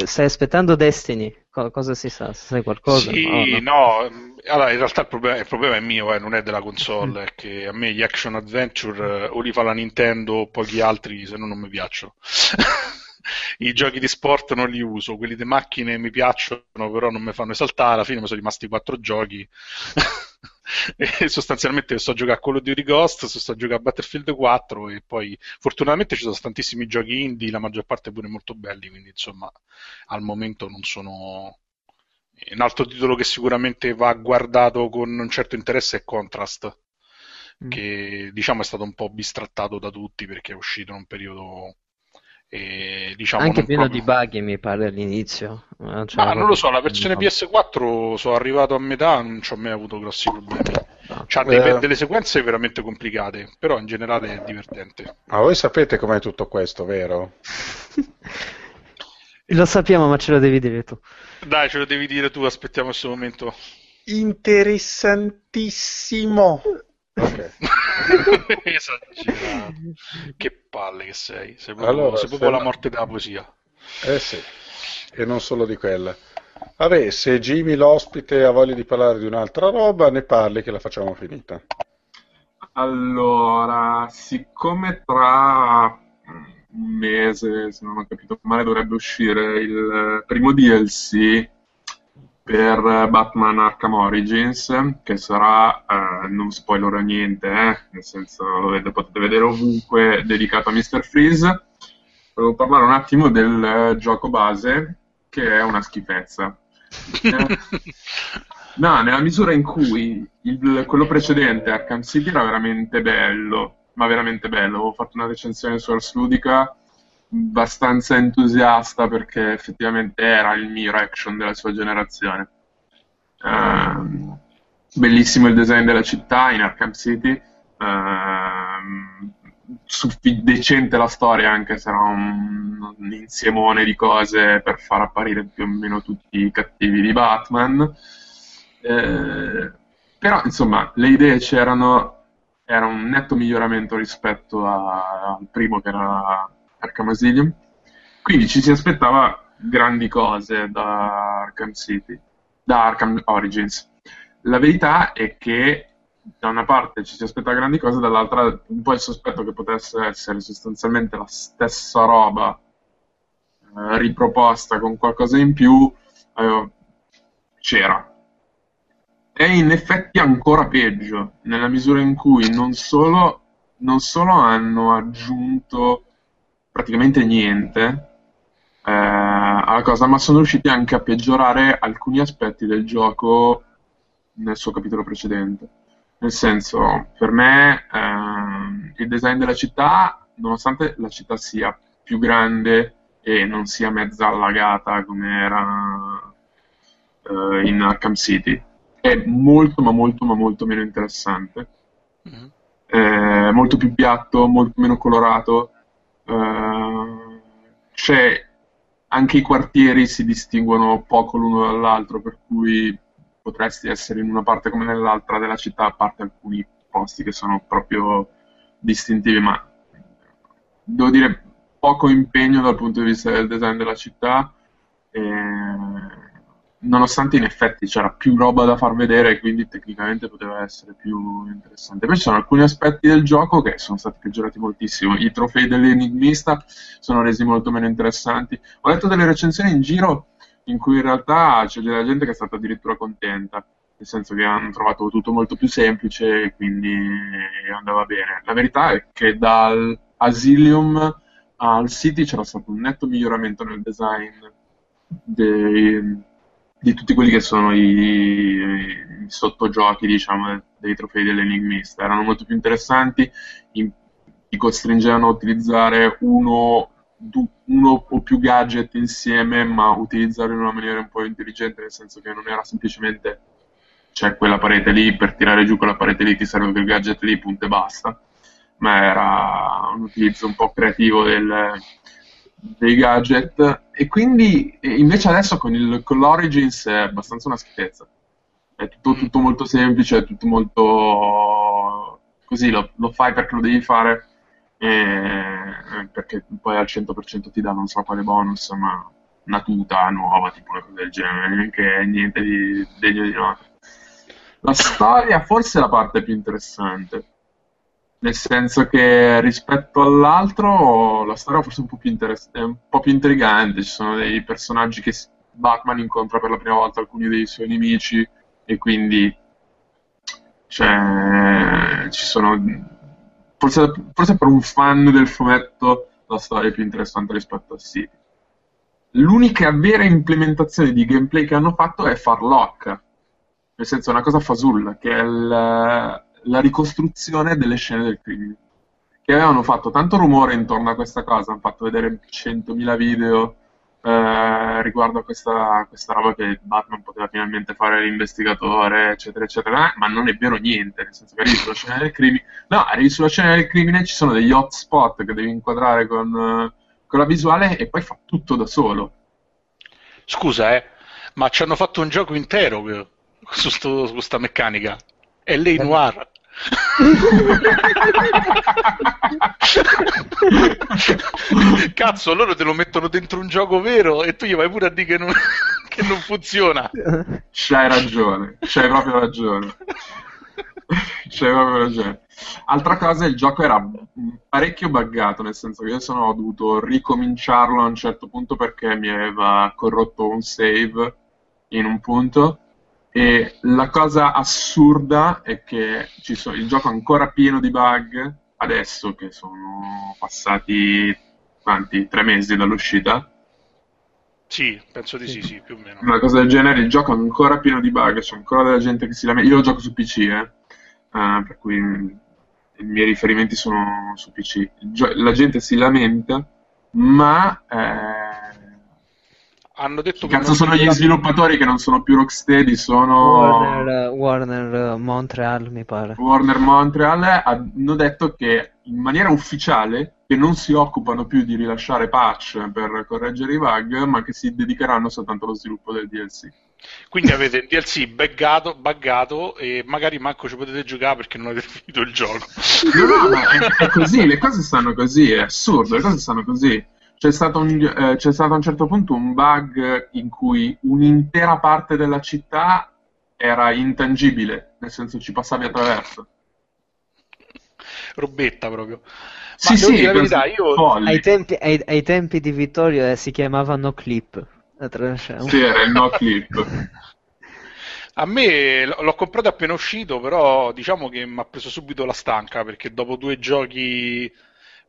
stai aspettando Destiny? Cosa si sa? Sai qualcosa? Sì, no, no Allora, in realtà il problema, il problema è mio, eh, non è della console, è che a me gli action adventure o li fa la Nintendo o pochi altri, se no non mi piacciono. I giochi di sport non li uso, quelli di macchine mi piacciono, però non mi fanno esaltare, alla fine mi sono rimasti quattro giochi. e sostanzialmente sto a giocare a Call of Duty Ghost, sto a giocare a Battlefield 4 e poi fortunatamente ci sono tantissimi giochi indie, la maggior parte pure molto belli, quindi insomma al momento non sono un altro titolo che sicuramente va guardato con un certo interesse è Contrast, mm. che diciamo è stato un po' bistrattato da tutti perché è uscito in un periodo e, diciamo, Anche pieno proprio... di bug mi pare all'inizio. Eh, cioè, Ma non lo so, la versione PS4 sono arrivato a metà, non ci ho mai avuto grossi problemi. No. C'ha eh... delle sequenze veramente complicate, però in generale è divertente. Ma voi sapete com'è tutto questo, vero? lo sappiamo, ma ce lo devi dire tu. Dai, ce lo devi dire tu, aspettiamo questo momento. Interessantissimo. Ok. Esagerato. Che palle che sei. Sei proprio, allora, sei proprio la morte della poesia. Eh sì, e non solo di quella. Vabbè, se Jimmy l'ospite ha voglia di parlare di un'altra roba, ne parli che la facciamo finita. Allora, siccome tra un mese, se non ho capito male, dovrebbe uscire il primo DLC per Batman Arkham Origins, che sarà, eh, non spoilerò niente, eh, nel senso lo potete vedere ovunque, dedicato a Mr. Freeze. Volevo parlare un attimo del eh, gioco base, che è una schifezza. Eh, no, nella misura in cui il, quello precedente, Arkham City, era veramente bello, ma veramente bello. Avevo fatto una recensione su Ars Ludica abbastanza entusiasta perché effettivamente era il miro action della sua generazione. Uh, bellissimo il design della città in Arkham City, uh, suffi- decente la storia anche se era un, un, insiemone di cose per far apparire più o meno tutti i cattivi di Batman. Uh, però insomma le idee c'erano, era un netto miglioramento rispetto a, al primo che era Arkham Asylum. Quindi ci si aspettava grandi cose da Arkham City, da Arkham Origins. La verità è che da una parte ci si aspetta grandi cose, dall'altra un po' il sospetto che potesse essere sostanzialmente la stessa roba eh, riproposta con qualcosa in più eh, c'era. È in effetti ancora peggio, nella misura in cui non solo, non solo hanno aggiunto praticamente niente eh, alla cosa, ma sono riusciti anche a peggiorare alcuni aspetti del gioco nel suo capitolo precedente. Nel senso, per me eh, il design della città, nonostante la città sia più grande e non sia mezza allagata come era eh, in Arkham City, è molto ma molto ma molto meno interessante. Mm-hmm. È molto più piatto, molto meno colorato Uh, c'è anche i quartieri si distinguono poco l'uno dall'altro, per cui potresti essere in una parte come nell'altra della città, a parte alcuni posti che sono proprio distintivi, ma devo dire poco impegno dal punto di vista del design della città. E nonostante in effetti c'era più roba da far vedere, quindi tecnicamente poteva essere più interessante. Poi ci sono alcuni aspetti del gioco che sono stati peggiorati moltissimo. I trofei dell'enigmista sono resi molto meno interessanti. Ho letto delle recensioni in giro in cui in realtà c'è della gente che è stata addirittura contenta, nel senso che hanno trovato tutto molto più semplice e quindi andava bene. La verità è che dal Asilium al City c'era stato un netto miglioramento nel design dei di tutti quelli che sono i, i sottogiochi, diciamo, dei trofei dell'enigmista. Erano molto più interessanti, in, ti costringevano a utilizzare uno, du, uno o più gadget insieme, ma utilizzarli in una maniera un po' intelligente, nel senso che non era semplicemente c'è quella parete lì, per tirare giù quella parete lì ti serve quel gadget lì, punto e basta, ma era un utilizzo un po' creativo del, dei gadget. E quindi invece adesso con, il, con l'Origins è abbastanza una schifezza. È tutto, mm. tutto molto semplice è tutto molto così lo, lo fai perché lo devi fare e, perché poi al 100% ti dà non so quale bonus ma una tuta nuova tipo una cosa del genere neanche niente di degno di nota La storia forse è la parte più interessante, nel senso che rispetto all'altro la storia forse è un po' più, interess- un po più intrigante, ci sono dei personaggi che Batman incontra per la prima volta alcuni dei suoi nemici e quindi cioè, ci sono forse, forse per un fan del fumetto la storia è più interessante rispetto a City. L'unica vera implementazione di gameplay che hanno fatto è Farlock, nel senso è una cosa fasulla, che è il, la ricostruzione delle scene del crimine. Che avevano fatto tanto rumore intorno a questa cosa, hanno fatto vedere 100.000 video eh, riguardo a questa, questa, roba che Batman poteva finalmente fare l'investigatore, eccetera, eccetera, ma non è vero niente, nel senso che arrivi sulla scena del crimine, no, arrivi sulla scena del crimine, ci sono degli hotspot che devi inquadrare con con la visuale e poi fa tutto da solo. Scusa, eh, ma ci hanno fatto un gioco intero su, sto, su questa meccanica. È lei eh. noir. Cazzo, loro te lo mettono dentro un gioco vero e tu gli vai pure a dire che non, che non funziona. C'hai ragione, c'hai proprio ragione. C'hai proprio ragione. Altra cosa, il gioco era parecchio buggato, nel senso che io sono, ho dovuto ricominciarlo a un certo punto perché mi aveva corrotto un save in un punto. E la cosa assurda è che sono, il gioco è ancora pieno di bug, adesso che sono passati quanti? Tre mesi dall'uscita. Sì, penso di sì, sì, più o meno. Una cosa del genere, il gioco è ancora pieno di bug, c'è ancora della gente che si lamenta. Io lo gioco su PC, eh. Uh, per cui i miei riferimenti sono su PC. La gente si lamenta, ma eh, hanno detto che cazzo sono gli sviluppatori che non sono più Rocksteady, sono Warner, Warner Montreal, mi pare. Warner Montreal hanno detto che in maniera ufficiale che non si occupano più di rilasciare patch per correggere i bug, ma che si dedicheranno soltanto allo sviluppo del DLC. Quindi avete il DLC buggato, buggato e magari manco ci potete giocare perché non avete finito il gioco. No, no, ma è, è, così, le cose stanno così, è assurdo, le cose stanno così. C'è stato, un, eh, c'è stato a un certo punto un bug in cui un'intera parte della città era intangibile, nel senso ci passavi attraverso. Robetta proprio. Ma sì, sì, la verità, io ai tempi, ai, ai tempi, di Vittorio eh, si chiamavano clip. Sì, era il no clip. A me l'ho comprato appena uscito, però diciamo che mi ha preso subito la stanca perché dopo due giochi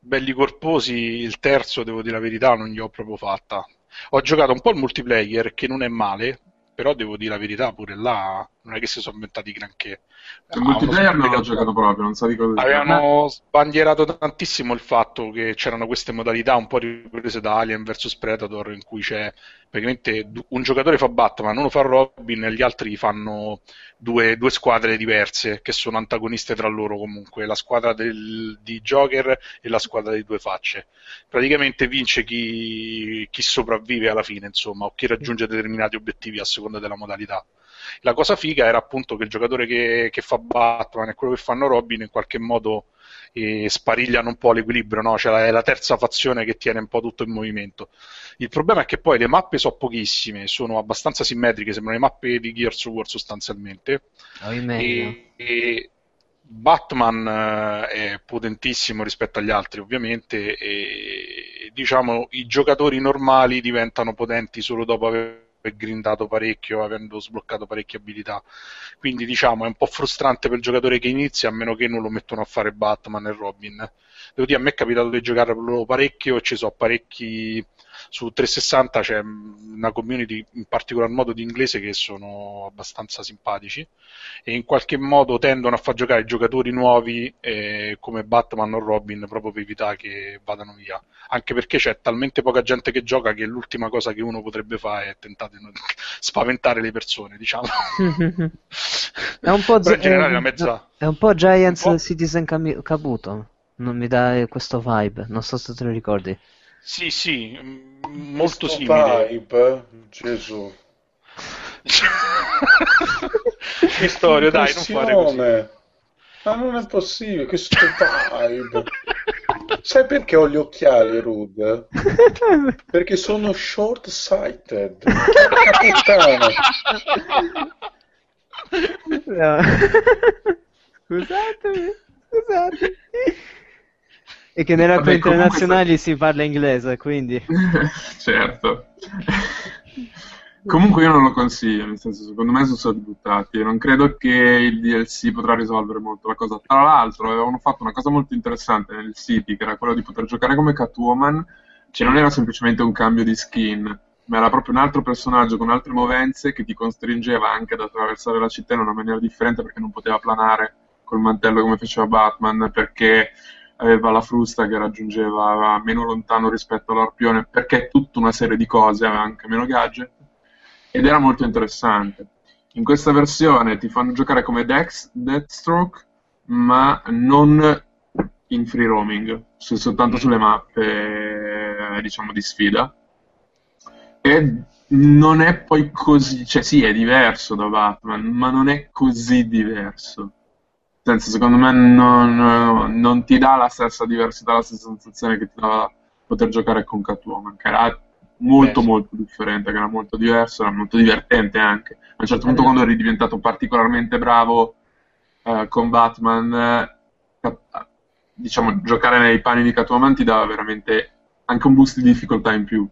belli corposi, il terzo, devo dire la verità, non gli ho proprio fatta. Ho giocato un po' il multiplayer, che non è male, però devo dire la verità, pure là non è che si sono inventati granché. Il multiplayer non l'ho giocato proprio, non so di cosa Avevano sbandierato tantissimo il fatto che c'erano queste modalità un po' riprese da Alien vs Predator in cui c'è praticamente un giocatore fa Batman, uno fa Robin e gli altri fanno due, due squadre diverse che sono antagoniste tra loro comunque, la squadra del, di Joker e la squadra di due facce. Praticamente vince chi, chi sopravvive alla fine, insomma, o chi raggiunge determinati obiettivi a seconda della modalità. La cosa figa era appunto che il giocatore che, che fa Batman e quello che fanno Robin in qualche modo eh, sparigliano un po' l'equilibrio, no? cioè è la terza fazione che tiene un po' tutto in movimento. Il problema è che poi le mappe sono pochissime, sono abbastanza simmetriche, sembrano le mappe di Gears of War sostanzialmente. Oh, e, e, Batman eh, è potentissimo rispetto agli altri, ovviamente, e diciamo i giocatori normali diventano potenti solo dopo aver grindato parecchio, avendo sbloccato parecchie abilità. Quindi diciamo è un po' frustrante per il giocatore che inizia, a meno che non lo mettono a fare Batman e Robin. Devo dire, a me è capitato di giocare parecchio e ci sono parecchi su 360 c'è una community in particolar modo di inglese che sono abbastanza simpatici e in qualche modo tendono a far giocare giocatori nuovi eh, come Batman o Robin proprio per evitare che vadano via. Anche perché c'è talmente poca gente che gioca che l'ultima cosa che uno potrebbe fare è tentare di spaventare le persone diciamo. È un po', z- è, mezza... è un po' Giants un po'... Citizen Caputo non mi dà questo vibe. Non so se te lo ricordi sì, sì, molto Questo simile. Vibe, Gesù. che storia, dai, non fare così. Ma non è possibile, questo vibe. Sai perché ho gli occhiali, Rud? Perché sono short-sighted. Puttana. No. Scusatemi, scusatemi. E che nelle acque internazionali sta... si parla inglese, quindi... certo. Comunque io non lo consiglio, nel senso, secondo me sono stati buttati e non credo che il DLC potrà risolvere molto la cosa. Tra l'altro avevano fatto una cosa molto interessante nel City, che era quello di poter giocare come Catwoman, cioè non era semplicemente un cambio di skin, ma era proprio un altro personaggio con altre movenze che ti costringeva anche ad attraversare la città in una maniera differente perché non poteva planare col mantello come faceva Batman, perché aveva la frusta che raggiungeva meno lontano rispetto all'arpione, perché tutta una serie di cose, aveva anche meno gadget ed era molto interessante. In questa versione ti fanno giocare come Dex, Deathstroke, ma non in free roaming, soltanto sulle mappe diciamo di sfida. E non è poi così, cioè sì, è diverso da Batman, ma non è così diverso. Senso, secondo me non, non, ti dà la stessa diversità, la stessa sensazione che ti dà poter giocare con Catwoman, che era molto Beh, molto differente, che era molto diverso, era molto divertente anche. A un certo punto quando eri diventato particolarmente bravo eh, con Batman, eh, diciamo, giocare nei panni di Catwoman ti dava veramente anche un boost di difficoltà in più.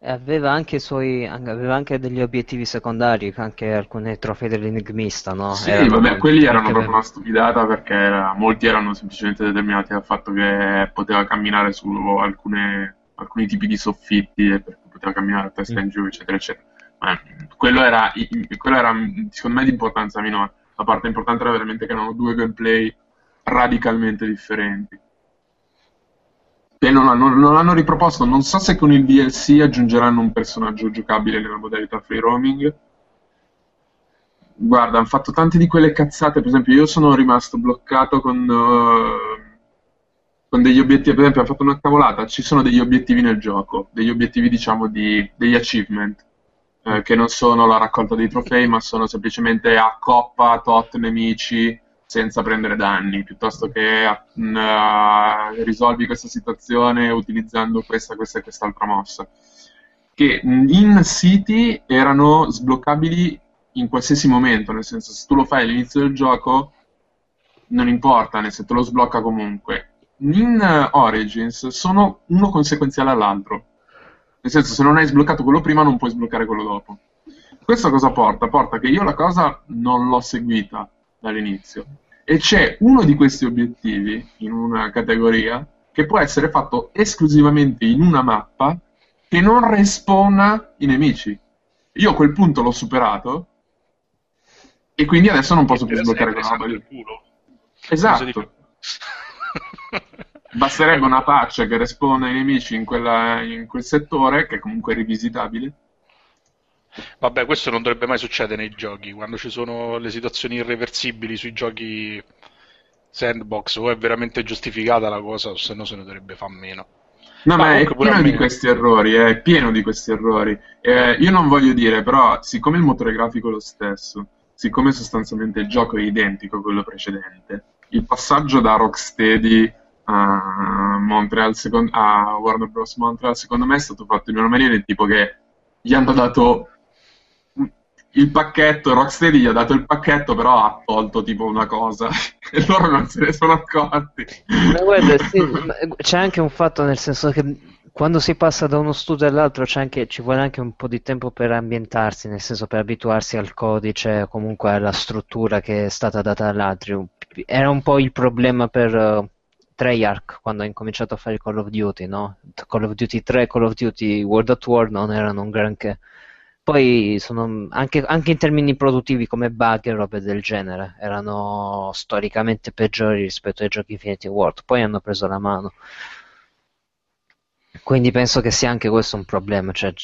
Aveva anche, suoi, aveva anche degli obiettivi secondari, anche alcuni trofei dell'enigmista, no? Sì, erano vabbè, quelli erano proprio una stupidata perché era, molti erano semplicemente determinati dal fatto che poteva camminare su alcune alcuni tipi di soffitti e per poteva camminare a testa in mm. giù, eccetera, eccetera. Ma quello era, quello era, secondo me, di importanza minore. La parte importante era veramente che erano due gameplay radicalmente differenti. E non l'hanno, non l'hanno riproposto. Non so se con il DLC aggiungeranno un personaggio giocabile nella modalità free roaming. Guarda, hanno fatto tante di quelle cazzate. Per esempio, io sono rimasto bloccato con. Uh, con degli obiettivi, per esempio, ha fatto una cavolata, ci sono degli obiettivi nel gioco, degli obiettivi, diciamo, di, degli achievement, eh, che non sono la raccolta dei trofei, ma sono semplicemente a coppa, tot nemici, senza prendere danni, piuttosto che uh, risolvi questa situazione utilizzando questa, questa e quest'altra mossa. Che in City erano sbloccabili in qualsiasi momento, nel senso se tu lo fai all'inizio del gioco non importa, senso te lo sblocca comunque in eh, Origins sono uno conseguenziale all'altro. Nel senso, se non hai sbloccato quello prima, non puoi sbloccare quello dopo. Questo cosa porta? Porta che io la cosa non l'ho seguita dall'inizio. E c'è uno di questi obiettivi in una categoria che può essere fatto esclusivamente in una mappa che non respawna i nemici. Io a quel punto l'ho superato e quindi adesso non posso più sbloccare quella roba lì. Esatto. Basterebbe una patch che respawna i nemici in, quella, in quel settore, che comunque è rivisitabile. Vabbè, questo non dovrebbe mai succedere nei giochi, quando ci sono le situazioni irreversibili sui giochi sandbox, o è veramente giustificata la cosa, o se no se ne dovrebbe fare meno. No, ma, ma è pieno di questi errori, è pieno di questi errori. Eh, io non voglio dire, però, siccome il motore grafico è lo stesso, siccome sostanzialmente il gioco è identico a quello precedente, il passaggio da Rocksteady a, Montreal, secondo, a Warner Bros. Montreal secondo me è stato fatto in una maniera tipo che gli hanno dato il pacchetto, Rocksteady gli ha dato il pacchetto, però ha tolto tipo una cosa e loro non se ne sono accorti. Ma guarda, sì, c'è anche un fatto nel senso che quando si passa da uno studio all'altro anche, ci vuole anche un po' di tempo per ambientarsi, nel senso per abituarsi al codice, comunque alla struttura che è stata data dall'altro. Era un po' il problema per uh, Treyarch quando ha incominciato a fare Call of Duty, no? Call of Duty 3 e Call of Duty World at War non erano un granché. Poi sono anche, anche, in termini produttivi come bug e robe del genere erano storicamente peggiori rispetto ai giochi Infinity World. Poi hanno preso la mano. Quindi penso che sia anche questo un problema. Cioè...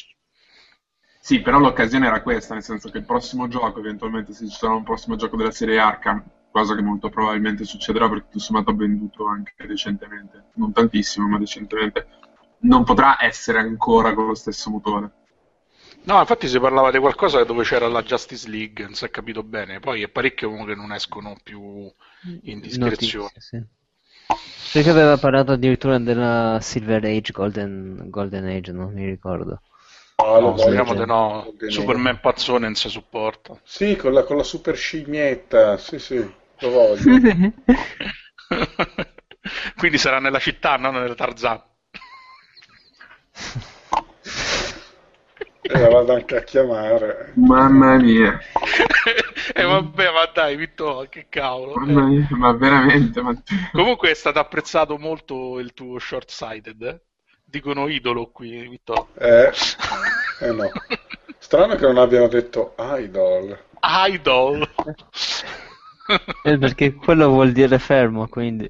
Sì, però l'occasione era questa, nel senso che il prossimo gioco, eventualmente se ci sarà un prossimo gioco della serie Arkham, cosa che molto probabilmente succederà perché tutto sommato ha venduto anche recentemente, non tantissimo, ma decentemente, non potrà essere ancora con lo stesso motore. No, infatti si parlava di qualcosa dove c'era la Justice League, non si è capito bene, poi è parecchio che non escono più in discrezione. Notizie, sì. Perché aveva parlato addirittura della Silver Age, Golden, Golden Age, non mi ricordo. Ah, no, speriamo di no. Superman pazzone non si supporta. Sì, con la, con la super scimmietta. Sì, sì, lo voglio. Quindi sarà nella città, non nella Tarzan. E la vado anche a chiamare. Mamma mia. E eh, vabbè, ma dai, Vittorio, che cavolo. Mamma mia, ma veramente. Ma... Comunque è stato apprezzato molto il tuo short-sighted, eh? Dicono idolo qui, Vittorio. Eh, eh no. Strano che non abbiano detto idol. Idol. Eh, perché quello vuol dire fermo, quindi...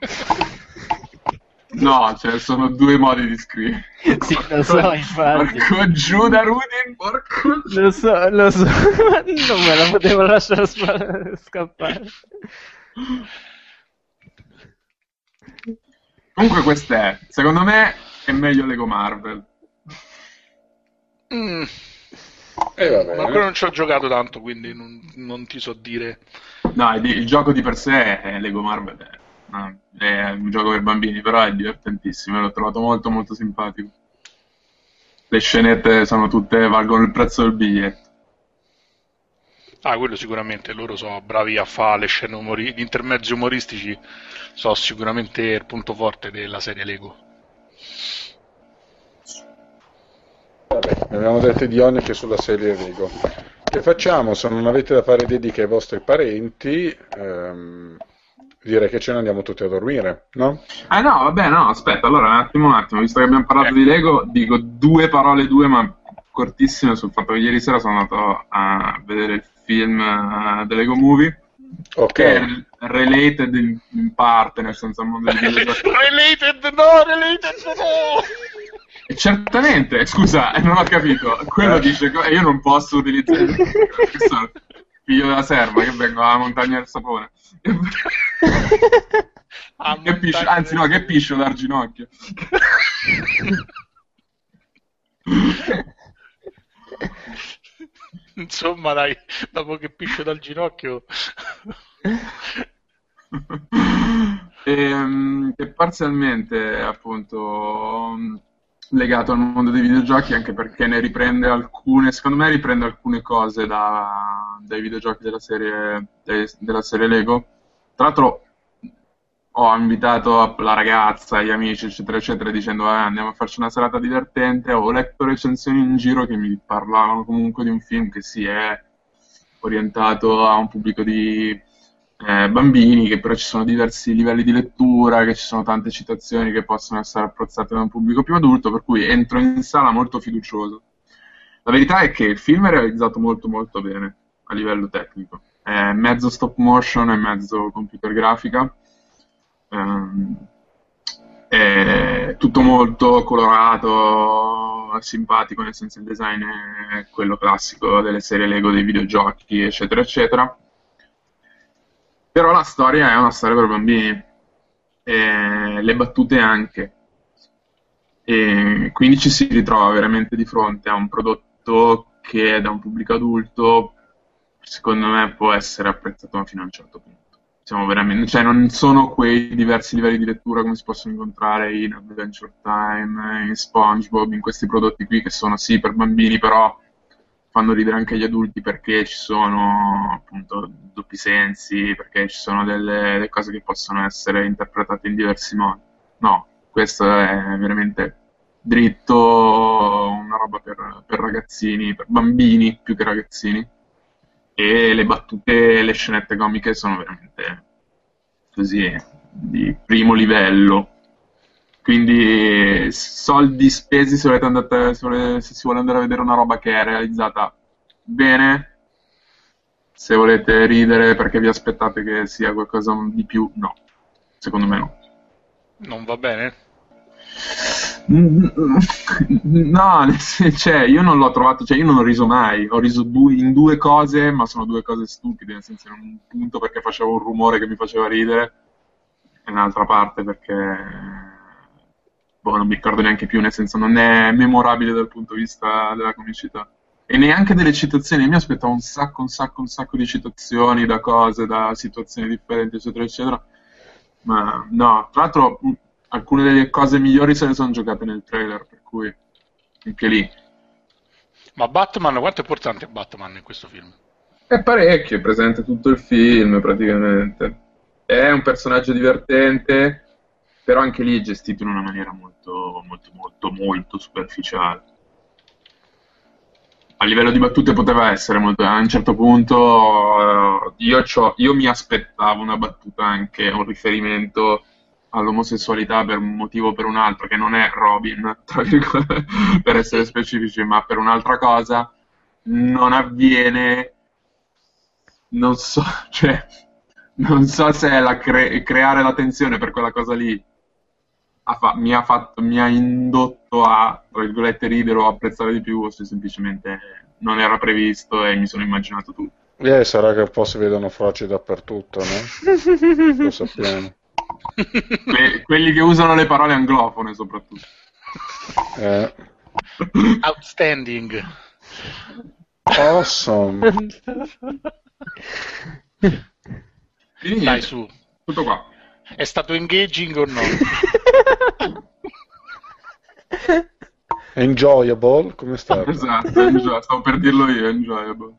No, cioè sono due modi di scrivere. Sì, lo so, infatti. Porco giù da Rudin, porco giù. Lo so, lo so, ma non me la potevo lasciare scappare. Comunque questo è, secondo me è meglio Lego Marvel. Mm. Eh, ma quello non ci ho giocato tanto, quindi non, non ti so dire. No, il, il, gioco di per sé è Lego Marvel. È no, è un gioco per bambini, però è divertentissimo, l'ho trovato molto molto simpatico. Le scenette sono tutte, valgono il prezzo del biglietto. Ah, quello sicuramente, loro sono bravi a fare le scene umori- gli intermezzi umoristici, sono sicuramente il punto forte della serie Lego. Vabbè, ne abbiamo dette di ogni che sulla serie Lego. Che facciamo? Se non avete da fare dediche ai vostri parenti, ehm, direi che ce ne andiamo tutti a dormire, no? Ah no, vabbè, no, aspetta, allora un attimo, un attimo, visto che abbiamo parlato eh. di Lego, dico due parole, due, ma cortissime sul fatto che ieri sera sono andato a vedere il film uh, The Lego Movie. Ok. Che è related in, in parte, nel senso al mondo videogiochi. related no, related no! E certamente, scusa, non ho capito. Quello dice che io non posso utilizzare figlio della serva che vengo alla montagna del sapone. che piscio, anzi no, che piscio dal ginocchio. Insomma, dai, dopo che piscio dal ginocchio... e, ehm, che parzialmente appunto legato al mondo dei videogiochi anche perché ne riprende alcune, secondo me riprende alcune cose da, dai videogiochi della serie, della serie Lego. Tra l'altro ho invitato la ragazza, gli amici, eccetera, eccetera, dicendo eh, andiamo a farci una serata divertente. Ho letto recensioni in giro che mi parlavano comunque di un film che si è orientato a un pubblico di eh, bambini, che però ci sono diversi livelli di lettura, che ci sono tante citazioni che possono essere apprezzate da un pubblico più adulto, per cui entro in sala molto fiducioso. La verità è che il film è realizzato molto molto bene a livello tecnico, è mezzo stop motion e mezzo computer grafica, ehm, è tutto molto colorato, simpatico, nel senso il design è quello classico delle serie Lego dei videogiochi, eccetera, eccetera però la storia è una storia per bambini, e le battute anche. E quindi ci si ritrova veramente di fronte a un prodotto che da un pubblico adulto, secondo me, può essere apprezzato fino a un certo punto. Veramente, cioè non sono quei diversi livelli di lettura come si possono incontrare in Adventure Time, in SpongeBob, in questi prodotti qui che sono sì per bambini, però fanno ridere anche gli adulti perché ci sono appunto doppi sensi, perché ci sono delle, delle cose che possono essere interpretate in diversi modi. No, questo è veramente dritto, una roba per, per ragazzini, per bambini più che ragazzini. E le battute, le scenette comiche sono veramente così di primo livello. Quindi soldi spesi se, andate, se, volete, se, si vuole andare a vedere una roba che è realizzata bene, se volete ridere perché vi aspettate che sia qualcosa di più, no. Secondo me no. Non va bene? No, cioè, io non l'ho trovato, cioè io non ho riso mai, ho riso in due cose, ma sono due cose stupide, nel senso in un punto perché facevo un rumore che mi faceva ridere, e in un'altra parte perché boh, non mi ricordo neanche più, nel senso non è memorabile dal punto di vista della comicità. E neanche delle citazioni, io mi aspettavo un sacco, un sacco, un sacco di citazioni da cose, da situazioni differenti, eccetera, eccetera. Ma no, tra l'altro alcune delle cose migliori se le sono giocate nel trailer, per cui anche lì. Ma Batman, quanto è importante Batman in questo film? È parecchio, è presente tutto il film praticamente. È un personaggio divertente, però anche lì è gestito in una maniera molto, molto, molto, molto superficiale. A livello di battute poteva essere molto. A un certo punto uh, io, io, mi aspettavo una battuta anche, un riferimento all'omosessualità per un motivo o per un altro, che non è Robin, per essere specifici, ma per un'altra cosa, non avviene. Non so, cioè, non so se è la cre- creare la tensione per quella cosa lì fa- mi, ha fatto, mi, ha indotto a, tra virgolette, ridere o apprezzare di più o se semplicemente non era previsto e mi sono immaginato tutto. Eh, sarà che un po' si vedono froci dappertutto, no? Lo sappiamo. Que- quelli che usano le parole anglofone soprattutto. Eh. Outstanding. Awesome. Quindi, Dai su. Tutto qua. È stato engaging o no? enjoyable, come sta? Esatto, enjoy- stavo per dirlo io, enjoyable.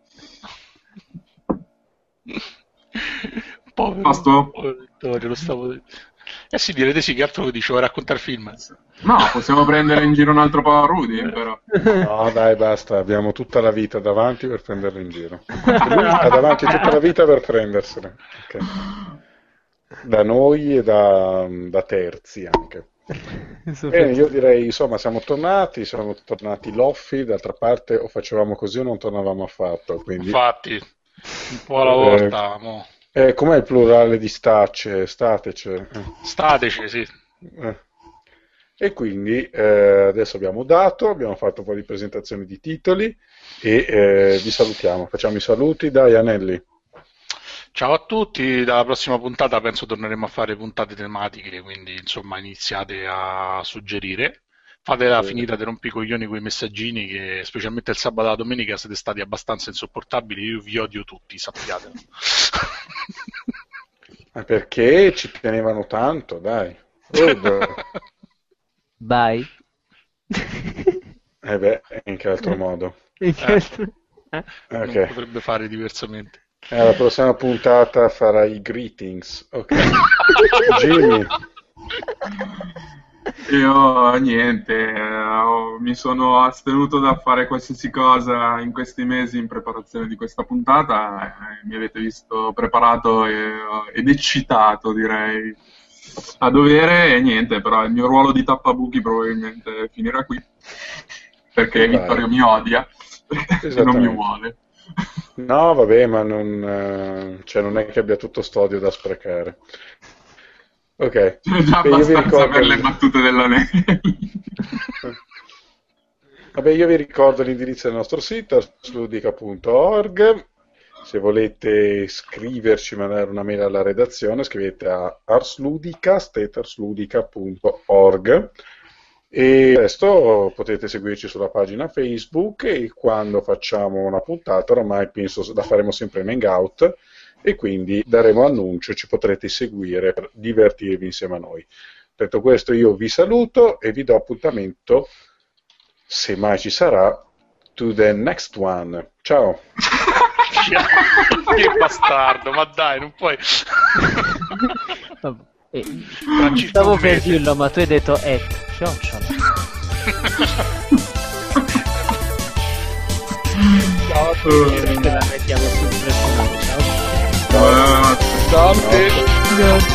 Povero, Basta? povero Vittorio, lo stavo... Eh sì, direte sì, che altro dicevo, raccontare il film. No, possiamo prendere in giro un altro po' Rudy, però. No, dai, basta, abbiamo tutta la vita davanti per prenderlo in giro. Lui ha davanti tutta la vita per prendersene. Ok. Da noi e da, da terzi anche. Bene, io direi, insomma, siamo tornati, siamo tornati loffi, d'altra parte o facevamo così o non tornavamo affatto. Quindi... Infatti, un po' alla volta. mo. Eh, com'è il plurale di stace? Statece? Eh. Stateci, sì. Eh. E quindi eh, adesso abbiamo dato, abbiamo fatto un po' di presentazioni di titoli e eh, vi salutiamo. Facciamo i saluti, dai Anelli. Ciao a tutti, dalla prossima puntata penso torneremo a fare puntate tematiche, quindi insomma iniziate a suggerire. Fatela Sì. finita di rompicoglioni con i messaggini che specialmente il sabato e la domenica siete stati abbastanza insopportabili, io vi odio tutti, sappiatelo. Ma perché ci tenevano tanto, dai. Oh. Bye. Eh beh, in che altro modo. Eh? Non Ok, potrebbe fare diversamente. Eh, la prossima puntata farà i greetings. Ok. Jimmy, Io niente, eh, ho- mi sono astenuto da fare qualsiasi cosa in questi mesi in preparazione di questa puntata. eh, mi avete visto preparato e- ed eccitato, direi, a dovere. E niente, però il mio ruolo di tappabuchi probabilmente finirà qui perché Vai. Vittorio mi odia e non mi vuole. No, vabbè, ma non, eh, cioè, non è che abbia tutto sto odio da sprecare. Ok, C'è già Beh, abbastanza ricordo per le battute dell'anello. Vabbè, io vi ricordo l'indirizzo del nostro sito, arsludica.org. Se volete scriverci, mandare una mail alla redazione, scrivete a arsludica.org. E resto potete seguirci sulla pagina Facebook e quando facciamo una puntata, ormai penso la faremo sempre in Hangout e quindi daremo annuncio e ci potrete seguire per divertirvi insieme a noi. Detto questo, io vi saluto e vi do appuntamento se mai ci sarà, to the next one. Ciao. che bastardo, ma dai, non puoi... Eh, Stavo per dirlo, ma tu hai detto eh, ciocciola. Ciao a tutti, la mettiamo sul personaggio. Ciao. Buonanotte. Salve. Grazie.